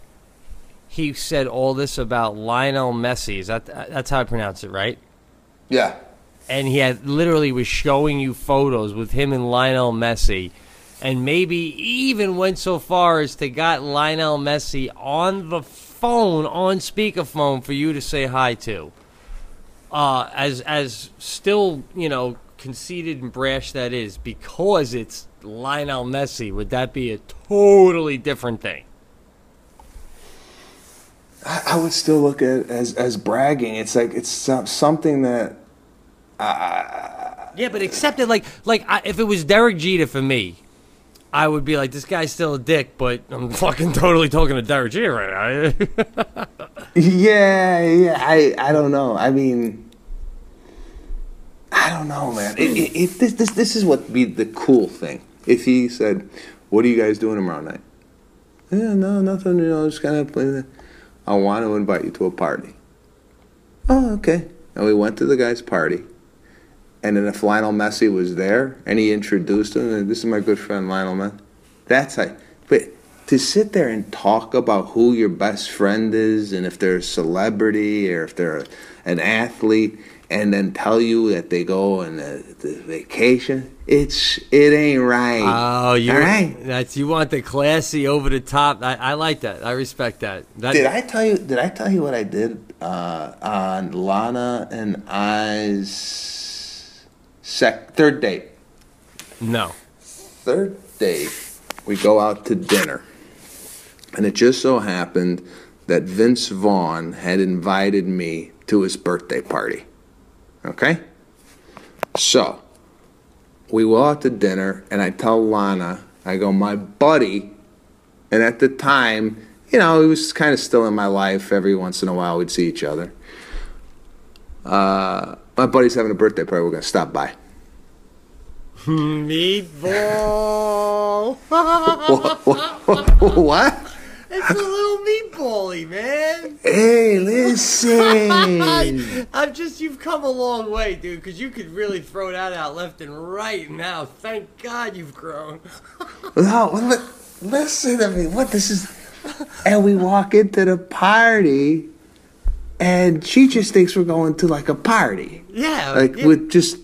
he said all this about Lionel Messi, is that that's how I pronounce it, right? Yeah. And he had literally was showing you photos with him and Lionel Messi, and maybe even went so far as to got Lionel Messi on the phone on speakerphone for you to say hi to. Uh, as as still you know conceited and brash that is because it's Lionel Messi, would that be a totally different thing? I, I would still look at it as, as bragging. It's like, it's something that Yeah, but accept it like like I, if it was Derek Jeter for me, I would be like, this guy's still a dick, but I'm fucking totally talking to Derek right now. Yeah, yeah. I, I don't know. I mean, I don't know, man. It, it, it, this, this, this is what be the cool thing. If he said, "What are you guys doing tomorrow night?" Yeah, no, nothing. You know, just kind of playing. I want to invite you to a party. Oh, okay. And we went to the guy's party. And then if Lionel Messi was there and he introduced him, and this is my good friend Lionel Messi. That's like, but to sit there and talk about who your best friend is and if they're a celebrity or if they're an athlete and then tell you that they go on the, the vacation, it's it ain't right. oh, you All right. that's you want the classy over the top. I, I like that. I respect that. that Did I tell you? Did I tell you what I did uh, on Lana and I's sec third date? No. Third date. we go out to dinner. And it just so happened that Vince Vaughn had invited me to his birthday party. Okay? So, we go out to dinner, and I tell Lana, I go, my buddy, and at the time, you know, he was kind of still in my life. Every once in a while, we'd see each other. Uh, my buddy's having a birthday party. We're going to stop by. Meatball. what? what? what? It's a little meatbally, man. Hey, listen. I'm just, you've come a long way, dude, because you could really throw that out left and right now. Thank God you've grown. No, li- listen to me. What this is? And we walk into the party, and she just thinks we're going to like a party, Yeah. like yeah. with just.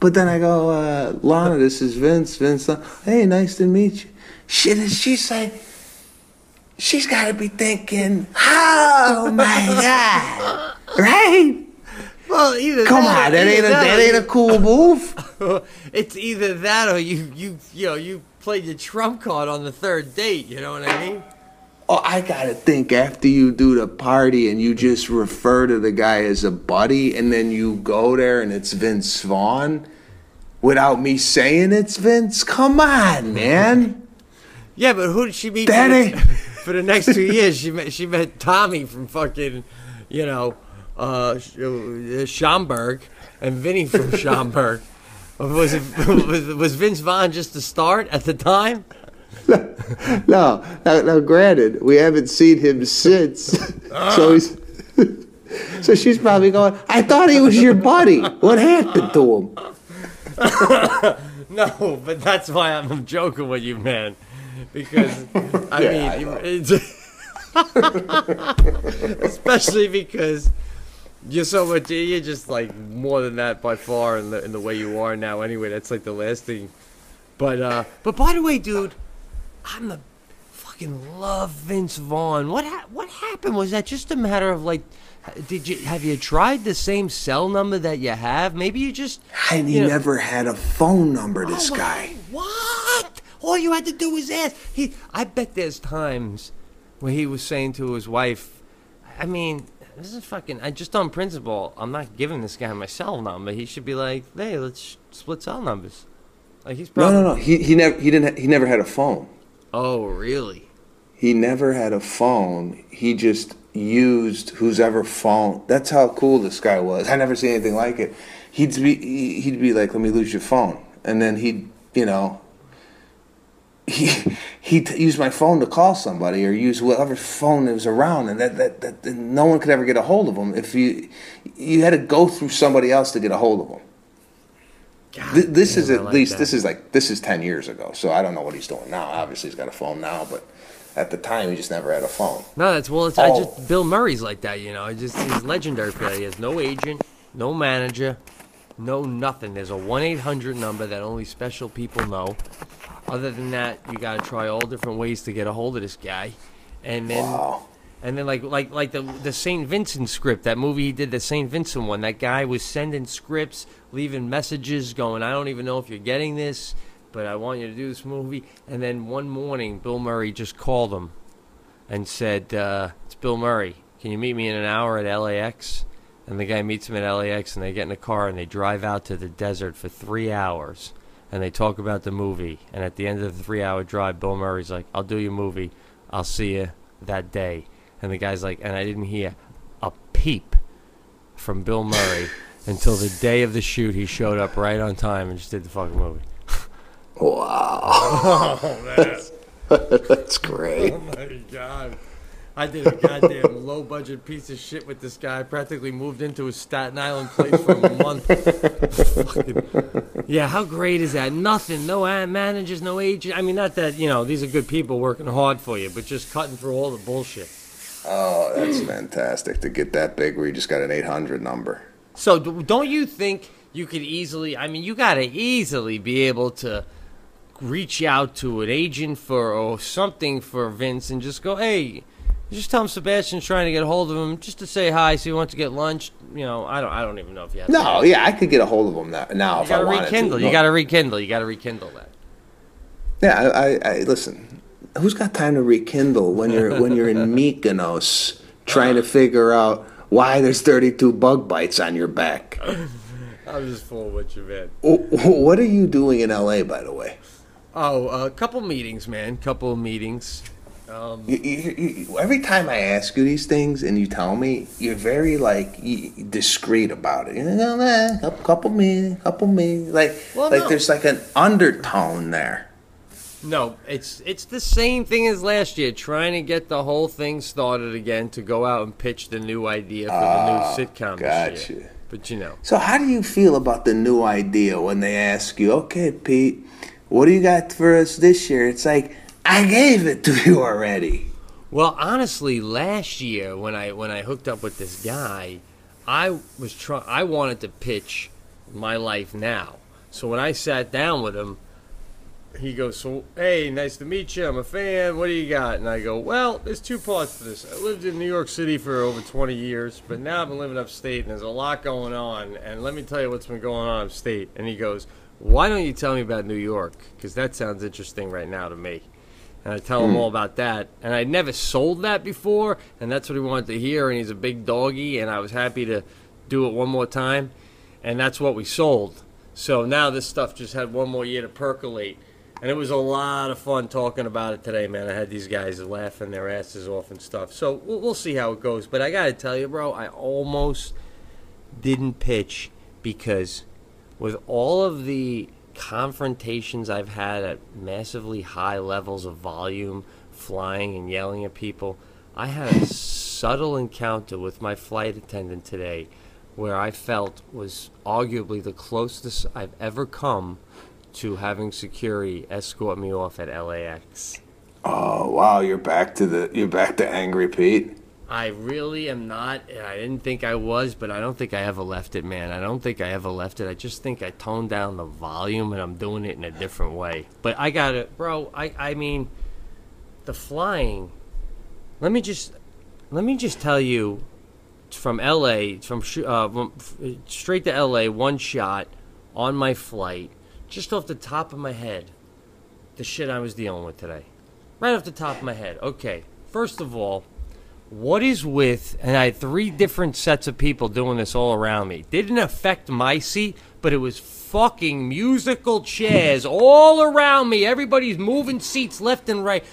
But then I go, uh, Lana, this is Vince. Vince, hey, nice to meet you. Shit, and she's like, she's got to be thinking, oh my god, right? well, either Come that, on, that ain't a that or ain't a cool move. it's either that or you, you, you know, you played your trump card on the third date. You know what I mean? Oh, I gotta think after you do the party and you just refer to the guy as a buddy, and then you go there and it's Vince Vaughn without me saying it's Vince. Come on, man. Yeah, but who did she meet? That for, ain't- the, for the next two years, she met she met Tommy from fucking, you know, uh, uh, and Vinny from Schaumburg. Was it was, was Vince Vaughn just the start at the time? No, now, now granted, we haven't seen him since, so he's. So she's probably going. I thought he was your buddy. What happened to him? No, but that's why I'm joking with you, man. Because I Yeah, mean, I it's especially because you're so much. You're just like more than that by far in the in the way you are now. Anyway, that's like the last thing. But uh, but by the way, dude, I'm the fucking love Vince Vaughn. What ha- what happened? Was that just a matter of like? Did you have you tried the same cell number that you have? Maybe you just And he know- never had a phone number. Oh, this Oh, guy. What? All you had to do was ask. He. I bet there's times where he was saying to his wife, "I mean, this is fucking. I just on principle, I'm not giving this guy my cell number. He should be like, hey, let's split cell numbers. Like he's No, probably. no, no. He he never he didn't he never had a phone. Oh, really? He never had a phone. He just used whose ever phone. That's how cool this guy was. I never seen anything like it. He'd be he'd be like, "Let me lose your phone," and then he'd you know he he'd use my phone to call somebody or use whatever phone that was around, and that, that, that no one could ever get a hold of him if you you had to go through somebody else to get a hold of him. Th- this is at like least that. this is like this is ten years ago, so I don't know what he's doing now. Obviously, he's got a phone now, but at the time, he just never had a phone. No, that's well. It's I Oh. just Bill Murray's like that, you know. He just he's legendary for that. He has no agent, no manager, no nothing. There's a one eight hundred number that only special people know. Other than that, you got to try all different ways to get a hold of this guy, and then Wow. And then like like like the the Saint Vincent script, that movie he did, the Saint Vincent one. That guy was sending scripts, leaving messages, going, "I don't even know if you're getting this, but I want you to do this movie." And then one morning, Bill Murray just called him and said, uh, "It's Bill Murray. Can you meet me in an hour at LAX?" And the guy meets him at LAX, and they get in a car and they drive out to the desert for three hours, and they talk about the movie. And at the end of the three-hour drive, Bill Murray's like, "I'll do your movie. I'll see you that day." And the guy's like, "And I didn't hear a peep from Bill Murray until the day of the shoot. He showed up right on time and just did the fucking movie." Wow. Oh, that's great. Oh my god. I did a goddamn low budget piece of shit with this guy. I practically moved into his Staten Island place for a month. Yeah, how great is that? Nothing. No ad managers, no agent. I mean, not that, you know, these are good people working hard for you, but just cutting through all the bullshit. Oh, that's fantastic to get that big where you just got an 800 number. So, don't you think you could easily, I mean, you got to easily be able to reach out to an agent for or something for Vince and just go, hey, just tell him Sebastian's trying to get a hold of him just to say hi, so he wants to get lunch. You know, I don't, I don't even know if you have. No, to. yeah, I could get a hold of him now, now you if gotta wanted rekindle. to. You No. gotta rekindle. You gotta rekindle that. Yeah, I, I, I listen. Who's got time to rekindle when you're when you're in Mykonos trying to figure out why there's 32 bug bites on your back? I'm just full with you, man. What are you doing in LA, by the way? Oh, a couple meetings, man. Couple of meetings. Um, You, you, you, every time I ask you these things and you tell me, you're very like discreet about it. You know, couple, couple me, couple me. Like, Well, like no. there's like an undertone there. No, it's it's the same thing as last year. Trying to get the whole thing started again to go out and pitch the new idea for the new ah, sitcom this gotcha. year. But you know, So, how do you feel about the new idea when they ask you, okay, Pete, what do you got for us this year? It's like, I gave it to you already. well, honestly, last year when I when I hooked up with this guy, I was trying. I wanted to pitch my life now. So when I sat down with him, he goes, "So hey, nice to meet you. I'm a fan. What do you got?" And I go, "Well, there's two parts to this. I lived in New York City for over 20 years, but now I've been living upstate, and there's a lot going on. And let me tell you what's been going on upstate." And he goes, "Why don't you tell me about New York? Because that sounds interesting right now to me." And I tell him hmm. all about that. And I'd never sold that before, and that's what he wanted to hear. And he's a big doggy, and I was happy to do it one more time. And that's what we sold. So now this stuff just had one more year to percolate. And it was a lot of fun talking about it today, man. I had these guys laughing their asses off and stuff. So we'll, we'll see how it goes. But I got to tell you, bro, I almost didn't pitch because with all of the confrontations I've had at massively high levels of volume, flying and yelling at people, I had a subtle encounter with my flight attendant today where I felt was arguably the closest I've ever come to having security escort me off at LAX. Oh wow, you're back to the you're back to angry Pete. I really am not. I didn't think I was, but I don't think I ever left it, man. I don't think I ever left it. I just think I toned down the volume and I'm doing it in a different way. But I got it, bro. I I mean, the flying. Let me just let me just tell you, from L.A. from uh, straight to L.A. One shot on my flight, just off the top of my head, the shit I was dealing with today, right off the top of my head. Okay, first of all, what is with and I had three different sets of people doing this all around me. Didn't affect my seat, but it was fucking musical chairs all around me. Everybody's moving seats left and right.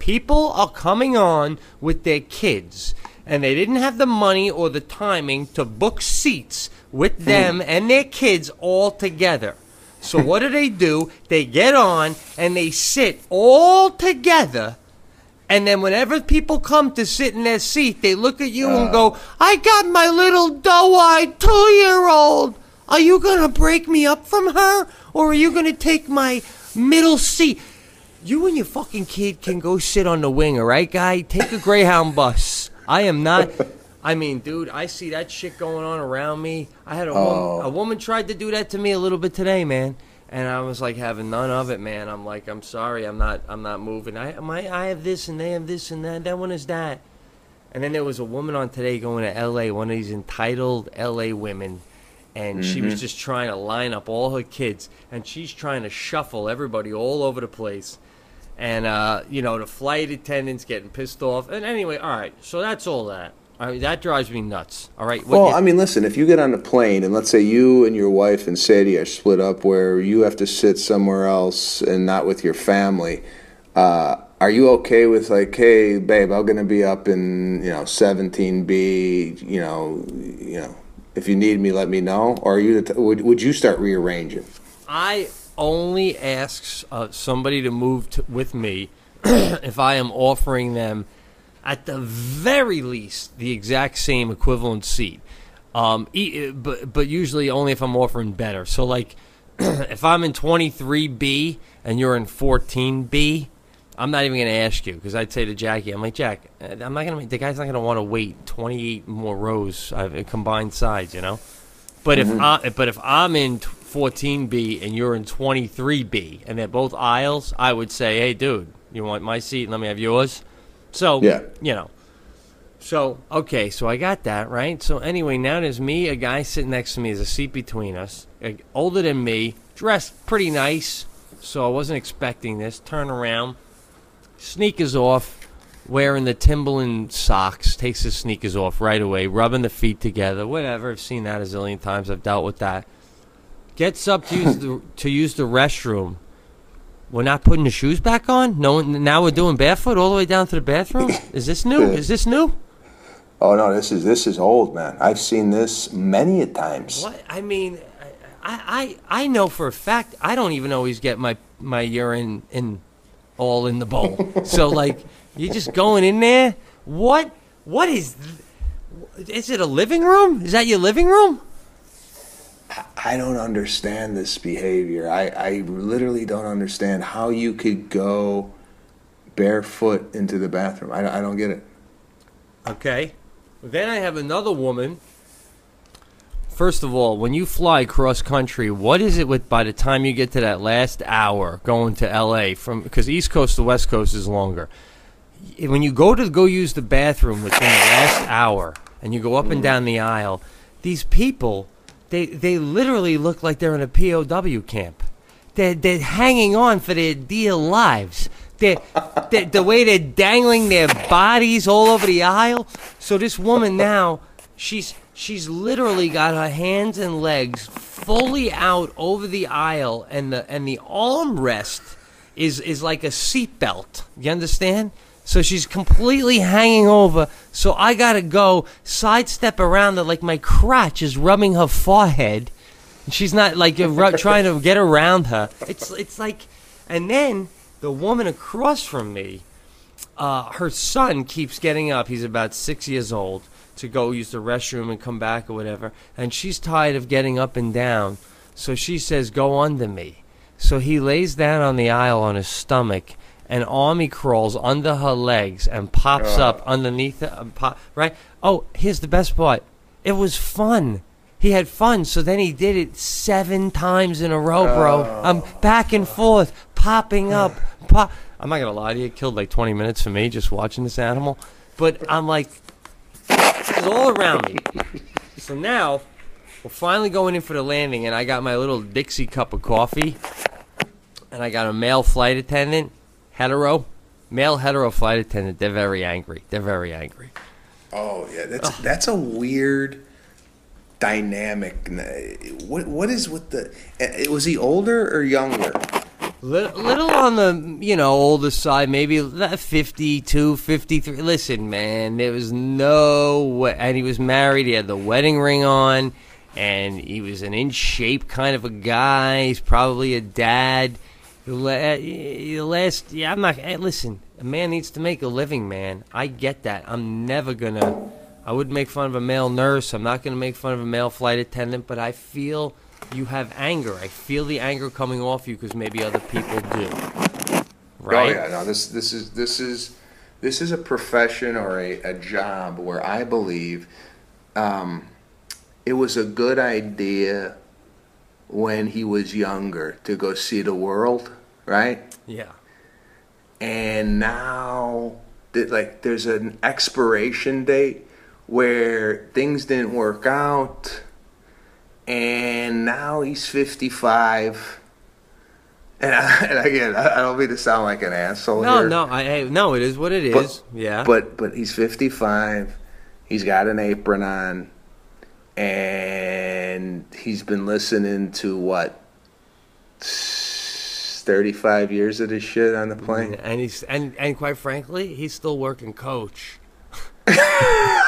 People are coming on with their kids and they didn't have the money or the timing to book seats with hmm. them and their kids all together. So what do they do? They get on and they sit all together and then whenever people come to sit in their seat, they look at you and uh. go, I got my little doe-eyed two-year-old. Are you going to break me up from her? Or are you going to take my middle seat? You and your fucking kid can go sit on the wing, all right, guy? Take a Greyhound bus. I am not... I mean, dude, I see that shit going on around me. I had a woman, a woman tried to do that to me a little bit today, man, and I was like having none of it, man. I'm like, I'm sorry, I'm not, I'm not moving. I, my, I have this and they have this and that. That one is that. And then there was a woman on today going to L.A. One of these entitled L.A. women, and she was just trying to line up all her kids, and she's trying to shuffle everybody all over the place. And uh, you know the flight attendants getting pissed off. And anyway, all right. So that's all that. I mean, that drives me nuts. All right. What Well, I mean, listen, if you get on a plane and let's say you and your wife and Sadie are split up where you have to sit somewhere else and not with your family, uh, are you okay with like, hey, babe, I'm gonna be up in you know 17B, you know, you know, if you need me, let me know, or are you would would you start rearranging? I only ask uh, somebody to move to, with me if I am offering them, at the very least, the exact same equivalent seat. Um, e- but but usually only if I'm offering better. So like, if I'm in 23B and you're in 14B, I'm not even going to ask you because I'd say to Jackie, I'm like Jack, uh, I'm not going to. The guy's not going to want to wait 28 more rows uh, combined sides, you know. But if I but if I'm in 14B and you're in 23B and they're both aisles, I would say, hey, dude, you want my seat and let me have yours. So Yeah. you know. So okay, so I got that right. So anyway, now there's me, a guy sitting next to me, there's a seat between us, older than me, dressed pretty nice, so I wasn't expecting this. Turn around, sneakers off, wearing the Timberland socks. Takes his sneakers off right away, rubbing the feet together. Whatever. I've seen that a zillion times. I've dealt with that. Gets up to use the to use the restroom. We're not putting the shoes back on. No, now we're doing barefoot all the way down to the bathroom. Is this new? Is this new? Oh no, this is this is old, man. I've seen this many a times. What I mean, I, I I know for a fact I don't even always get my my urine in all in the bowl. so like you're just going in there. What what is? th- Is it a living room? Is that your living room? I don't understand this behavior. I, I literally don't understand how you could go barefoot into the bathroom. I, don't- I don't get it. Okay. Then I have another woman. First of all, when you fly cross country, what is it with by the time you get to that last hour going to LA from because East Coast to West Coast is longer. When you go to go use the bathroom within the last hour and you go up and mm-hmm. down the aisle, these people they they literally look like they're in a POW camp. They're, they're hanging on for their dear lives. They're, they the way they're dangling their bodies all over the aisle. So this woman now, she's she's literally got her hands and legs fully out over the aisle, and the and the armrest is is like a seatbelt. You understand? So she's completely hanging over. So I gotta go sidestep around her like my crotch is rubbing her forehead. And she's not like ru- trying to get around her. It's it's like, and then the woman across from me, uh, her son keeps getting up. He's about six years old to go use the restroom and come back or whatever. And she's tired of getting up and down, so she says, "Go under me." So he lays down on the aisle on his stomach, and army crawls under her legs and pops up underneath. And pop, right? Oh, here's the best part. It was fun. He had fun, so then he did it seven times in a row, bro. I'm um, back and forth, popping up. Pop. I'm not gonna lie to you. It killed like 20 minutes for me just watching this animal, but I'm like, it's all around me. So now we're finally going in for the landing, and I got my little Dixie cup of coffee, and I got a male flight attendant, hetero, male hetero flight attendant. They're very angry. They're very angry. Oh yeah, that's that's a weird dynamic. What what is with the? uh, Was he older or younger? Little, little on the, you know, older side, maybe 52, 53. Listen, man, there was no way. And he was married. He had the wedding ring on. And he was an in shape kind of a guy. He's probably a dad. The last, yeah, I'm not, hey, listen, a man needs to make a living, man. I get that. I'm never going to, I wouldn't make fun of a male nurse. I'm not going to make fun of a male flight attendant, but I feel you have anger. I feel the anger coming off you because maybe other people do. Right? Oh yeah, no. This this is this is this is a profession or a, a job where I believe um, it was a good idea when he was younger to go see the world, right? Yeah. and now like there's an expiration date where things didn't work out and now he's 55 and, I, and again I, I don't mean to sound like an asshole No, here no, I, hey, no, it is what it is. but, yeah. but but he's 55 he's got an apron on and he's been listening to what 35 years of this shit on the mm, plane and he's and and quite frankly, he's still working coach. the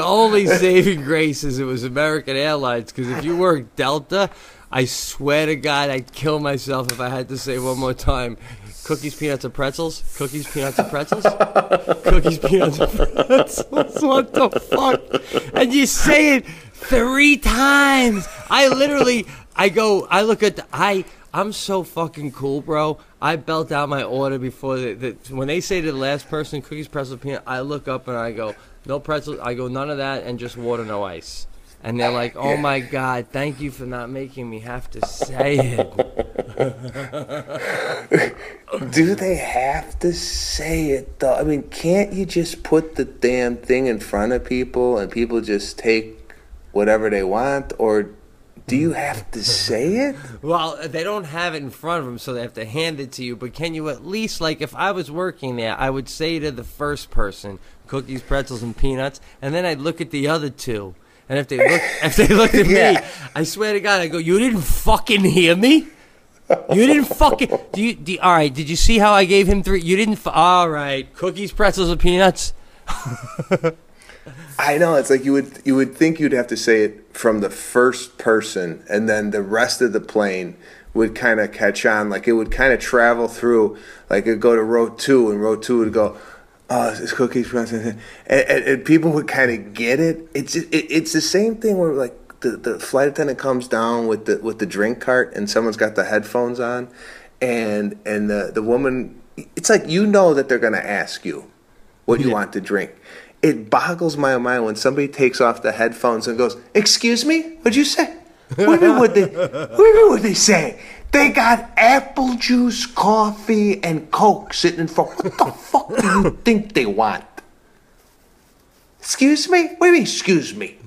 only saving grace is it was American Airlines because if you work Delta, I swear to God, I'd kill myself if I had to say one more time. Cookies, peanuts, and pretzels. Cookies, peanuts, and pretzels. Cookies, peanuts, and pretzels. What the fuck? And you say it three times. I literally, I go, I look at the, I, I'm so fucking cool, bro. I belt out my order before the, the when they say to the last person, cookies, pretzel, peanut. I look up and I go, no pretzel. I go, none of that, and just water, no ice. And they're like, "Oh my God, thank you for not making me have to say it." Do they have to say it though? I mean, can't you just put the damn thing in front of people and people just take whatever they want, or Do you have to say it? Well, they don't have it in front of them, so they have to hand it to you. But can you at least, like, if I was working there, I would say to the first person, cookies, pretzels, and peanuts, and then I'd look at the other two. And if they look, if they looked at me, I swear to God, I go, "You didn't fucking hear me. You didn't fucking. Do you? Do, all right. Did you see how I gave him three? You didn't. All right. Cookies, pretzels, and peanuts. I know it's like you would you would think you'd have to say it from the first person, and then the rest of the plane would kind of catch on. Like it would kind of travel through. Like it'd go to row two, and row two would go. Oh, it's cookies, pretzels," and, and, and people would kind of get it. It's it, it's the same thing where like the, the flight attendant comes down with the with the drink cart, and someone's got the headphones on, and and the the woman. It's like you know that they're gonna ask you what you want to drink. It boggles my mind when somebody takes off the headphones and goes, "Excuse me, what'd you say? What do you mean what they? What do you mean what they say? They got apple juice, coffee, and coke sitting in front. What the fuck do you think they want? Excuse me? What do you mean? Excuse me?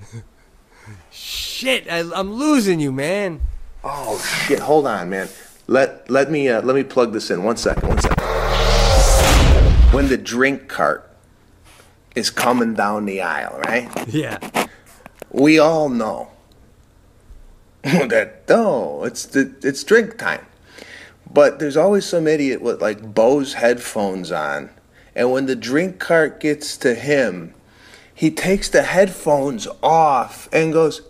Shit, I, I'm losing you, man. Oh shit! Hold on, man. Let let me uh, let me plug this in. One second. One second. When the drink cart is coming down the aisle, right? Yeah. we all know that no, it's the it's drink time. But there's always some idiot with like Bose headphones on, and when the drink cart gets to him, he takes the headphones off and goes,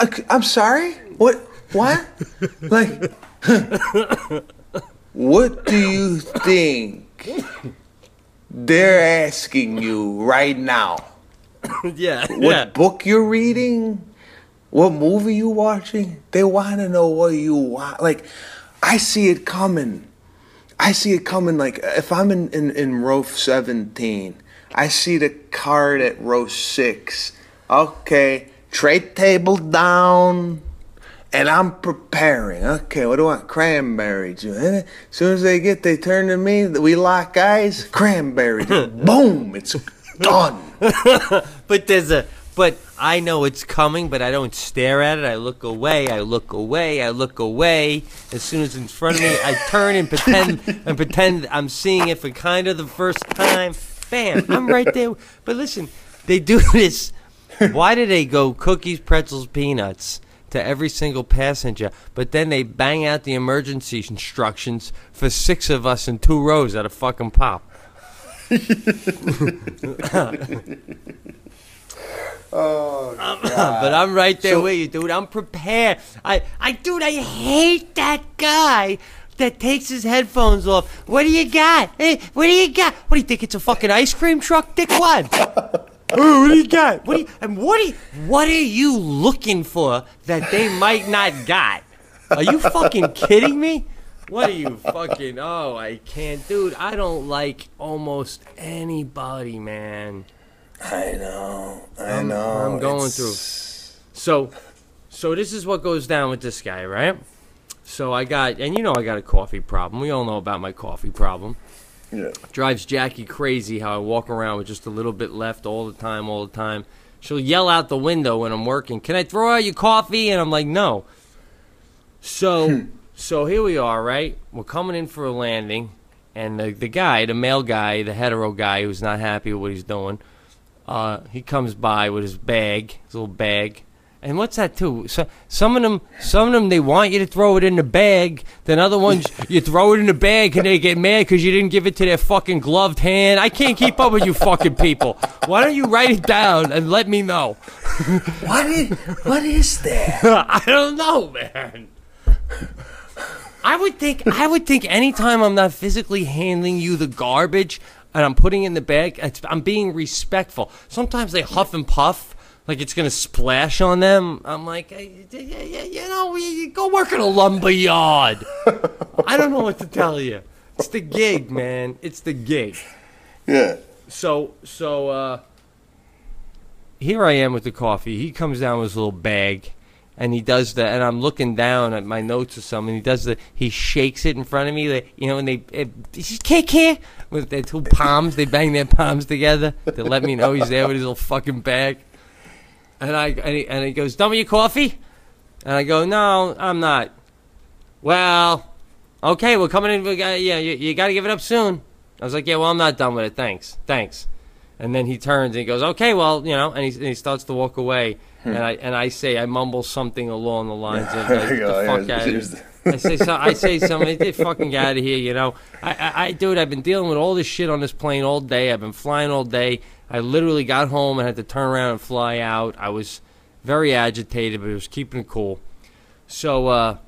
"I- "I'm sorry, what? What? like, what do you think they're asking you right now?" yeah. what yeah. book you're reading, what movie you watching. They want to know what you want. Like, I see it coming. I see it coming. Like, if I'm in, in, in row 17, I see the card at row 6. Okay, trade table down. And I'm preparing. Okay, what do I want? Cranberry juice. As soon as they get, they turn to me. We lock eyes. Cranberry juice. Boom! It's done. But there's a but I know it's coming, but I don't stare at it. I look away. I look away. I look away. As soon as it's in front of me, I turn and pretend and pretend I'm seeing it for kind of the first time. Bam! I'm right there. But listen, they do this. Why do they go cookies, pretzels, peanuts to every single passenger? But then they bang out the emergency instructions for six of us in two rows at a fucking pop. Oh, but I'm right there with you, dude. I'm prepared. I, I, dude, I hate that guy that takes his headphones off. What do you got? Hey, what do you got? What do you think? It's a fucking ice cream truck, Dick? What? Oh, what do you got? What do you, and what are you, what are you looking for that they might not got? Are you fucking kidding me? What are you fucking? Oh, I can't, dude. I don't like almost anybody, man. I know. I I'm- know. I'm going It's- through. So, so this is what goes down with this guy, right? So I got, and you know I got a coffee problem. We all know about my coffee problem. Yeah. Drives Jackie crazy how I walk around with just a little bit left all the time, all the time. She'll yell out the window when I'm working, "Can I throw out your coffee?" And I'm like, "No." So, so here we are, right? We're coming in for a landing, and the the guy, the male guy, the hetero guy who's not happy with what he's doing, uh, he comes by with his bag, his little bag. And what's that too? So, some of them, some of them, they want you to throw it in the bag. Then other ones, you throw it in the bag and they get mad because you didn't give it to their fucking gloved hand. I can't keep up with you fucking people. Why don't you write it down and let me know? What is, what is that? I don't know, man. I would think I would think anytime I'm not physically handing you the garbage and I'm putting it in the bag, it's, I'm being respectful. Sometimes they huff and puff like it's gonna splash on them. I'm like, "Hey, y- y- y- you know, you- go work in a lumber yard. I don't know what to tell you. It's the gig, man. It's the gig. Yeah. So so uh here I am with the coffee. He comes down with his little bag and he does the and I'm looking down at my notes or something. He does the he shakes it in front of me, like, you know, and they it, he's kick here with their two palms. They bang their palms together to let me know he's there with his little fucking bag. And I and he, and he goes, "Done with your coffee?" And I go, no, I'm not. Well, okay, we're coming in. We got, yeah, you, you got to give it up soon. I was like, yeah, well, I'm not done with it. Thanks, thanks. And then he turns and he goes, okay, well, you know, and he, and he starts to walk away. And I and I say, I mumble something along the lines of, like, the fuck out of I say, so, I say something, get fucking get out of here, you know. I, I, I, dude, I've been dealing with all this shit on this plane all day. I've been flying all day. I literally got home and had to turn around and fly out. I was very agitated, but I was keeping it cool. So, uh,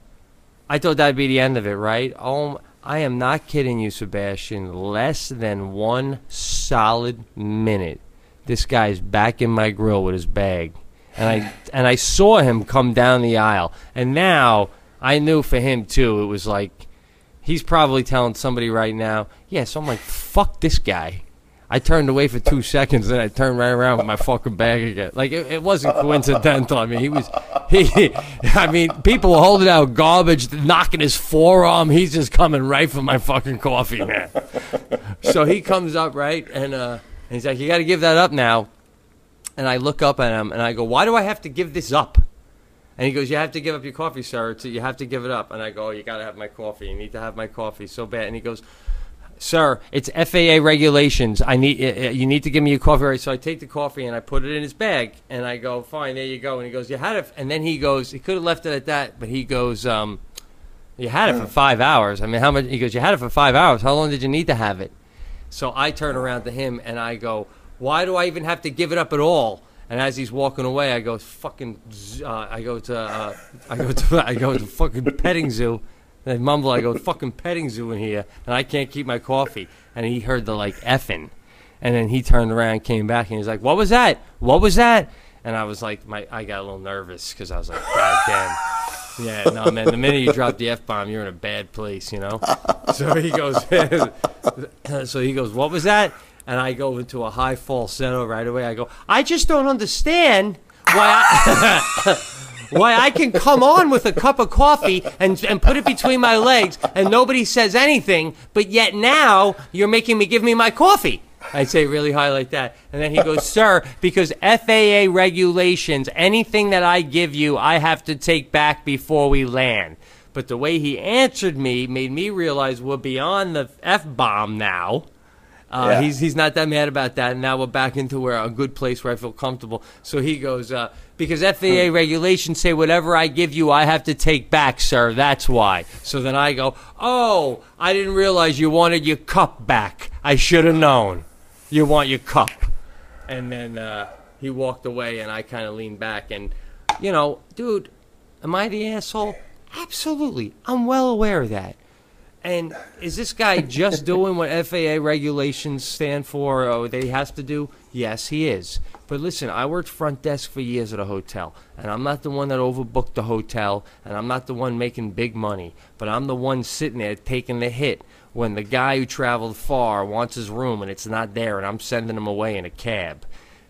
I thought that'd be the end of it, right? Oh, I am not kidding you, Sebastian. Less than one solid minute, this guy's back in my grill with his bag, and I and I saw him come down the aisle, and now I knew for him too. It was like he's probably telling somebody right now. Yeah, so I'm like, fuck this guy. I turned away for two seconds, and I turned right around with my fucking bag again. Like it, it wasn't coincidental. I mean, he was he. I mean, people were holding out garbage, knocking his forearm. He's just coming right for my fucking coffee, man. so he comes up right, and uh, and he's like, "You got to give that up now." And I look up at him, and I go, "Why do I have to give this up?" And he goes, "You have to give up your coffee, sir. It's, you have to give it up." And I go, oh, "You got to have my coffee. You need to have my coffee so bad." And he goes, "Sir, it's FAA regulations. I need uh, uh, you need to give me your coffee." Right? So I take the coffee and I put it in his bag, and I go, "Fine, there you go." And he goes, "You had it." And then he goes, he could have left it at that, but he goes, um, "You had it for five hours." I mean, how much? He goes, "You had it for five hours. How long did you need to have it?" So I turn around to him and I go, "Why do I even have to give it up at all?" And as he's walking away, I go, "Fucking!" Uh, I go to, uh, I go to, I go to fucking petting zoo. And I mumble, I go, "Fucking petting zoo in here," and I can't keep my coffee. And he heard the like effing, and then he turned around, came back, and he's like, "What was that? What was that?" And I was like, my, I got a little nervous because I was like, "God damn." Yeah, no, man. The minute you drop the f bomb, you're in a bad place, you know. So he goes, so he goes, "What was that?" And I go into a high falsetto right away. I go, "I just don't understand why I, why I can come on with a cup of coffee and and put it between my legs and nobody says anything, but yet now you're making me give me my coffee." I say really high like that. And then he goes, Sir, because FAA regulations, anything that I give you, I have to take back before we land. But the way he answered me made me realize we're beyond the F bomb now. Uh, Yeah. He's he's not that mad about that, and now we're back into where a good place where I feel comfortable. So he goes, uh, because FAA regulations say whatever I give you, I have to take back, sir. That's why. So then I go, oh, I didn't realize you wanted your cup back. I should have known. You want your cup. And then uh, he walked away, and I kind of leaned back, and you know, dude, am I the asshole? Absolutely. I'm well aware of that. And is this guy just doing what FAA regulations stand for or that he has to do? Yes, he is. But listen, I worked front desk for years at a hotel, and I'm not the one that overbooked the hotel, and I'm not the one making big money, but I'm the one sitting there taking the hit when the guy who traveled far wants his room and it's not there, and I'm sending him away in a cab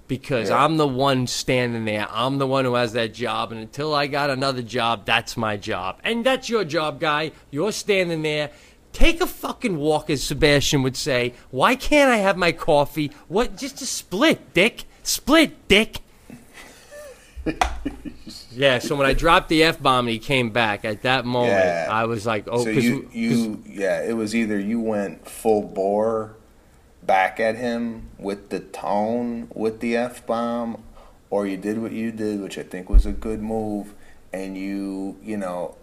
because I'm the one standing there. I'm the one who has that job, and until I got another job, that's my job. And that's your job, guy. You're standing there. Take a fucking walk, as Sebastian would say. Why can't I have my coffee? What? Just a split, dick. Split, dick. yeah. So when I dropped the f bomb and he came back, at that moment, Yeah. I was like, oh, so you, you, yeah, it was either you went full bore back at him with the tone with the f bomb, or you did what you did, which I think was a good move, and you, you know,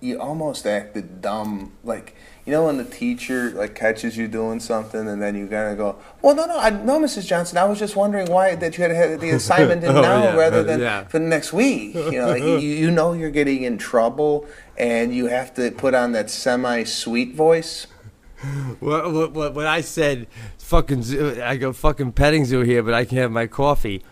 you almost acted dumb, like you know when the teacher like catches you doing something, and then you gotta go, well, no, no, I, no, Mrs. Johnson, I was just wondering why that you had had the assignment in Oh, now yeah, rather uh, than yeah. for the next week. You know, like, you, you know you're getting in trouble, and you have to put on that semi-sweet voice. What, what, what, when I said fucking zoo, I go fucking petting zoo here, but I can have my coffee.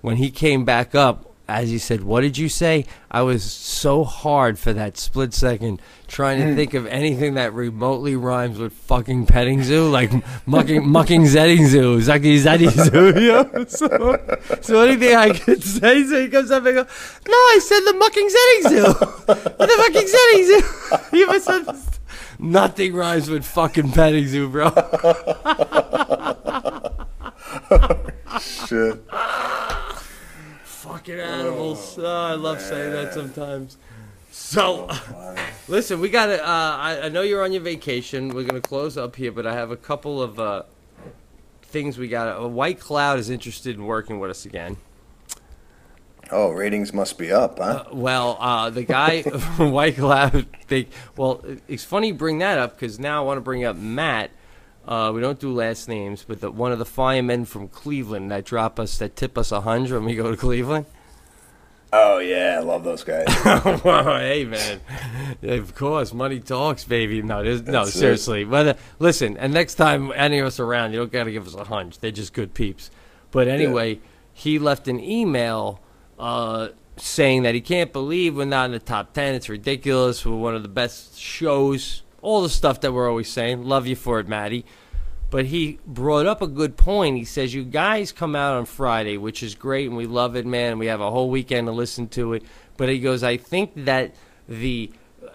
When he came back up, as he said, "What did you say?" I was so hard for that split second, trying to mm. think of anything that remotely rhymes with fucking petting zoo, like mucking mucking zetting zoo, zucky zetty zoo. You know? so, so anything I could say, so he comes up and goes, "No, I said the mucking zetting zoo, the fucking zetting zoo." you misunderstood. Nothing rhymes with fucking petting zoo, bro. Shit. Fucking animals. Oh, I love saying that sometimes. So, listen, we got to. Uh, I, I know you're on your vacation. We're gonna close up here, but I have a couple of uh, things we got. A White Cloud is interested in working with us again. Oh, ratings must be up, huh? Well, uh, the guy from White Cloud, they well, it's funny you bring that up because now I want to bring up Matt. Uh, we don't do last names, but the, one of the firemen from Cleveland that drop us, that tip us a hundred when we go to Cleveland. oh yeah, I love those guys. well, hey man, of course, money talks, baby. No, no, That's it. seriously. But uh, listen, and next time any of us around, you don't gotta give us a hunch. They're just good peeps. But anyway, he left an email uh, saying that he can't believe we're not in the top ten. It's ridiculous. We're one of the best shows. All the stuff that we're always saying. Love you for it, Maddie. But he brought up a good point. He says, You guys come out on Friday, which is great, and we love it, man. We have a whole weekend to listen to it. But he goes, I think that the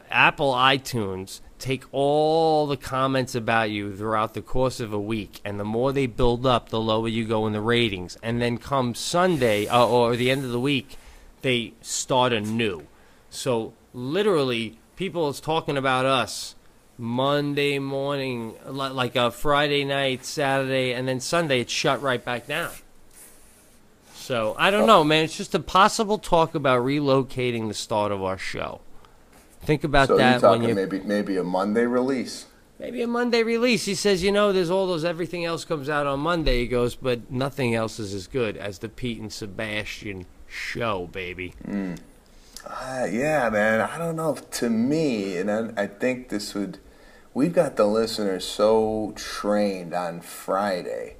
Apple iTunes take all the comments about you throughout the course of a week, and the more they build up, the lower you go in the ratings. And then come Sunday uh, or the end of the week, they start anew. So literally, people is talking about us Monday morning, like a Friday night, Saturday, and then Sunday it's shut right back down. So I don't know, man. It's just impossible talk about relocating the start of our show. Think about so you're that when talking you maybe maybe a Monday release. maybe a Monday release. He says, you know, there's all those everything else comes out on Monday. He goes, but nothing else is as good as the Pete and Sebastian show, baby. Uh, yeah, man. I don't know. To me, and I, I think this would. We've got the listeners so trained on Friday.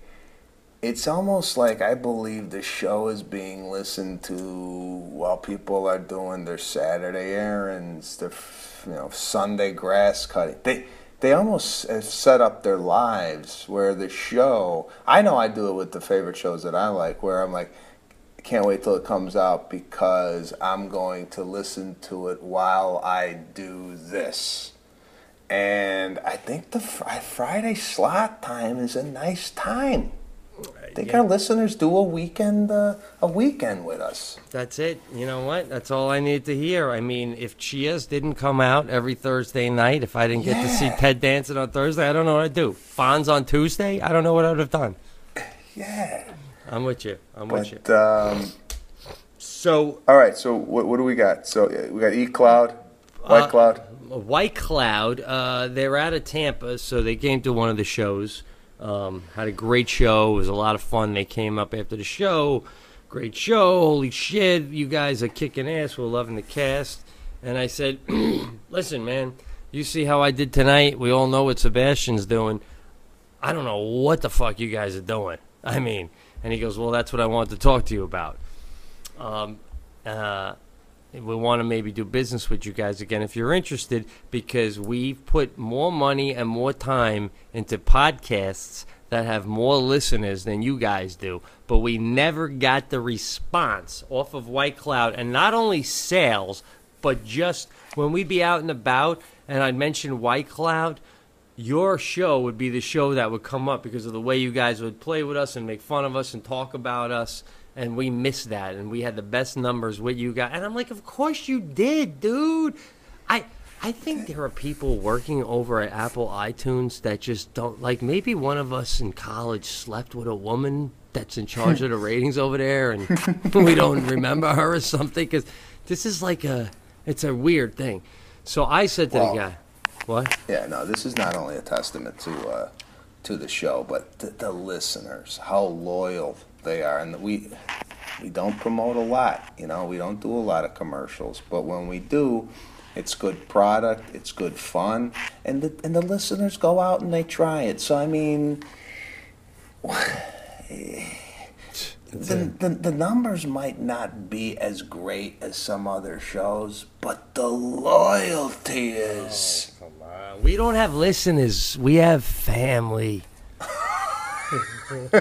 It's almost like I believe the show is being listened to while people are doing their Saturday errands, their you know Sunday grass cutting. They they almost have set up their lives where the show. I know I do it with the favorite shows that I like, where I'm like, I can't wait till it comes out because I'm going to listen to it while I do this. And I think the fr- Friday slot time is a nice time. Think our listeners do a weekend uh, a weekend with us. That's it. You know what? That's all I need to hear. I mean, if Cheers didn't come out every Thursday night, if I didn't get to see Ted Danson on Thursday, I don't know what I'd do. Fonz on Tuesday, I don't know what I would have done. Yeah. I'm with you. I'm with you. Um, So, all right, so what, what do we got? So we got E Cloud, White Uh, Cloud. White Cloud, uh, they're out of Tampa, so they came to one of the shows. Um, had a great show. It was a lot of fun. They came up after the show. Great show. Holy shit. You guys are kicking ass. We're loving the cast. And I said, listen, man, you see how I did tonight? We all know what Sebastian's doing. I don't know what the fuck you guys are doing. I mean, and he goes, well, that's what I wanted to talk to you about. Um, uh, we want to maybe do business with you guys again if you're interested because we've put more money and more time into podcasts that have more listeners than you guys do. But we never got the response off of white cloud. And not only sales but just when we'd be out and about and i'd mention white cloud your show would be the show that would come up because of the way you guys would play with us and make fun of us and talk about us and we missed that and we had the best numbers with you guys. And i'm like of course you did dude. I i think there are people working over at apple itunes that just don't like maybe one of us in college slept with a woman that's in charge of the ratings over there and we don't remember her or something because this is like a it's a weird thing. So i said to Well, the guy what? Yeah, no, this is not only a testament to uh, to the show, but the, the listeners, how loyal they are, and we we don't promote a lot. You know, we don't do a lot of commercials, but when we do, it's good product, it's good fun, and the and the listeners go out and they try it. So I mean. The, the, the numbers might not be as great as some other shows, but the loyalty is. Uh, we don't have listeners. We have family.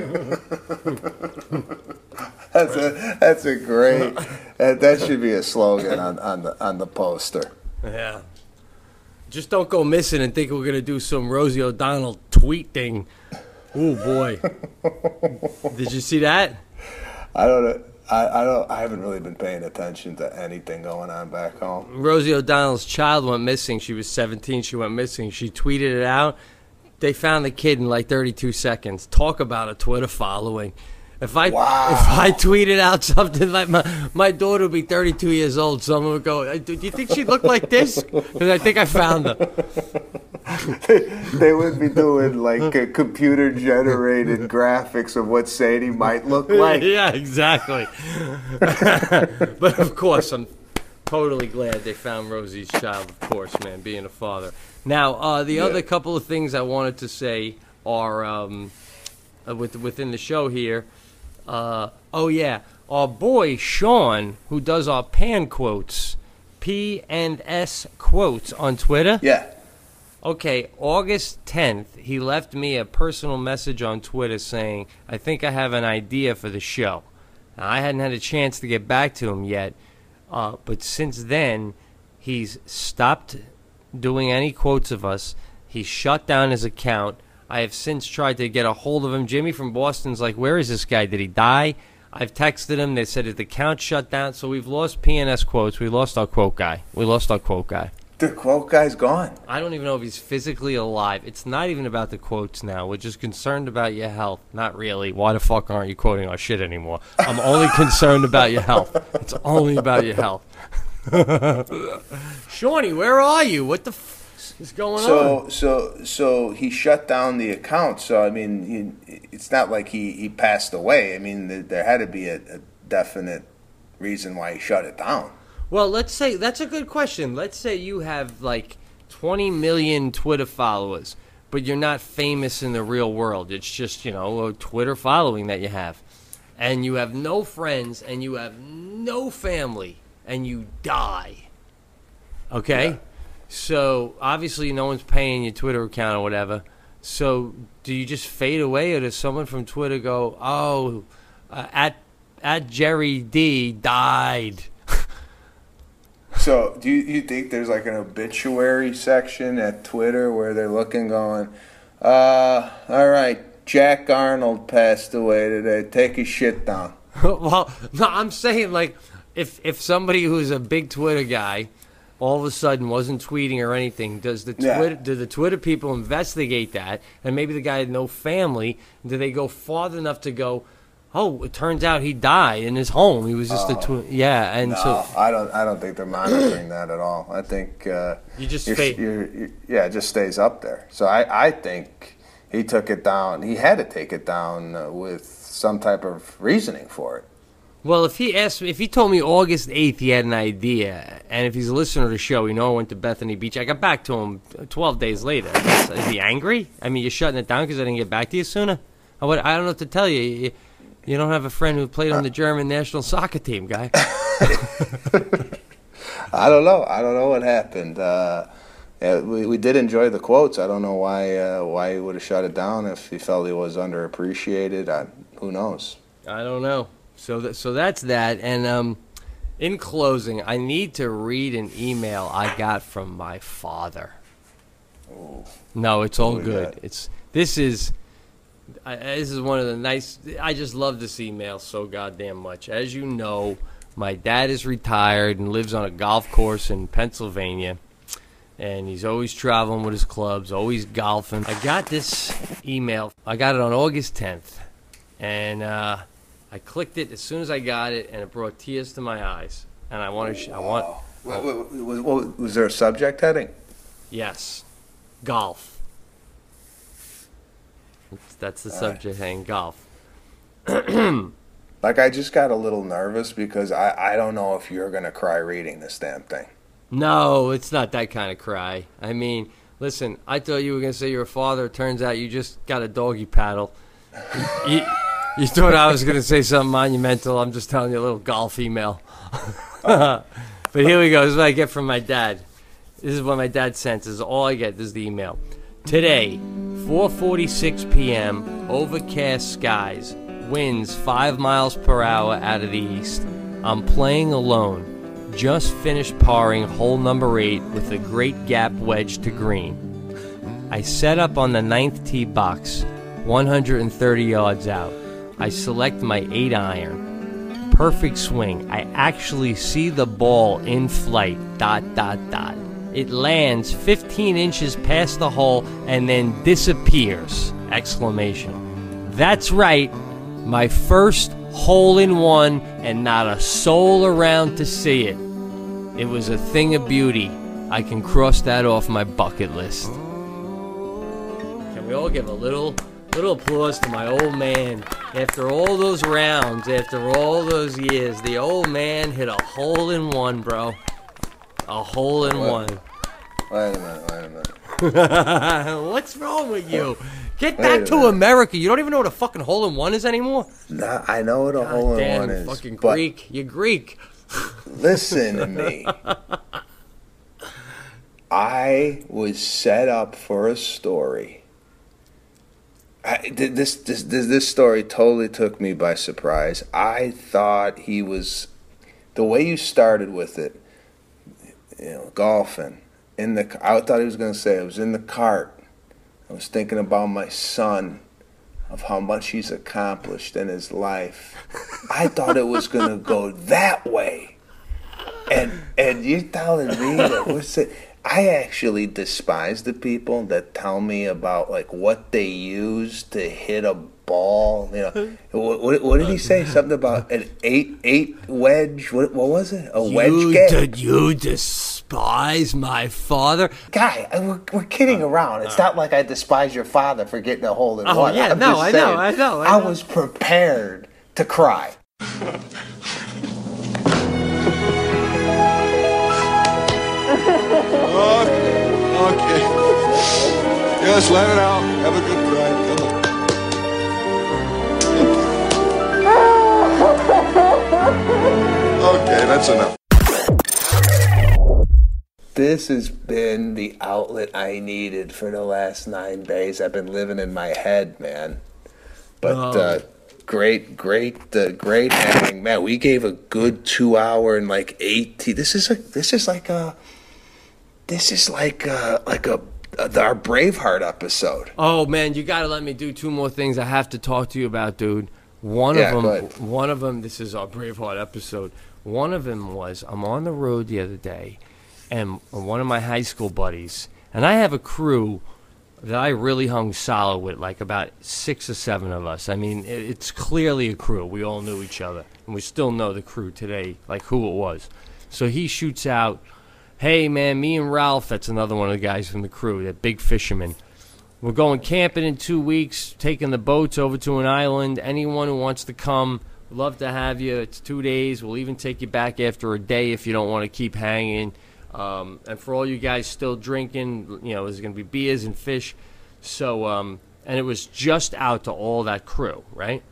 That's a that's a great. That, that should be a slogan on, on the on the poster. Yeah. Just don't go missing and think we're gonna do some Rosie O'Donnell tweet thing. Oh boy. Did you see that? I don't know. I, I don't. I haven't really been paying attention to anything going on back home. Rosie O'Donnell's child went missing. She was 17. She went missing. She tweeted it out. They found the kid in like 32 seconds. Talk about a Twitter following. If I Wow. if I tweeted out something like my my daughter would be 32 years old, someone would go, "Do you think she looked like this?" Because I think I found her. they would be doing like uh, computer generated graphics of what Sadie might look like. yeah, exactly. but of course, I'm totally glad they found Rosie's child. Of course, man, being a father. Now, uh, the other couple of things I wanted to say are um, uh, with, within the show here. Uh, oh yeah, our boy Sean, who does our pan quotes, P and S quotes on Twitter. Yeah. Okay, August 10th, he left me a personal message on Twitter saying, I think I have an idea for the show. Now, I hadn't had a chance to get back to him yet, uh, but since then, he's stopped doing any quotes of us. He shut down his account. I have since tried to get a hold of him. Jimmy from Boston's like, Where is this guy? Did he die? I've texted him. They said his account shut down. So we've lost PNS quotes. We lost our quote guy. We lost our quote guy. The quote guy's gone. I don't even know if he's physically alive. It's not even about the quotes now. We're just concerned about your health. Not really. Why the fuck aren't you quoting our shit anymore? I'm only concerned about your health. It's only about your health. Shawnee, where are you? What the f- is going So on? so so he shut down the account. So I mean, he, it's not like he, he passed away. I mean, th- there had to be a, a definite reason why he shut it down. Well, let's say that's a good question. Let's say you have like 20 million Twitter followers, but you're not famous in the real world. It's just, you know, a Twitter following that you have. And you have no friends and you have no family and you die. Okay? So, obviously no one's paying your Twitter account or whatever. So, do you just fade away or does someone from Twitter go, "Oh, uh, at at Jerry D died." So do you, you think there's like an obituary section at Twitter where they're looking, going, uh, all right, Jack Arnold passed away today. Take his shit down. well, no, I'm saying like if if somebody who's a big Twitter guy all of a sudden wasn't tweeting or anything, does the Yeah. Twitter do the Twitter people investigate that? And maybe the guy had no family. Do they go far enough to go? Oh, it turns out he died in his home. He was just a twi- yeah, and No, so I don't. I don't think they're monitoring that at all. I think uh, You just you're- you're- you're- yeah, it just stays up there. So I, I think he took it down. He had to take it down uh, with some type of reasoning for it. Well, if he asked if he told me August 8th he had an idea, and if he's a listener to the show, you know I went to Bethany Beach. I got back to him 12 days later. Is he angry? I mean, you're shutting it down because I didn't get back to you sooner? I, would, I don't know what to tell you. you. You don't have a friend who played on the German national soccer team, guy. I don't know. I don't know what happened. Uh, yeah, we, we did enjoy the quotes. I don't know why uh, why he would have shut it down if he felt he was underappreciated. I, who knows? I don't know. So that, so that's that. And um, in closing, I need to read an email I got from my father. No, it's all good. It's this is I, this is one of the nice. I just love this email so goddamn much. As you know, my dad is retired and lives on a golf course in Pennsylvania. And he's always traveling with his clubs, always golfing. I got this email. I got it on August 10th. And uh, I clicked it as soon as I got it, and it brought tears to my eyes. And I want to. Sh- I want. Was, there a subject heading? Yes, golf. That's, that's the subject heading. Golf. Like I just got a little nervous because I, I don't know if you're gonna cry reading this damn thing. No, it's not that kind of cry. I mean, listen, I thought you were going to say you're a father. It turns out you just got a doggy paddle. you, you thought I was going to say something monumental. I'm just telling you a little golf email. but here we go. This is what I get from my dad. This is what my dad sent. This is all I get. This is the email. Today, 4:46 p.m. Overcast skies. Winds 5 miles per hour out of the east. I'm playing alone. Just finished parring hole number 8 with a great gap wedge to green. I set up on the ninth tee box, 130 yards out. I select my 8 iron. perfect swing. I actually see the ball in flight. Dot dot dot. It lands 15 inches past the hole and then disappears! Exclamation. That's right. My first hole in one and not a soul around to see it. It was a thing of beauty. I can cross that off my bucket list. Can we all give a little little applause to my old man? After all those rounds, after all those years, the old man hit a hole in one, bro. A hole in What? one. Wait a minute, wait a minute. What's wrong with you? Get back to minute. America. You don't even know what a fucking hole in one is anymore? Nah, I know what a hole in one is. fucking Greek. You're Greek. listen to me. I was set up for a story. I, this, this this this story totally took me by surprise. I thought he was the way you started with it. You know, golfing in the. I thought he was going to say I was in the cart. I was thinking about my son, of how much he's accomplished in his life. I thought it was going to go that way and and you telling me that what's it? I actually despise the people that tell me about like what they use to hit a ball. You know, what, what, what did he say? Something about an eight eight wedge. What, what was it? A wedge you, game? did you despise my father? Guy, I- we're, we're kidding uh, around. It's uh. not like I despise your father for getting a hole in Oh, one. yeah, I'm no, I know, I know, I know. was prepared to cry. Okay. okay. Yes, let it out. Have a good cry. Come on. Okay, that's enough. This has been the outlet I needed for the last nine days. I've been living in my head, man. But uh, great, great, uh, great hang, man. We gave a good two hour and like eighty. This is a, this is like a, this is like a, like a, our Braveheart episode. Oh man, you gotta let me do two more things I have to talk to you about, dude. One Yeah, of them, one of them. This is our Braveheart episode. One of them was I'm on the road the other day, and one of my high school buddies, and I have a crew that I really hung solid with, like about six or seven of us. I mean, it, it's clearly a crew. We all knew each other, and we still know the crew today, like who it was. So he shoots out, "Hey man, me and Ralph, that's another one of the guys from the crew, that big fisherman." We're going camping in two weeks, taking the boats over to an island. Anyone who wants to come, love to have you. It's two days. We'll even take you back after a day if you don't want to keep hanging. Um, and for all you guys still drinking, you know, there's going to be beers and fish. So, um, and it was just out to all that crew, right?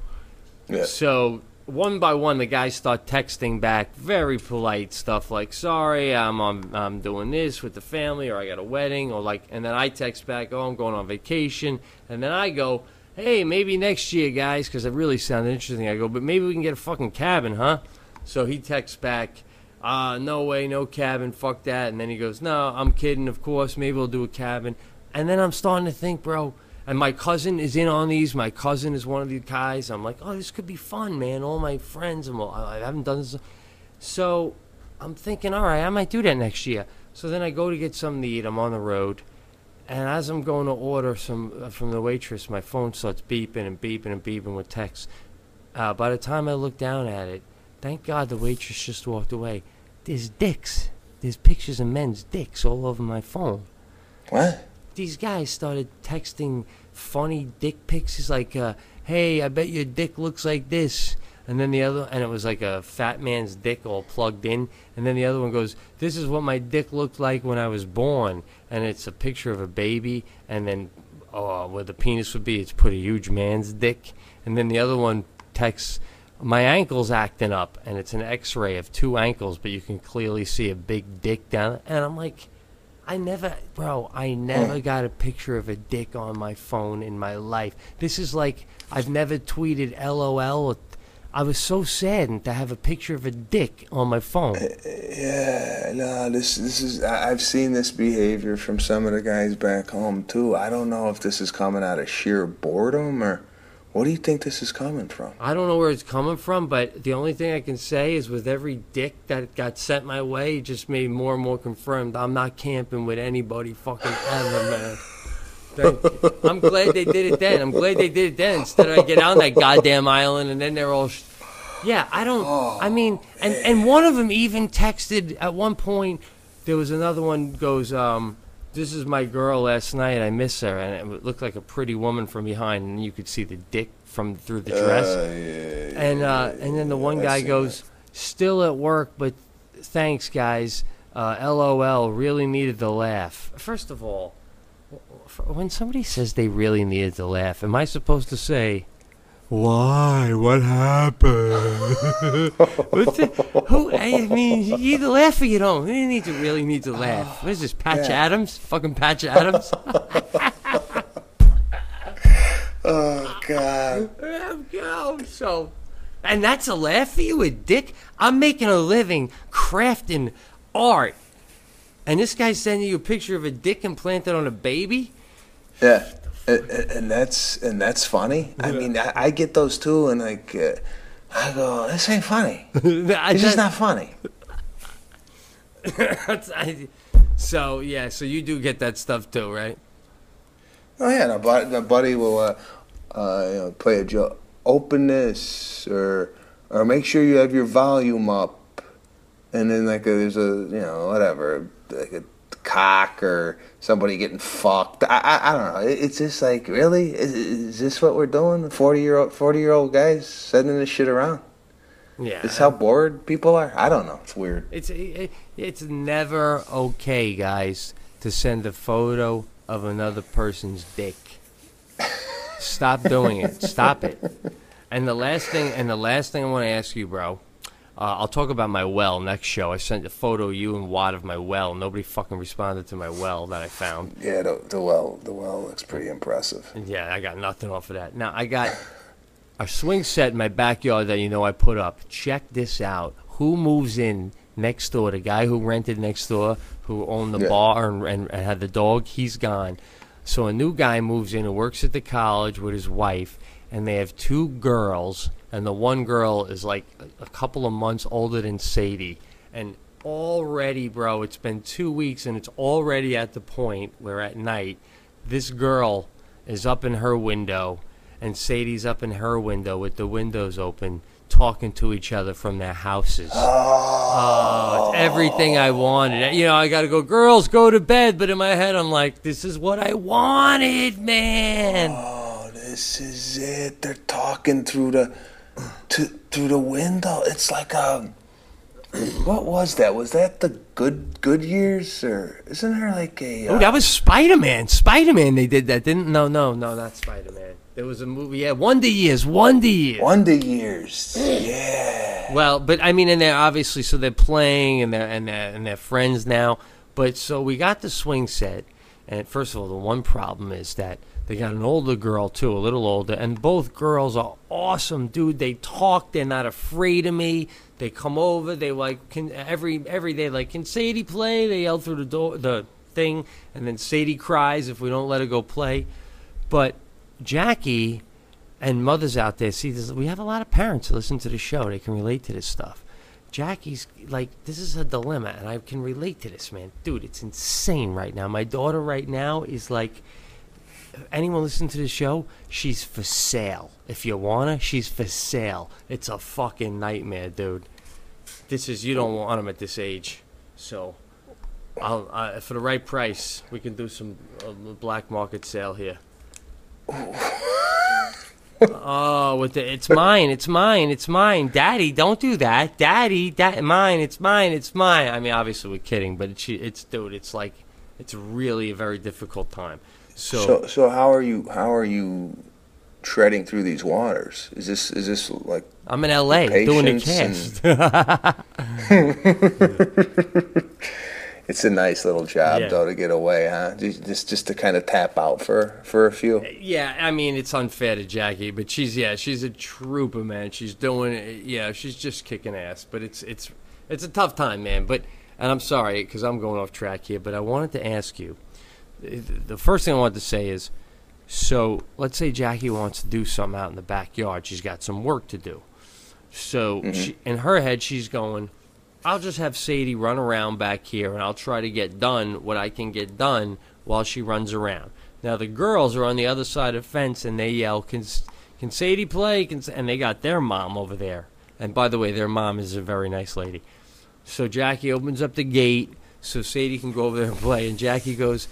Yeah. So one by one, the guys start texting back very polite stuff like "Sorry, I'm I'm, I'm doing this with the family, or I got a wedding, or like," and then I text back, "Oh, I'm going on vacation," and then I go, "Hey, maybe next year, guys," because it really sounded interesting. I go, "But maybe we can get a fucking cabin, huh?" So he texts back, uh, no way, no cabin, fuck that. And then he goes, no, I'm kidding, of course, maybe we'll do a cabin. And then I'm starting to think, bro, and my cousin is in on these. My cousin is one of the guys. I'm like, oh, this could be fun, man. All my friends, and I haven't done this. So I'm thinking, all right, I might do that next year. So then I go to get something to eat. I'm on the road. And as I'm going to order some uh, from the waitress, my phone starts beeping and beeping and beeping with texts. Uh, by the time I look down at it, thank God the waitress just walked away. There's dicks. There's pictures of men's dicks all over my phone. What? These guys started texting funny dick pics. It's like, uh, hey, I bet your dick looks like this. And then the other, and it was like a fat man's dick all plugged in. And then the other one goes, this is what my dick looked like when I was born. And it's a picture of a baby. And then uh, where the penis would be, it's put a huge man's dick. And then the other one texts, my ankle's acting up. And it's an x ray of two ankles, but you can clearly see a big dick down. And I'm like, I never, bro, I never mm. got a picture of a dick on my phone in my life. This is like, I've never tweeted LOL. Or, I was so saddened to have a picture of a dick on my phone. Eh, eh, yeah, no, this this is I- I've seen this behavior from some of the guys back home too. I don't know if this is coming out of sheer boredom or What do you think this is coming from? I don't know where it's coming from, but the only thing I can say is with every dick that got sent my way, it just made more and more confirmed I'm not camping with anybody fucking ever, man. Thank you. I'm glad they did it then. I'm glad they did it then instead of I get on that goddamn island and then they're all. Sh- yeah, I don't. I mean, and and one of them even texted at one point. There was another one goes, um, "This is my girl last night. I miss her," and it looked like a pretty woman from behind, and you could see the dick from through the dress. and uh, and then the one guy goes, "Still at work, but thanks, guys. Uh, LOL. Really needed the laugh." First of all, when somebody says they really needed to laugh, am I supposed to say? Why? What happened? What's who? I mean, you either laugh or you don't. You need to really need to laugh. Oh, what is this, Patch Yeah. Adams? Fucking Patch Adams? Oh God. I'm So, and that's a laugh for you, a dick. I'm making a living crafting art, and this guy's sending you a picture of a dick implanted on a baby. Yeah, and, and that's and that's funny. I mean, I, I get those too, and like, uh, I go, this ain't funny. It's just not funny. I- so yeah, so you do get that stuff too, right? Oh yeah, my buddy, my buddy will uh, uh, you know, play a joke. Open this, or or make sure you have your volume up, and then like a, there's a you know whatever like a cock or somebody getting fucked. I I, I don't know. It's just like really is, is this what we're doing? Forty year old forty year old guys sending this shit around. Yeah. This how bored people are. I don't know. It's weird. It's it, it's never okay, guys, to send a photo of another person's dick. Stop doing it. Stop it. And the last thing, and the last thing I want to ask you, bro. Uh, I'll talk about my well next show. I sent a photo you and Watt of my well. Nobody fucking responded to my well that I found. Yeah, the, the well the well looks pretty impressive. Yeah, I got nothing off of that. Now I got a swing set in my backyard that you know I put up. Check this out. Who moves in next door? The guy who rented next door, who owned the Yeah. bar and, and, and had the dog, he's gone. So a new guy moves in who works at the college with his wife, and they have two girls, and the one girl is like a, couple of months older than Sadie. And already, bro, it's been two weeks, and it's already at the point where at night, this girl is up in her window, and Sadie's up in her window with the windows open, talking to each other from their houses. Oh. oh, it's everything I wanted. You know, I got to go, girls, go to bed. But in my head, I'm like, this is what I wanted, man. Oh, this is it. They're talking through the to, through the window. It's like um, what was that? Was that the good good years or isn't there like a? Oh, uh, that was Spider Man. Spider Man, they did that, didn't? No, no, no, not Spider Man. There was a movie, yeah, Wonder Years, Wonder Years. Wonder Years. Yeah. Well, but I mean, and they're obviously so they're playing and they're and they're and they're friends now. But so we got the swing set, and first of all, the one problem is that they got an older girl too, a little older, and both girls are awesome, dude. They talk, they're not afraid of me. They come over, they like can every every day like can Sadie play? They yell through the door the thing, and then Sadie cries if we don't let her go play. But Jackie and mothers out there see this. We have a lot of parents listen to the show. They can relate to this stuff. Jackie's like, this is a dilemma, and I can relate to this, man. Dude, it's insane right now. My daughter right now is like, anyone listen to the show? She's for sale. If you want her, she's for sale. It's a fucking nightmare, dude. This is you don't want them at this age. So, I'll uh, for the right price, we can do some uh, black market sale here. Oh, with the it's mine, it's mine, it's mine, Daddy. Don't do that, Daddy. That mine, it's mine, it's mine. I mean, obviously we're kidding, but it's it's dude, it's like it's really a very difficult time. So, So so how are you how are you treading through these waters? Is this is this like I'm in LA doing a cast. It's a nice little job Yeah. though to get away, huh? Just just, just to kind of tap out for for a few. yeah, I mean it's unfair to Jackie, but she's yeah, she's a trooper, man. She's doing it. Yeah, she's just kicking ass. But it's it's it's a tough time, man. But and I'm sorry because I'm going off track here, but I wanted to ask you. The first thing I want to say is So let's say Jackie wants to do something out in the backyard. She's got some work to do. So mm-hmm. she, in her head, she's going, I'll just have Sadie run around back here and I'll try to get done what I can get done while she runs around. Now the girls are on the other side of the fence and they yell, "Can can Sadie play?" Can, and they got their mom over there. And by the way, their mom is a very nice lady. So Jackie opens up the gate so Sadie can go over there and play. And Jackie goes,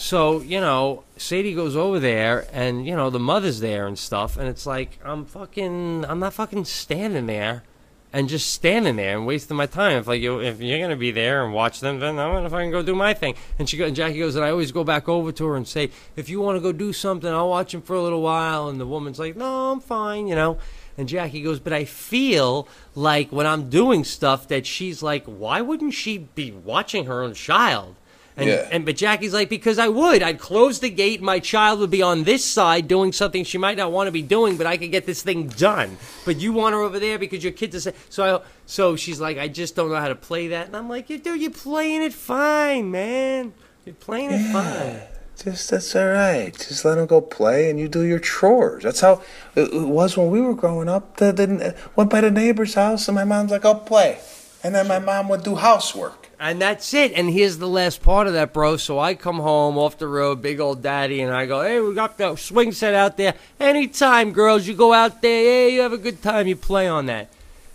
so you know, Sadie goes over there, and you know the mother's there and stuff, and it's like I'm fucking, I'm not fucking standing there, and just standing there and wasting my time. If like you, if you're gonna be there and watch them, then I'm gonna fucking go do my thing. And she go, and Jackie goes, and I always go back over to her and say, if you want to go do something, I'll watch him for a little while. And the woman's like, no, I'm fine, you know. And Jackie goes, but I feel like when I'm doing stuff that she's like, why wouldn't she be watching her own child? And, Yeah. and but Jackie's like, because I would. I'd close the gate. My child would be on this side doing something she might not want to be doing, but I could get this thing done. But you want her over there because your kids are sa- so. I, so she's like, I just don't know how to play that. And I'm like, you dude, you're playing it fine, man. You're playing it fine. Just that's all right. Just let them go play, and you do your chores. That's how it, it was when we were growing up. The, the went by the neighbor's house, and my mom's like, "I'll play," and then my mom would do housework. And that's it. And here's the last part of that, bro. So I come home off the road, big old daddy, and I go, hey, we got the swing set out there. Anytime, girls, you go out there, hey, you have a good time, you play on that.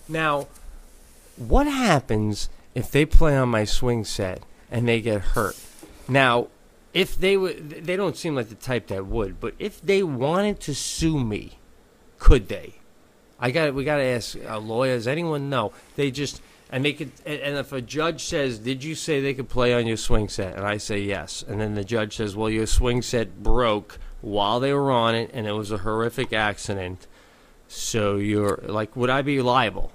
Now, what happens if they play on my swing set and they get hurt? Now, if they would, they don't seem like the type that would, but if they wanted to sue me, could they? I got we got to ask uh, a lawyer. Does Anyone know? They just and they and, and if a judge says, "Did you say they could play on your swing set?" and I say yes, and then the judge says, "Well, your swing set broke while they were on it, and it was a horrific accident." So you're like, would I be liable?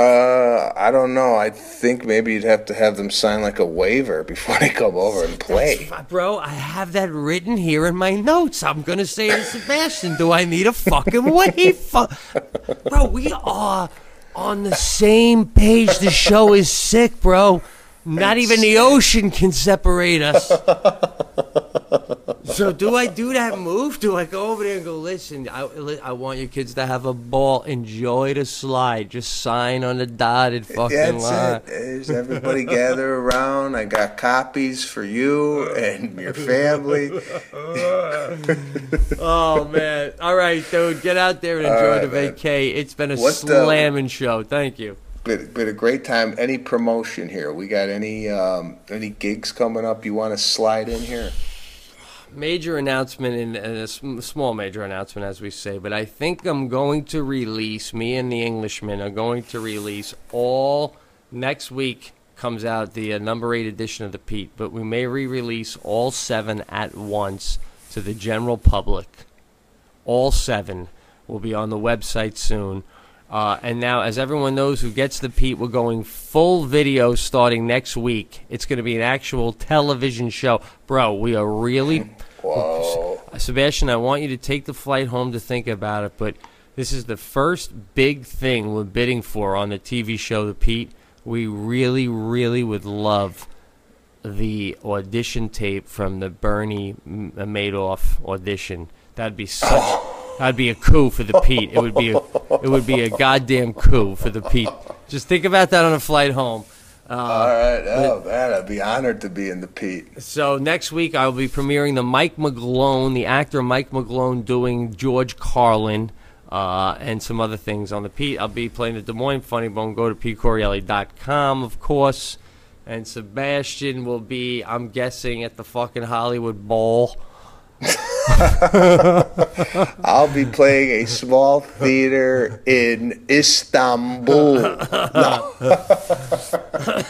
Uh, I don't know. I think maybe you'd have to have them sign like a waiver before they come over and play. That's- bro, I have that written here in my notes. I'm gonna say to Sebastian, do I need a fucking waiver? bro, we are on the same page. The show is sick, bro. Not even the ocean can separate us. So do I do that move? Do I go over there and go, listen, I, I want your kids to have a ball, enjoy the slide, just sign on the dotted fucking That's line. it. There's everybody gather around. I got copies for you and your family. oh man! All right, dude, get out there and enjoy right, the man. vacay. It's been a What the- slamming show. Thank you. Been, been a great time. Any promotion here? We got any um, any gigs coming up? You want to slide in here? Major announcement and a small major announcement, as we say. But I think I'm going to release. Me and the Englishman are going to release all next week. Comes out the uh, number eight edition of the Pete, but we may re-release all seven at once to the general public. All seven will be on the website soon. Uh, and now, as everyone knows who gets the Pete, we're going full video starting next week. It's going to be an actual television show. Bro, we are really. Whoa. Sebastian, I want you to take the flight home to think about it, but this is the first big thing we're bidding for on the TV show, The Pete. We really, really would love the audition tape from the Bernie Madoff audition. That'd be such. That'd be a coup for the Pete. It would be a. It would be a goddamn coup for the Pete. Just think about that on a flight home. Uh, All right. Oh man, I'd be honored to be in the Pete. so next week I will be premiering the Mike McGlone, the actor Mike McGlone doing George Carlin, uh, and some other things on the Pete. I'll be playing the Des Moines Funny Bone. Go to PeteCorreale.com, of course. And Sebastian will be, I'm guessing, at the fucking Hollywood Bowl. I'll be playing a small theater in Istanbul. No.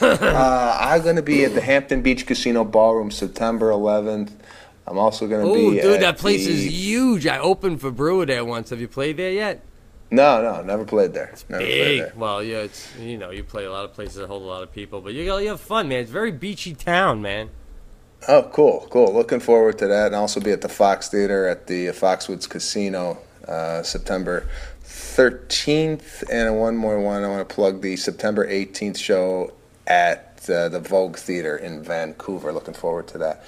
uh, I'm going to be at the Hampton Beach Casino Ballroom September 11th. I'm also going to be Oh, dude, at that place the- is huge. I opened for Breuer there once. Have you played there yet? No, no, never played there. Never played Big. there. Well, yeah, it's you know you play a lot of places that hold a lot of people, but you you have fun, man. It's a very beachy town, man. Oh, cool, cool. Looking forward to that. And also be at the Fox Theater at the Foxwoods Casino uh, September 13th. And one more one, I want to plug the September 18th show at uh, the Vogue Theater in Vancouver. Looking forward to that.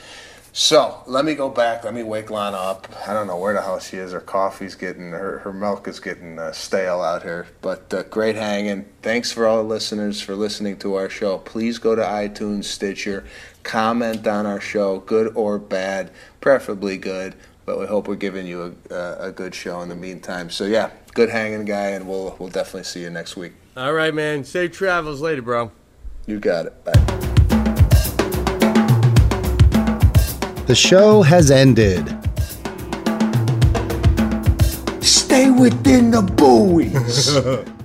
So let me go back. Let me wake Lana up. I don't know where the hell she is. Her coffee's getting her her milk is getting uh, stale out here. But uh, great hanging. Thanks for all the listeners for listening to our show. Please go to iTunes, Stitcher, comment on our show, good or bad, preferably good. But we hope we're giving you a, a, a good show in the meantime. So yeah, good hanging guy, and we'll we'll definitely see you next week. All right, man. Safe travels later, bro. You got it. Bye. The show has ended. Stay within the buoys.